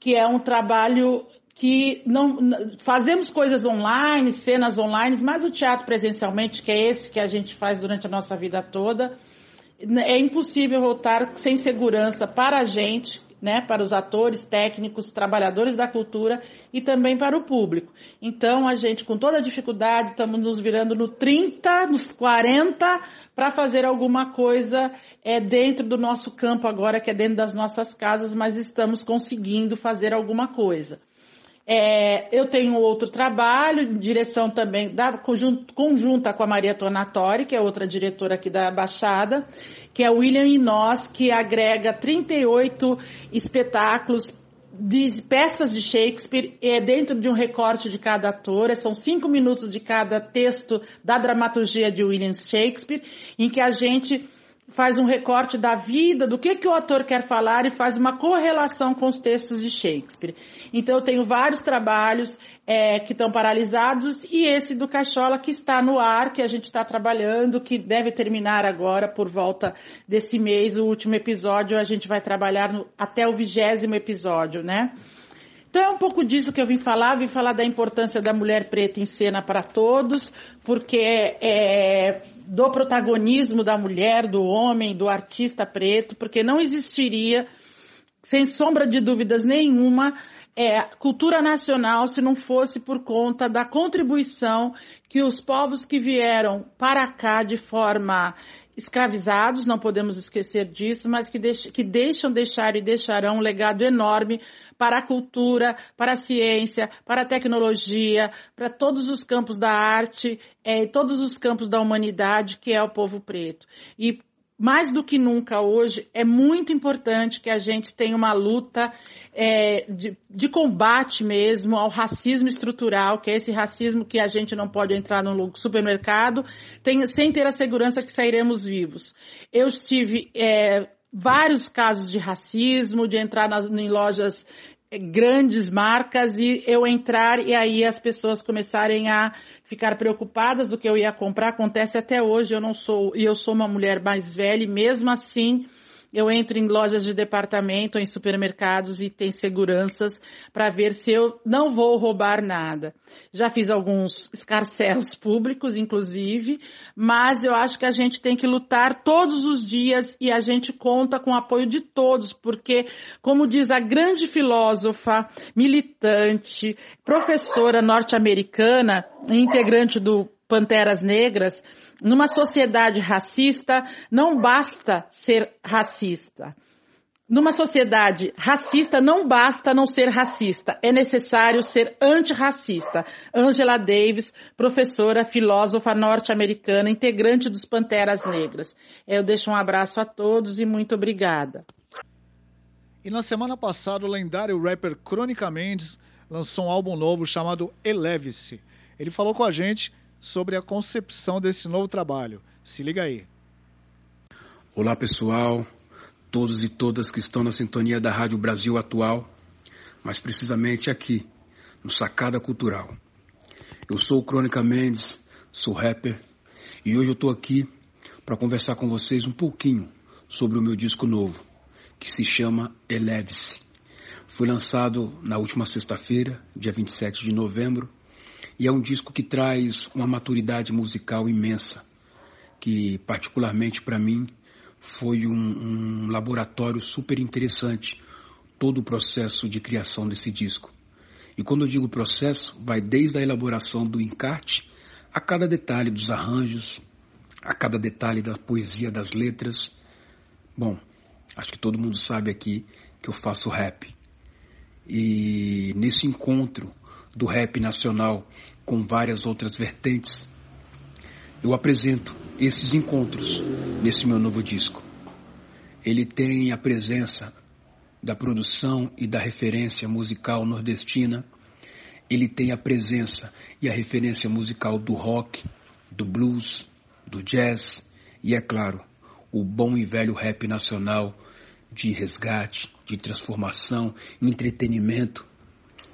que é um trabalho que não fazemos coisas online, cenas online, mas o teatro presencialmente, que é esse que a gente faz durante a nossa vida toda, é impossível voltar sem segurança para a gente, né, para os atores, técnicos, trabalhadores da cultura e também para o público. Então, a gente, com toda a dificuldade, estamos nos virando no 30, nos 40, para fazer alguma coisa é, dentro do nosso campo agora, que é dentro das nossas casas, mas estamos conseguindo fazer alguma coisa. É, eu tenho outro trabalho, direção também da, conjunta com a Maria Tonatori, que é outra diretora aqui da Baixada, que é William e Nós, que agrega 38 espetáculos de peças de Shakespeare é, dentro de um recorte de cada ator, são cinco minutos de cada texto da dramaturgia de William Shakespeare, em que a gente faz um recorte da vida, do que, que o ator quer falar e faz uma correlação com os textos de Shakespeare. Então eu tenho vários trabalhos é, que estão paralisados e esse do Cachola que está no ar, que a gente está trabalhando, que deve terminar agora por volta desse mês, o último episódio, a gente vai trabalhar no, até o vigésimo episódio, né? Então é um pouco disso que eu vim falar, vim falar da importância da mulher preta em cena para todos, porque é, do protagonismo da mulher, do homem, do artista preto, porque não existiria, sem sombra de dúvidas nenhuma, é, cultura nacional se não fosse por conta da contribuição que os povos que vieram para cá de forma escravizados, não podemos esquecer disso, mas que, deix que deixam, deixar e deixarão um legado enorme para a cultura, para a ciência, para a tecnologia, para todos os campos da arte, é, todos os campos da humanidade, que é o povo preto. E mais do que nunca hoje, é muito importante que a gente tenha uma luta é, de, de, combate mesmo ao racismo estrutural, que é esse racismo que a gente não pode entrar no supermercado tem, sem ter a segurança que sairemos vivos. Eu tive é, vários casos de racismo, de entrar nas, em lojas é, grandes marcas e eu entrar e aí as pessoas começarem a ficar preocupadas do que eu ia comprar. Acontece até hoje, eu não sou, e eu sou uma mulher mais velha e mesmo assim eu entro em lojas de departamento, em supermercados e tem seguranças para ver se eu não vou roubar nada. Já fiz alguns escarcéus públicos, inclusive, mas eu acho que a gente tem que lutar todos os dias e a gente conta com o apoio de todos, porque, como diz a grande filósofa, militante, professora norte-americana, integrante do Panteras Negras, numa sociedade racista, não basta ser racista. Numa sociedade racista, não basta não ser racista, é necessário ser antirracista. Angela Davis, professora, filósofa norte-americana, integrante dos Panteras Negras. Eu deixo um abraço a todos e muito obrigada. E na semana passada, o lendário rapper Crônica Mendes lançou um álbum novo chamado Eleve-se. Ele falou com a gente sobre a concepção desse novo trabalho. Se liga aí. Olá, pessoal, todos e todas que estão na sintonia da Rádio Brasil Atual, mas precisamente aqui, no Sacada Cultural. Eu sou o Crônica Mendes, sou rapper, e hoje eu estou aqui para conversar com vocês um pouquinho sobre o meu disco novo, que se chama Eleve-se. Foi lançado na última sexta-feira, dia 27 de novembro, E é um disco que traz uma maturidade musical imensa, que particularmente para mim foi um, um, laboratório super interessante, todo o processo de criação desse disco. E quando eu digo processo, vai desde a elaboração do encarte a cada detalhe dos arranjos, a cada detalhe da poesia das letras. Bom, acho que todo mundo sabe aqui que eu faço rap. E nesse encontro do rap nacional com várias outras vertentes, eu apresento esses encontros nesse meu novo disco. Ele tem a presença da produção e da referência musical nordestina, ele tem a presença e a referência musical do rock, do blues, do jazz e, é claro, o bom e velho rap nacional de resgate, de transformação, entretenimento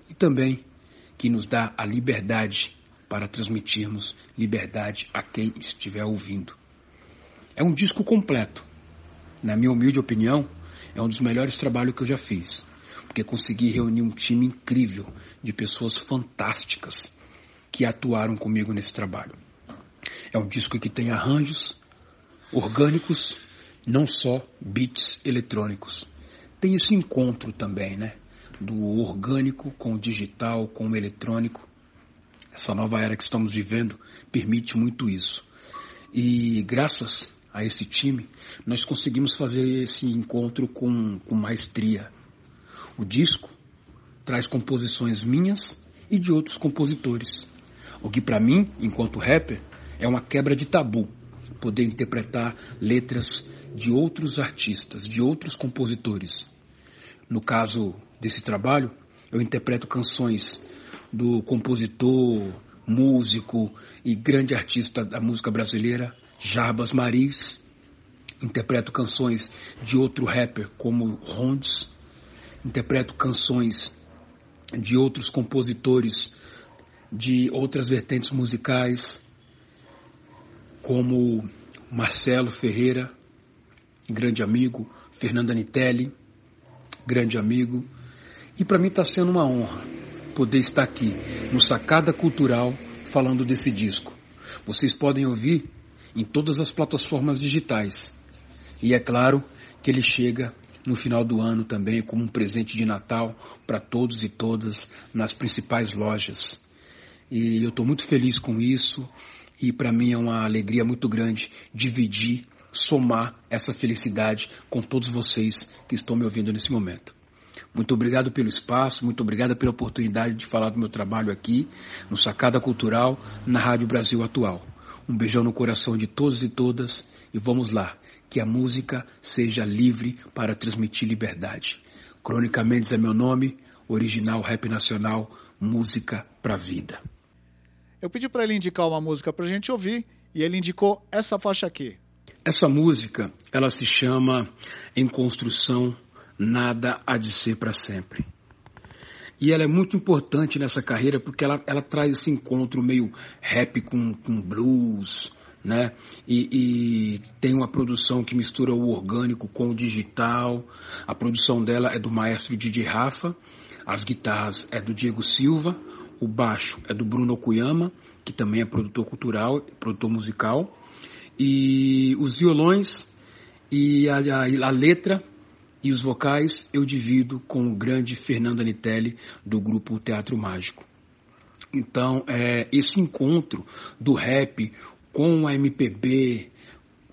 e também que nos dá a liberdade para transmitirmos liberdade a quem estiver ouvindo. É um disco completo. Na minha humilde opinião, é um dos melhores trabalhos que eu já fiz, porque consegui reunir um time incrível de pessoas fantásticas que atuaram comigo nesse trabalho. É um disco que tem arranjos orgânicos, não só beats eletrônicos. Tem esse encontro também, né? Do orgânico com o digital, com o eletrônico. Essa nova era que estamos vivendo permite muito isso. E graças a esse time, nós conseguimos fazer esse encontro com, com maestria. O disco traz composições minhas e de outros compositores. O que para mim, enquanto rapper, é uma quebra de tabu, poder interpretar letras de outros artistas, de outros compositores. No caso desse trabalho, eu interpreto canções do compositor, músico e grande artista da música brasileira, Jarbas Maris. Interpreto canções de outro rapper como Rondes. Interpreto canções de outros compositores de outras vertentes musicais, como Marcelo Ferreira, grande amigo, Fernanda Nitelli, grande amigo. E para mim está sendo uma honra poder estar aqui no Sacada Cultural falando desse disco. Vocês podem ouvir em todas as plataformas digitais. E é claro que ele chega no final do ano também como um presente de Natal para todos e todas nas principais lojas. E eu estou muito feliz com isso e para mim é uma alegria muito grande dividir, somar essa felicidade com todos vocês que estão me ouvindo nesse momento. Muito obrigado pelo espaço, muito obrigado pela oportunidade de falar do meu trabalho aqui no Sacada Cultural, na Rádio Brasil Atual. Um beijão no coração de todos e todas e vamos lá, que a música seja livre para transmitir liberdade. Crônica Mendes é meu nome, original rap nacional, música pra vida. Eu pedi para ele indicar uma música para a gente ouvir e ele indicou essa faixa aqui. Essa música, ela se chama Em Construção, Nada Há de Ser para Sempre. E ela é muito importante nessa carreira porque ela, ela traz esse encontro meio rap com, com blues, né? E, e, tem uma produção que mistura o orgânico com o digital. A produção dela é do maestro DJ Rafa, as guitarras é do Diego Silva, o baixo é do Bruno Okuyama, que também é produtor cultural, produtor musical. E os violões e a, a, a letra e os vocais eu divido com o grande Fernando Anitelli, do grupo Teatro Mágico. Então, é, esse encontro do rap com a MPB,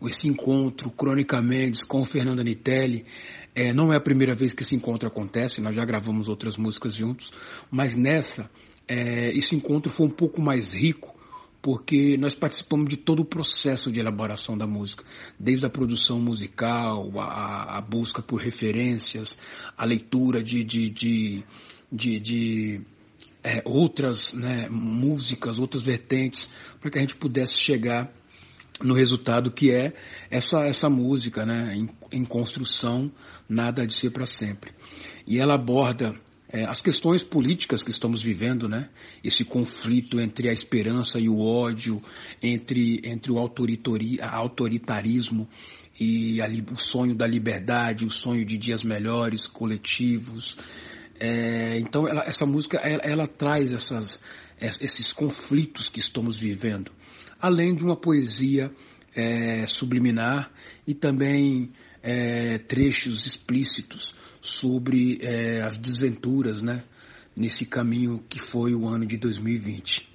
esse encontro cronicamente com o Fernando Anitelli, é, não é a primeira vez que esse encontro acontece, nós já gravamos outras músicas juntos, mas nessa é, esse encontro foi um pouco mais rico, porque nós participamos de todo o processo de elaboração da música, desde a produção musical, a, a busca por referências, a leitura de, de, de, de, de é, outras né, músicas, outras vertentes, para que a gente pudesse chegar no resultado que é essa, essa música né, em, em construção, nada de ser para sempre. E ela aborda é, as questões políticas que estamos vivendo, né? Esse conflito entre a esperança e o ódio, entre, entre o autoritarismo e a, o sonho da liberdade, o sonho de dias melhores, coletivos. É, então, ela, essa música ela, ela traz essas, esses conflitos que estamos vivendo, além de uma poesia é, subliminar e também é, trechos explícitos sobre é, as desventuras, né, nesse caminho que foi o ano de 2020.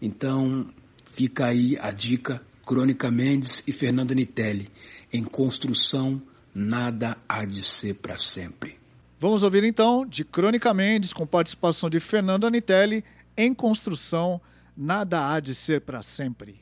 Então, fica aí a dica: Crônica Mendes e Fernanda Nitelli, em construção, nada há de ser para sempre. Vamos ouvir então de Crônica Mendes, com participação de Fernanda Nitelli, em construção, nada há de ser para sempre.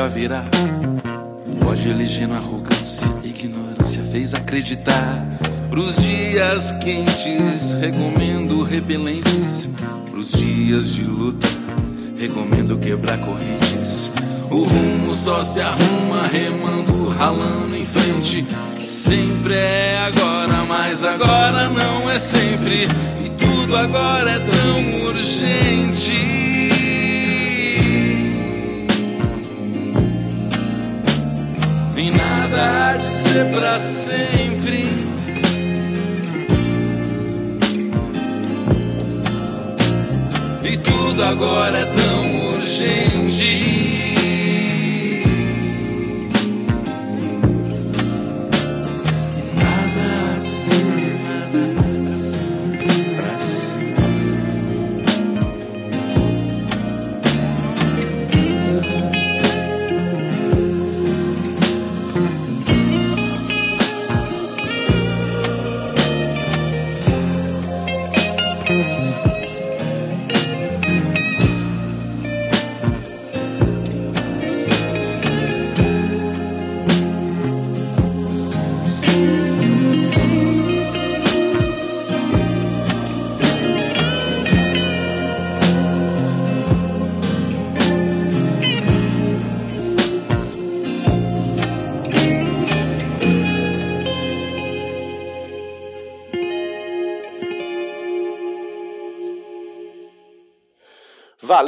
ódio elegendo arrogância, ignorância fez acreditar. Pros dias quentes, recomendo repelentes. Pros dias de luta, recomendo quebrar correntes. O rumo só se arruma remando, ralando em frente. Sempre é agora, mas agora não é sempre. E tudo agora é tão urgente. Nada há de ser pra sempre. E tudo agora é tão urgente.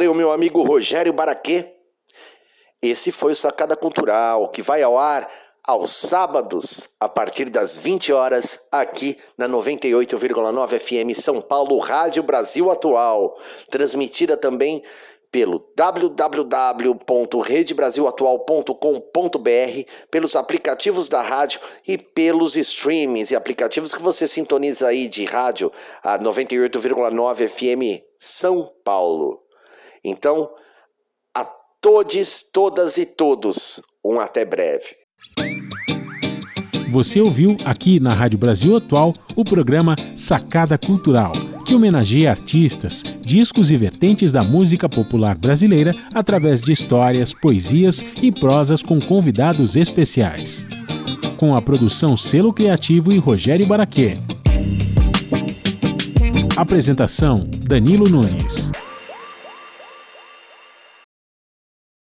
Valeu, meu amigo Rogério Baraquê. Esse foi o Sacada Cultural, que vai ao ar aos sábados, a partir das 20 horas, aqui na 98,9 FM São Paulo, Rádio Brasil Atual. Transmitida também pelo www.redebrasilatual.com.br, pelos aplicativos da rádio e pelos streamings e aplicativos que você sintoniza aí de rádio a 98,9 FM São Paulo. Então, a todos, todas e todos, um até breve. Você ouviu aqui na Rádio Brasil Atual o programa Sacada Cultural, que homenageia artistas, discos e vertentes da música popular brasileira através de histórias, poesias e prosas com convidados especiais. Com a produção Selo Criativo e Rogério Baraquê. Apresentação: Danilo Nunes.